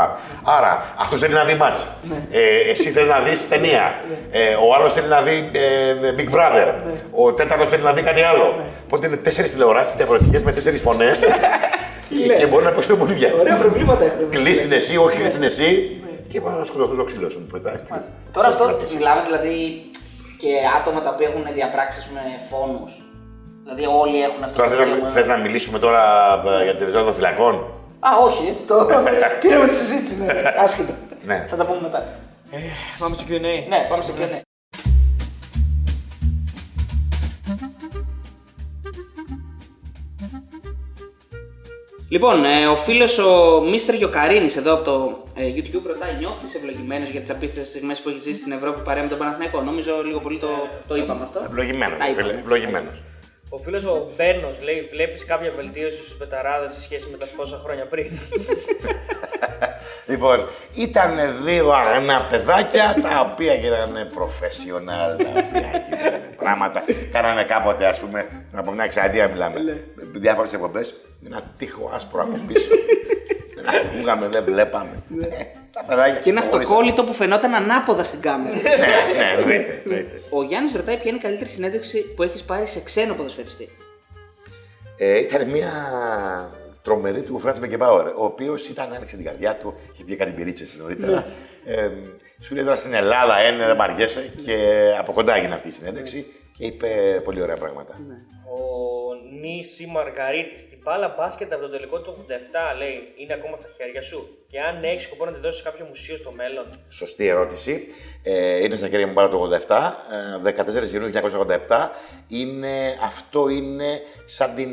Άρα αυτός θέλει να δει μάτς. Ναι. Ε, εσύ θες να δεις ταινία. Ε, ο άλλος θέλει να δει ε, Big Brother. Ναι. Ο τέταρτος θέλει να δει κάτι άλλο. Οπότε είναι τέσσερις τηλεοράσεις διαφορετικές με τέσσερις φωνές. και μπορεί να παίξουν μπουνίδια. Ωραία προβλήματα έχουν. Κλείς την εσύ, όχι κλείς την εσύ. Και πάμε να σκοτωθούν στο ξύλο σου. πετάει. Τώρα αυτό Κρατήσει. μιλάμε δηλαδή και άτομα τα οποία έχουν διαπράξει με φόνους. Δηλαδή όλοι έχουν αυτό Τώρα το θες να, δικαίωμα. θες να μιλήσουμε τώρα ε, για την ριζότητα των φυλακών; Α, όχι, έτσι το. Πήραμε τη συζήτηση, ναι. Άσχετο. Ναι. Θα τα πούμε μετά. Ε, πάμε στο Q&A. Ναι, πάμε στο Q&A. Λοιπόν, ε, ο φίλος ο Μίστερ Γιοκαρίνης εδώ από το ε, YouTube ρωτάει: Νιώθεις ευλογημένος για τις απίστευτες στιγμές που έχεις ζήσει στην Ευρώπη παρέα με τον Παναθηναϊκό; Νομίζω λίγο πολύ το, το είπαμε αυτό. Ευλογημένος, Τα είπαμε, φίλε, έτσι. ευλογημένος. Ο φίλος ο Μπέρνο λέει: Βλέπεις κάποια βελτίωση στους πεταράδες σε σχέση με τα πόσα χρόνια πριν; Λοιπόν, ήταν δύο αγνά παιδάκια τα οποία γίνανε professional, τα οποία γίνανε πράγματα. Κάναμε κάποτε, ας πούμε, από μια εξαετία μιλάμε, διάφορες εκπομπές, με ένα τείχο άσπρο από πίσω. δεν ακούγαμε, δεν βλέπαμε. Ε, τα παιδάκια. Και ένα χωρίσανε. αυτοκόλλητο που φαινόταν ανάποδα στην κάμερα. Ναι, ναι, εννοείται. εννοείται. Ο Γιάννης ρωτάει ποια είναι η καλύτερη συνέντευξη που έχεις πάρει σε ξένο ποδοσφαιριστή. Ε, ήταν μια τρομερή του Φράτ Μπεκεμπάουερ, ο οποίος ήταν, άνοιξε την καρδιά του, είχε πει κάτι μπυρίτσε νωρίτερα. Ε, σου λέει τώρα στην Ελλάδα, ένα δεν παριέσαι και από κοντά έγινε αυτή η συνέντευξη και είπε πολύ ωραία πράγματα. Ο Νίση Μαργαρίτη, την μπάλα μπάσκετ από το τελικό του 87 λέει είναι ακόμα στα χέρια σου. Και αν έχεις σκοπό να τη δώσεις σε κάποιο μουσείο στο μέλλον. Σωστή ερώτηση. Ε, είναι στα χέρια μου πάρα το 87, ε, 14 Ιουνίου 1987. Είναι, αυτό είναι σαν την,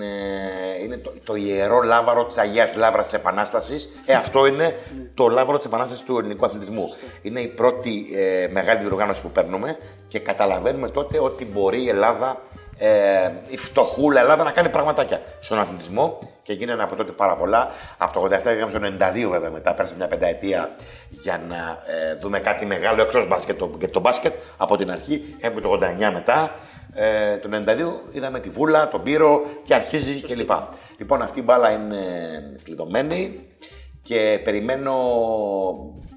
ε, είναι το, το ιερό λάβαρο της Αγίας Λάβρας της Επανάστασης. Ε, αυτό είναι το λάβαρο της Επανάστασης του ελληνικού αθλητισμού. Είναι η πρώτη ε, μεγάλη διοργάνωση που παίρνουμε και καταλαβαίνουμε τότε ότι μπορεί η Ελλάδα ε, η φτωχούλα Ελλάδα να κάνει πραγματάκια στον αθλητισμό και γίνανε από τότε πάρα πολλά. Από το 87 πήγαμε στο 92 βέβαια μετά, πέρασε μια πενταετία για να ε, δούμε κάτι μεγάλο εκτός μπάσκετ το, και το μπάσκετ από την αρχή. Έχουμε το 89 μετά. Ε, το 92 είδαμε τη Βούλα, τον Πύρο και αρχίζει κλπ. Λοιπόν, αυτή η μπάλα είναι κλειδωμένη και περιμένω,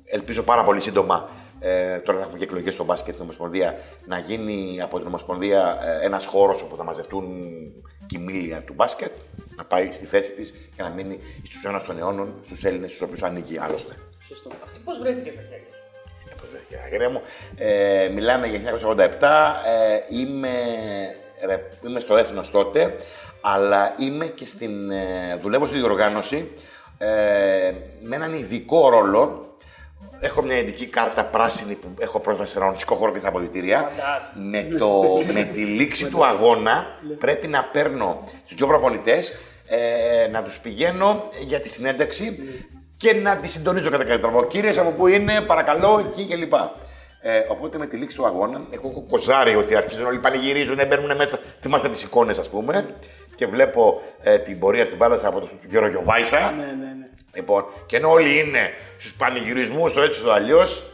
ελπίζω πάρα πολύ σύντομα, ε, τώρα θα έχουμε και εκλογές στο μπάσκετ στην Ομοσπονδία, να γίνει από την Ομοσπονδία ε, ένας χώρος όπου θα μαζευτούν κοιμήλια του μπάσκετ, να πάει στη θέση της και να μείνει στους αιώνας των αιώνων, στους Έλληνες, στους οποίους ανήκει άλλωστε. Σωστό. Αυτή πώς βρέθηκε στα χέρια σου; Ε, πώς βρέθηκε, αγραία μου; Ε, μιλάμε για 1987. Ε, είμαι, ρε, είμαι στο έθνος τότε, αλλά είμαι και στην, ε, δουλεύω στη διοργάνωση ε, με έναν ειδικό ρόλο, έχω μια ειδική κάρτα πράσινη που έχω πρόσβαση σε ρονιστικό χώρο και στα αποδητήρια. Φαντάζομαι. με, το, με τη λήξη του αγώνα πρέπει να παίρνω του δύο προπονητές, ε, να τους πηγαίνω για τη συνέντευξη και να τη συντονίζω κατά κάποιο τρόπο. Κύριε, από πού είναι, παρακαλώ, εκεί κλπ. Ε, οπότε με τη λήξη του αγώνα έχω κοζάρει ότι αρχίζουν όλοι πανηγυρίζουν, μπαίνουν μέσα. Θυμάστε τις εικόνες, ας πούμε. Και βλέπω ε, την πορεία της μπάλας από τον κύριο Γιωβάησα. Ναι, ναι, ναι. Λοιπόν, και ενώ όλοι είναι στους πανηγυρισμούς, το έτσι το αλλιώς.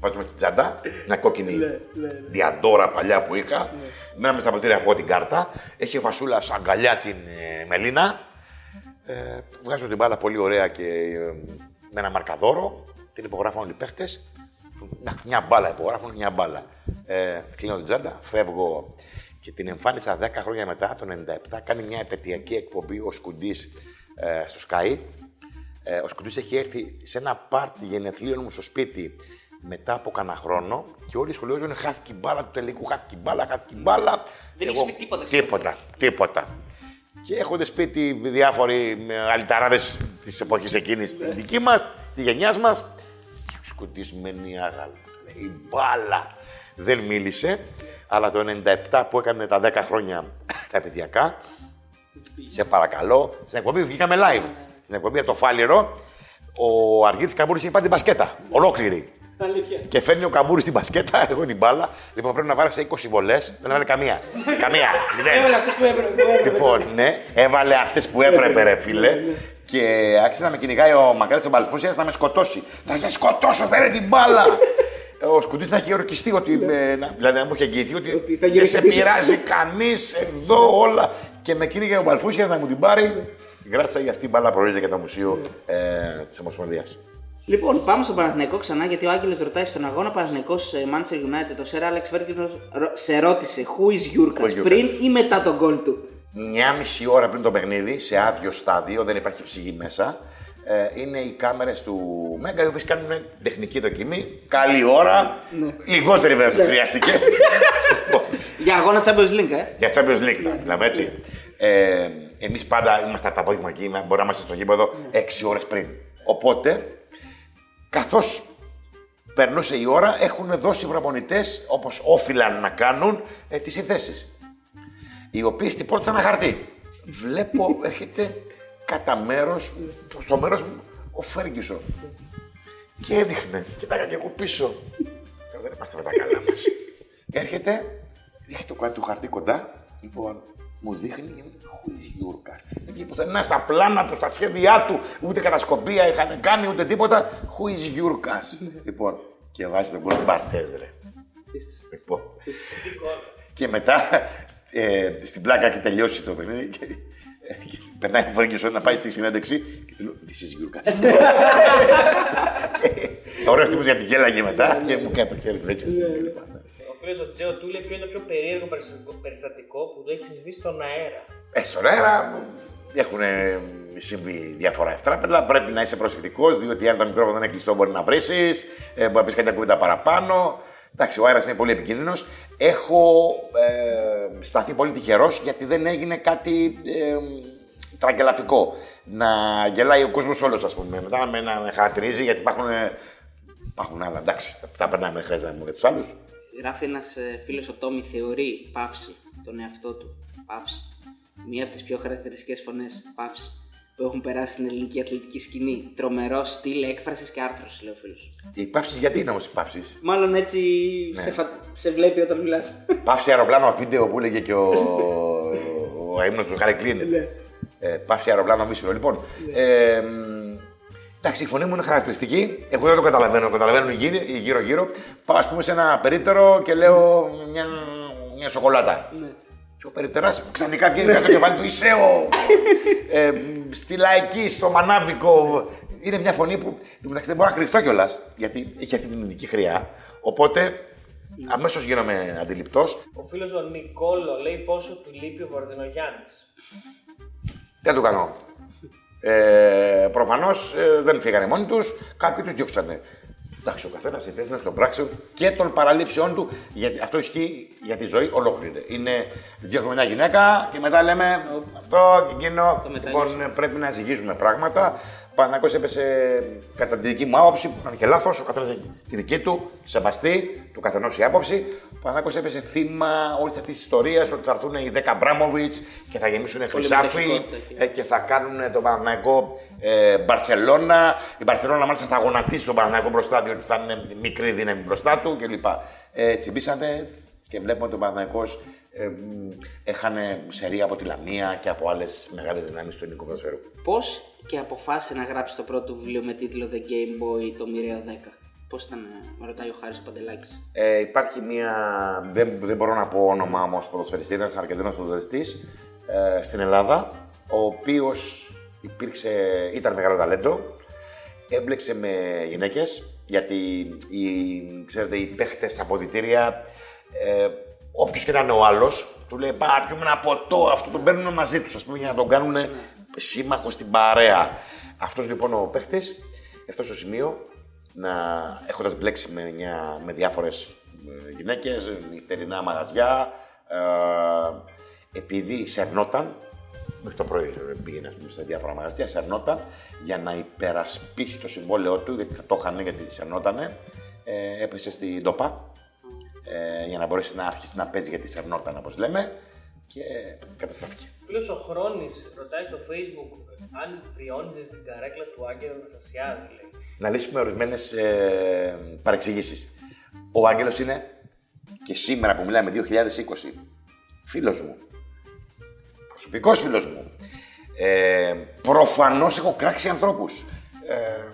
Βάζουμε την τσάντα, μια κόκκινη διαντόρα παλιά που είχα. Μέναμε στα ποτήρια αυτό την κάρτα. Έχει ο Φασούλας αγκαλιά την ε, Μελίνα. Ε, βγάζω την μπάλα πολύ ωραία και ε, με ένα μαρκαδόρο. Την υπογράφουν όλοι οι παίχτες. Μια μπάλα υπογράφουν, μια μπάλα. Ε, κλείνω την τσάντα, φεύγω και την εμφάνισα 10 χρόνια μετά, το 97. Κάνει μια επαιτειακή εκπομπή ο Σκουντής ε, στο Sky. Ε, ο Σκουντής έχει έρθει σε ένα πάρτι γενεθλίων μου στο σπίτι μετά από κανένα χρόνο και όλοι σχολιάζουν χάθηκε η μπάλα του τελικού, χάθηκε η μπάλα, χάθηκε η μπάλα. Δεν έχεις πει τίποτα. Τίποτα, τίποτα. Και έχονται σπίτι διάφοροι αλυταράδες της εποχής εκείνης, τη δική μας, τη γενιάς μας. Και ο Σκουντής μένει άγαλο. Λέει μπάλα. Δεν μίλησε, αλλά το 97 που έκανε τα 10 χρόνια τα επαιδιακά, σε παρακαλώ, στην εκπομπή βγήκαμε live. Στην εκπομπή από το Φάλιρο, ο Αργύρης Καμπούρης είχε πάρει την μπασκέτα, ολόκληρη. Αλήθεια. Και φέρνει ο Καμπούρης την μπασκέτα, εγώ την μπάλα. Λοιπόν, πρέπει να βάλει σε 20 βολές. Δεν έβαλε καμία. καμία. Μηδέν. Έβαλε αυτές που έπρεπε. που έπρεπε. Λοιπόν, ναι, έβαλε αυτές που έπρεπε, ρε φίλε. Και άρχισε να με κυνηγάει ο Μαγκάλης ο Μπαλφούσιας να με σκοτώσει. Θα σε σκοτώσω, φέρε την μπάλα. Ο Σκουντής να έχει ορκιστεί ότι. με- να- δηλαδή να μου είχε εγγυηθεί ότι, Ότι θα δεν σε γυρίσει πίσω. πειράζει κανείς εδώ όλα. Και με κυνηγάει ο Μπαλφούσιας να μου την πάρει. Κράτησα για αυτή η μπάλα προορίζεται για το μουσείο ε, της Ομοσπονδίας. Λοιπόν, πάμε στον Παναθηναϊκό ξανά γιατί ο Άγγελος ρωτάει στον αγώνα Παναθηναϊκός ε, Manchester United. Ο Σερ Άλεξ Ferguson ρο- σε ρώτησε Who is Who is Γιούρκας; Γιούρκας; πριν ή μετά τον γκολ του; Μια μισή ώρα πριν το παιχνίδι, σε άδειο στάδιο, δεν υπάρχει ψυχή μέσα. Ε, είναι οι κάμερες του Μέγκα, οι οποίες κάνουν τεχνική δοκιμή. Καλή ώρα. Λιγότερη βέβαια τους χρειάστηκε. Λοιπόν, Για αγώνα Champions League, ε. Για Champions League, τα μιλάμε έτσι. Ε, Εμείς πάντα είμαστε από το απόγευμα εκεί, μπορεί να είμαστε στο γήπεδο 6 ώρες πριν. Οπότε, καθώς περνούσε η ώρα, έχουν δώσει οι προπονητές, όπως όφυλαν να κάνουν, ε, τις συνθέσεις. Οι οποίε στην πρώτη ήταν ένα χαρτί. Βλέπω, έρχεται κατά μέρος, στο μέρος μου, ο Φέργκισον. Και έδειχνε. Κοιτάγα και εγώ πίσω. Λέω, Δεν είμαστε με τα καλά μας. Έρχεται, έχει το κάτι του χαρτί κοντά. Λοιπόν, μου δείχνει και μου λέει, Who is Γιούρκας. Δεν βγήκε πουθενά στα πλάνα του, στα σχέδιά του, ούτε κατασκοπία είχαν κάνει, ούτε τίποτα. Who is Γιούρκας. λοιπόν, και βάζει τον κόλπο Μπαρτέζ, ρε. Λοιπόν. και μετά, ε, στην πλάκα έχει τελειώσει το παιχνίδι. Και, ε, και περνάει ο Φέργκισον να πάει στη συνέντευξη και του λέω This is Γιούρκας. Ωραίος τύπος γιατί γέλαγε μετά και μου κάνει το χέρι του έτσι. Ο φίλο ο Τζέο του λέει ποιο είναι το πιο περίεργο περιστατικό- περιστατικό που του έχει συμβεί στον αέρα. Ε, στον αέρα έχουν συμβεί διάφορα ευτράπελα. Πρέπει να είσαι προσεκτικός, διότι αν το μικρόφωνο δεν είναι κλειστό, μπορεί να βρει. Ε, μπορεί να πεις κάτι κουβέντα παραπάνω. Εντάξει, ο αέρας είναι πολύ επικίνδυνος. Έχω ε, σταθεί πολύ τυχερός γιατί δεν έγινε κάτι ε, τραγελαφικό. Να γελάει ο κόσμος όλος, ας πούμε. Μετά με, να με χαρακτηρίζει γιατί υπάρχουν, ε, υπάρχουν άλλα. Εντάξει, τα- τα περνάμε, δεν χρειάζεται να πούμε για τους άλλους. Γράφει ένα φίλο ο Τόμι θεωρεί παύση τον εαυτό του. Παύση. Μία από τι πιο χαρακτηριστικέ φωνέ παύση που έχουν περάσει στην ελληνική αθλητική σκηνή. Τρομερό στυλ έκφραση και άρθρωση, λέει ο φίλο. Οι παύσει, γιατί είναι όμω οι παύσει. Μάλλον έτσι Ναι. σε, φα- σε βλέπει όταν μιλά. Πάυση αεροπλάνο βίντεο που έλεγε και ο, ο ύμνος του Χάρη Κλίν. ε, πάυση αεροπλάνο μίσουλο. Λοιπόν, ε, μ, εντάξει, η φωνή μου είναι χαρακτηριστική. Εγώ δεν το καταλαβαίνω. Το καταλαβαίνουν οι γύρω- οι γύρω-γύρω. Πάω, ας πούμε, σε ένα περίπτερο και λέω μια, μια σοκολάτα. Και ο περιπτεράς ξαφνικά βγαίνει κάτω στο κεφάλι του. Είσαι ο. ε, στη λαϊκή, στο μανάβικο. Είναι μια φωνή που εν τω μεταξύ δεν μπορώ να κρυφτώ κιόλας. Γιατί έχει αυτή την ειδική χρειά. Οπότε αμέσως γίνομαι αντιληπτός. Ο φίλος ο Νικόλο λέει πόσο του λείπει ο Βορδινογιάννης. Τι να του κάνω; Ε, Προφανώς δεν φύγανε μόνοι τους, κάποιοι τους διώξανε. Εντάξει, ο καθένας υπεύθυνο των πράξεων και των παραλήψεών του. Γιατί αυτό ισχύει για τη ζωή ολόκληρη. Είναι διώχνουμε μια γυναίκα και μετά λέμε αυτό και εκείνο. μετανιώσουμε. Λοιπόν, πρέπει να ζυγίζουμε πράγματα. Ο Παναθηναϊκός έπεσε κατά τη δική μου άποψη, που ήταν και λάθος, ο καθένας έχει τη δική του, σεβαστή, του καθενός η άποψη. Ο Παναθηναϊκός έπεσε θύμα όλης αυτής της ιστορίας ότι θα έρθουν οι 10 Μπράμοβιτς και θα γεμίσουν χρυσάφι μεταχειρικότητα εκεί. ε, και θα κάνουν τον Παναθηναϊκό ε, Μπαρσελόνα. Η Μπαρσελόνα μάλιστα θα αγωνατίσει τον Παναθηναϊκό μπροστά, διότι θα είναι μικρή δύναμη μπροστά του κλπ. Ε, τσιμπήσανε και βλέπουμε ότι ο Παναθηναϊκός ε, μ, έχανε σερία από τη Λαμία και από άλλες μεγάλες δυνάμεις του ελληνικού ποδοσφαίρου. Πώς και αποφάσισε να γράψει το πρώτο βιβλίο με τίτλο The Game Boy το μοιραίο 10. Πώς ήταν, ε, με ρωτάει ο Χάρης Παντελάκης. Ε, υπάρχει μια. Δεν, δεν μπορώ να πω όνομα όμως ποδοσφαιριστή, ένας Αρκεντίνο ποδοσφαιριστής ε, στην Ελλάδα, ο οποίος υπήρξε, ήταν μεγάλο ταλέντο, έμπλεξε με γυναίκες, γιατί οι, ξέρετε, οι παίχτες στα αποδητήρια, ε, όποιος και να είναι ο άλλος, του λέει Πά, πιούμε ένα ποτό, αυτό τον παίρνουν μαζί τους, ας πούμε, για να τον κάνουν σύμμαχο στην παρέα. Αυτός λοιπόν ο παίχτης έφτασε στο σημείο να έχοντας μπλέξει με, μια, με διάφορες γυναίκες, νυχτερινά μαγαζιά, ε, επειδή σερνόταν, μέχρι το πρωί ε, πήγαινε ας πούμε, σε διάφορα μαγαζιά, σερνόταν για να υπερασπίσει το συμβόλαιό του, γιατί θα το είχαν γιατί σερνότανε, ε, έπεσε στην ΤΟΠΑ ε, για να μπορέσει να αρχίσει να παίζει γιατί σερνόταν όπως λέμε και καταστράφηκε. Φίλος ο Χρόνης ρωτάει στο facebook αν πριόνιζες την καρέκλα του Άγγελου Αναστασιάδη, λέει. να λύσουμε ορισμένες ε, παρεξηγήσεις. Ο Άγγελος είναι και σήμερα που μιλάμε 2020 φίλος μου. Προσωπικός φίλος μου. Ε, προφανώς έχω κράξει ανθρώπους. Ε,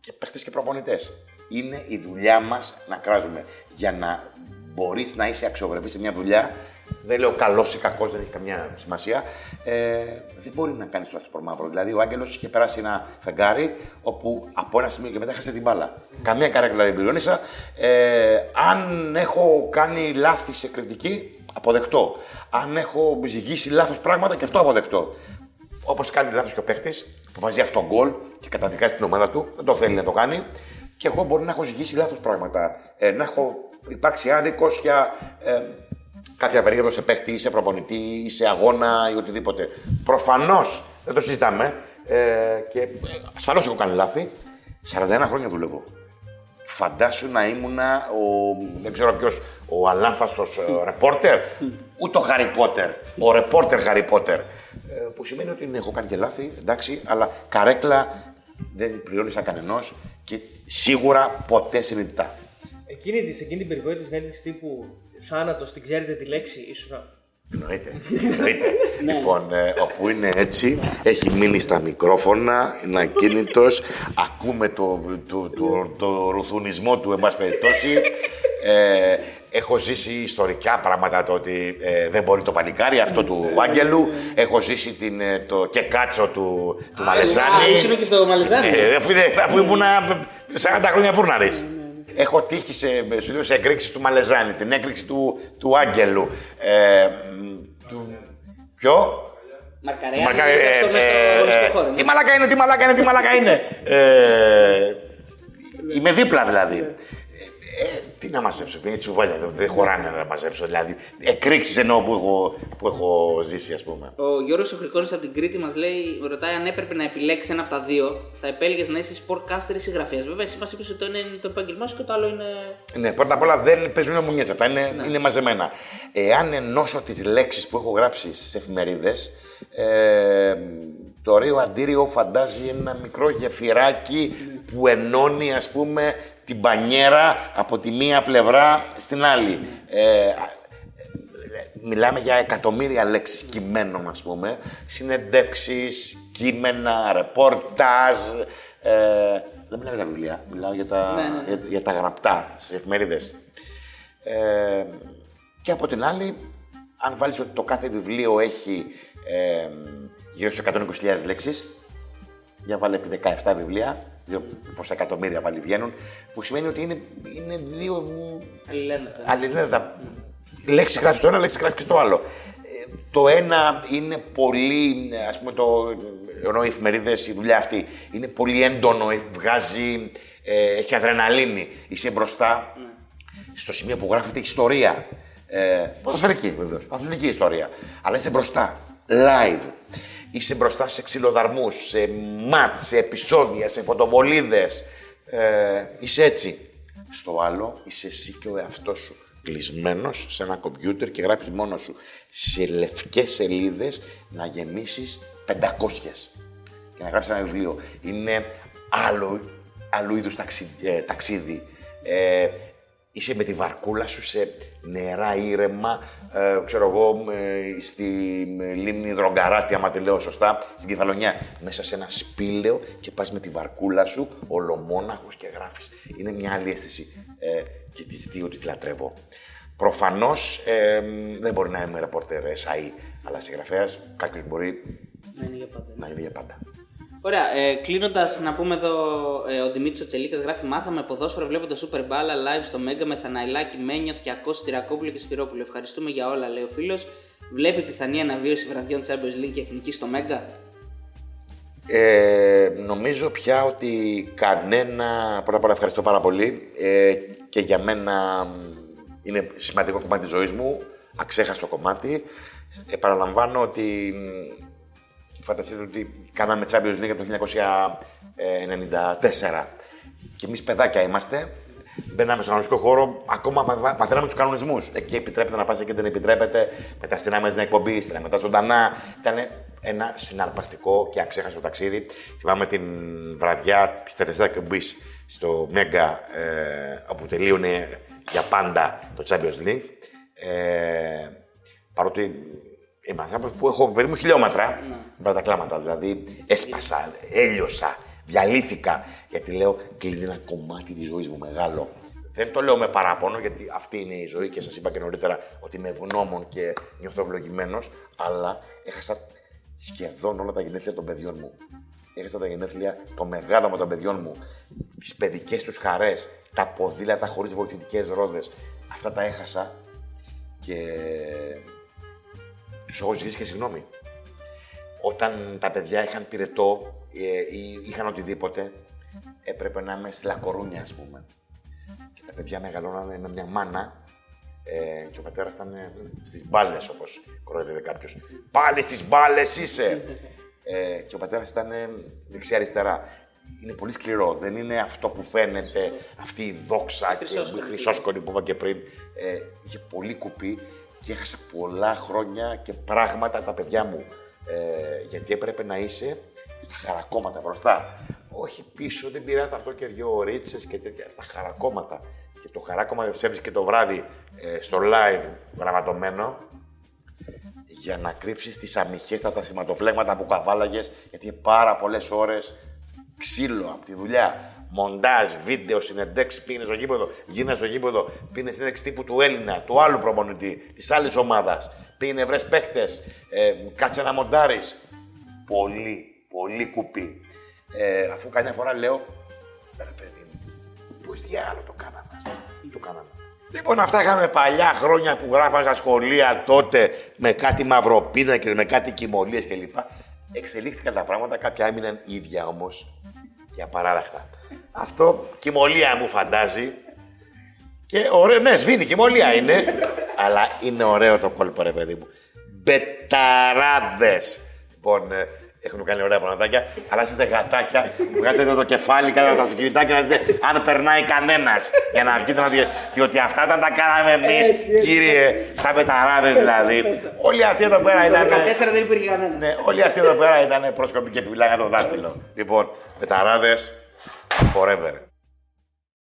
και παίχτες και προπονητές. Είναι η δουλειά μας να κράζουμε. Για να μπορείς να είσαι αξιοπρεπής σε μια δουλειά, δεν λέω καλός ή κακός, δεν έχει καμιά σημασία. Ε, δεν μπορεί να κάνεις το άσπρο μαύρο. Δηλαδή, ο Άγγελος είχε περάσει ένα φεγγάρι όπου από ένα σημείο και μετά έχασε την μπάλα. Καμία καρέκλα δεν πληρώνησα. Ε, αν έχω κάνει λάθη σε κριτική, αποδεκτό. Αν έχω ζυγίσει λάθος πράγματα, και αυτό αποδεκτό. Όπως κάνει λάθος και ο παίχτης που βάζει αυτό γκολ και καταδικάζει την ομάδα του, δεν το θέλει να το κάνει. Και εγώ μπορεί να έχω ζυγίσει λάθος πράγματα. Ε, να έχω υπάρξει άδικο για ε, κάποια περίοδο σε παίχτη ή σε προπονητή ή σε αγώνα ή οτιδήποτε. Προφανώς δεν το συζητάμε. Ε, και ασφαλώς έχω κάνει λάθη. 41 χρόνια δουλεύω. Φαντάσου να ήμουνα ο, δεν ξέρω ποιος, ο αλάνθαστος ε, ρεπόρτερ, ούτε ο Χάρι Πότερ, ο ρεπόρτερ Χάρι Πότερ. Ε, που σημαίνει ότι ναι, έχω κάνει και λάθη, εντάξει, αλλά καρέκλα δεν πληρώνησα κανενός και σίγουρα ποτέ συνειδητά. Εκείνη, τη- σε εκείνη την περιπέτεια της συνέντευξης τύπου θάνατος, την ξέρετε τη λέξη, ήσουν Εννοείται. Εννοείται. λοιπόν, ε, όπου είναι έτσι, έχει μείνει στα μικρόφωνα, είναι ακίνητος. ακούμε το, το, το, το ρουθουνισμό του, εν πάση περιπτώσει. Ε, έχω ζήσει ιστορικά πράγματα, το ότι ε, δεν μπορεί το πανικάρι, αυτό του Άγγελου. Έχω ζήσει την, ε, το κεκάτσο του, του Μαλεζάνη. Α, ήσουν και στο Μαλεζάνη. Ε, αφού, είναι, αφού ήμουν 40 χρόνια φούρναρης. Έχω τύχει σε, σου λέω, σε εκρήξεις του Μαλεζάνη, την έκρηξη του, του Άγγελου. Ε, μ, του, ποιο; Μαρκαρέα. Μαρκα- ε, ε, στο μες ε, στο- στο ε, χώρο. Τι μαλάκα είναι, τι μαλάκα είναι, τι μαλάκα είναι. Ε, είμαι δίπλα δηλαδή. Ε, ε, τι να μαζέψω, είναι τσουβάλια, δεν- δεν χωράνε να μαζέψω. Δηλαδή, εκρήξεις εννοώ που έχω, που έχω ζήσει, ας πούμε. Ο Γιώργος Οχρικόνη από την Κρήτη μας λέει, ρωτάει αν έπρεπε να επιλέξει ένα από τα δύο, θα επέλεγες να είσαι sportcaster ή συγγραφέας. Βέβαια, εσύ μας είπες ότι το ένα είναι το επάγγελμά σου και το άλλο είναι. Ναι, πρώτα απ' όλα δεν παίζουν μουνιέ αυτά, είναι, είναι μαζεμένα. Εάν ενώσω τις λέξεις που έχω γράψει στις εφημερίδες, ε, το Ρίο Αντίριο φαντάζει ένα μικρό γεφυράκι που ενώνει, ας πούμε, την πανιέρα από τη μία πλευρά στην άλλη. Ε, α- μιλάμε για εκατομμύρια λέξεις κειμένων, ας πούμε, συνεντεύξεις, κείμενα, ρεπορτάζ. Ε, δεν μιλάω για τα βιβλία, μιλάω για τα, Ναι, ναι, ναι. για, για τα γραπτά στις εφημερίδες. Ε, και από την άλλη, αν βάλεις ότι το κάθε βιβλίο έχει ε, γύρω στις 120.000 λέξεις, για βάλε επί 17 βιβλία, δύο πόσα εκατομμύρια πάλι βγαίνουν, που σημαίνει ότι είναι, είναι δύο Αλληλένδετα. αλληλένδετα. Λέξη γράφει το ένα, λέξη γράφει και το άλλο. Ε, το ένα είναι πολύ, ας πούμε, το, ενώ οι εφημερίδες, η δουλειά αυτή, είναι πολύ έντονο, ε, βγάζει, ε, έχει αδρεναλίνη. Είσαι μπροστά στο σημείο που γράφεται ιστορία. Ε, ποδοσφαιρική βεβαίως, αθλητική ιστορία. Αλλά είσαι μπροστά, live. Είσαι μπροστά σε ξυλοδαρμούς, σε ματ, σε επεισόδια, σε φωτοβολίδες. Ε, είσαι έτσι. Στο άλλο είσαι εσύ και ο εαυτός σου. Κλεισμένος σε ένα κομπιούτερ και γράφεις μόνος σου. Σε λευκές σελίδες να γεμίσεις 500 και να γράψεις ένα βιβλίο. Είναι άλλο, άλλου είδους ε, ταξίδι. Ε, είσαι με τη βαρκούλα σου σε νερά ήρεμα, ε, ξέρω εγώ, ε, στη λίμνη Δρογκαράτη, άμα τη λέω σωστά, στην Κεφαλονιά, μέσα σε ένα σπήλαιο και πας με τη βαρκούλα σου, ολομόναχος και γράφεις. Είναι μια άλλη αίσθηση ε, και τη δύο της λατρεύω. Προφανώς ε, δεν μπορεί να είμαι ρεπορτερ SAE, αλλά συγγραφέας κάποιος μπορεί Να είναι για πάντα. να είναι για πάντα. Ωραία, ε, κλείνοντας, να πούμε εδώ ε, ο Δημήτρης Τσελίκα γράφει: Μάθαμε ποδόσφαιρο βλέποντας Super Ball live στο Μέγκα με Θαναϊλάκη, Μένιο, Θιακός, Τυρακόπουλο και Σπυρόπουλο. Ευχαριστούμε για όλα, λέει ο φίλος. Βλέπει πιθανή αναβίωση βραδιών Champions League και εθνική στο Μέγκα. Ε, νομίζω πια ότι κανένα. Πρώτα απ' όλα ευχαριστώ πάρα πολύ ε, και για μένα μ, είναι σημαντικό κομμάτι της ζωής μου, αξέχαστο κομμάτι. Επαναλαμβάνω ότι μ, φανταστείτε ότι κάναμε Champions League το 1994 και εμείς παιδάκια είμαστε. Μπαίναμε στον αγωνιστικό χώρο, ακόμα μαθα- μαθαίναμε τους κανονισμούς. Εκεί επιτρέπεται να πας, εκεί δεν επιτρέπεται. Μετά στείναμε την εκπομπή, στείναμε τα ζωντανά. Ήταν ένα συναρπαστικό και αξέχαστο ταξίδι. Θυμάμαι την βραδιά της τελευταίας εκπομπής στο Μέγκα, ε, όπου τελείωνε για πάντα το Champions League. Ε, παρότι είμαι άνθρωπο που έχω παιδί μου χιλιόμετρα με τα κλάματα. Δηλαδή έσπασα, έλειωσα, διαλύθηκα. Γιατί λέω κλείνει ένα κομμάτι της ζωής μου μεγάλο. Δεν το λέω με παράπονο, γιατί αυτή είναι η ζωή και σας είπα και νωρίτερα ότι είμαι ευγνώμων και νιώθω ευλογημένος, αλλά έχασα σχεδόν όλα τα γενέθλια των παιδιών μου. Έχασα τα γενέθλια το μεγάλο των παιδιών μου, τις παιδικές τους χαρές, τα ποδήλατα χωρίς βοηθητικές ρόδες. Αυτά τα έχασα και τους έχω ζητήσει και συγγνώμη. Όταν τα παιδιά είχαν πυρετό ε, ή είχαν οτιδήποτε, έπρεπε να είμαι στη Λακορούνια, ας πούμε. Και τα παιδιά μεγαλώνανε με μια μάνα ε, και ο πατέρας ήταν ε, στις μπάλες, όπως κοροϊδεύε κάποιος. Πάλι στις μπάλες είσαι! ε, και ο πατέρας ήταν ε, δεξιά-αριστερά. Είναι πολύ σκληρό. Δεν είναι αυτό που φαίνεται, αυτή η δόξα και η χρυσόσκονη που είπα και πριν. Ε, είχε πολύ κουπί και έχασα πολλά χρόνια και πράγματα από τα παιδιά μου. Ε, γιατί έπρεπε να είσαι στα χαρακόμματα μπροστά. Όχι πίσω, δεν πειράζει αυτό και δυο ρίτσες και τέτοια. Στα χαρακόμματα. Και το χαράκομα ψεύδεις και το βράδυ ε, στο live γραμματωμένο για να κρύψεις τις αμυχές, τα σηματοπλέγματα που καβάλαγες, γιατί πάρα πολλές ώρες ξύλο από τη δουλειά. Μοντάζ, βίντεο, συνεντεύξεις, πήγαινε στο γήπεδο, γίνε στο γήπεδο, πήγαινε συνέντευξη τύπου του Έλληνα, του άλλου προπονητή, της άλλης ομάδας. Πήγαινε βρες παίχτες, ε, κάτσε να μοντάρεις. Πολύ, πολύ κουπί. Ε, αφού καμιά φορά λέω, ρε παιδί μου, πώ διάλογο το κάναμε. Το κάναμε. Λοιπόν, αυτά είχαμε παλιά χρόνια που γράφαμε στα σχολεία τότε με κάτι μαυροπίνακες, με κάτι κοιμωλίες κλπ. Εξελίχθηκαν τα πράγματα, κάποια έμειναν ίδια όμως και απαράλλαχτα. Αυτό κοιμωλία μου φαντάζει. Και ωραίο, ναι, σβήνει, κοιμωλία είναι. αλλά είναι ωραίο το κόλπο, ρε παιδί μου. Μπεταράδες. Λοιπόν, ε, έχουν κάνει ωραία πραγματάκια, αλλά είστε γατάκια. Βγάζετε το κεφάλι κάτω από τα αυτοκινητάκια να δείτε αν περνάει κανένας. Για να βγείτε να δείτε. Διότι αυτά όταν τα κάναμε εμείς, κύριε, σαν πεταράδε δηλαδή. Όλοι αυτοί εδώ πέρα ήταν. Το 14 δεν υπήρχε κανένα. Ναι, όλοι αυτοί εδώ πέρα ήταν πρόσκοποι και πουλάγανε το δάχτυλο. Λοιπόν, πεταράδε forever.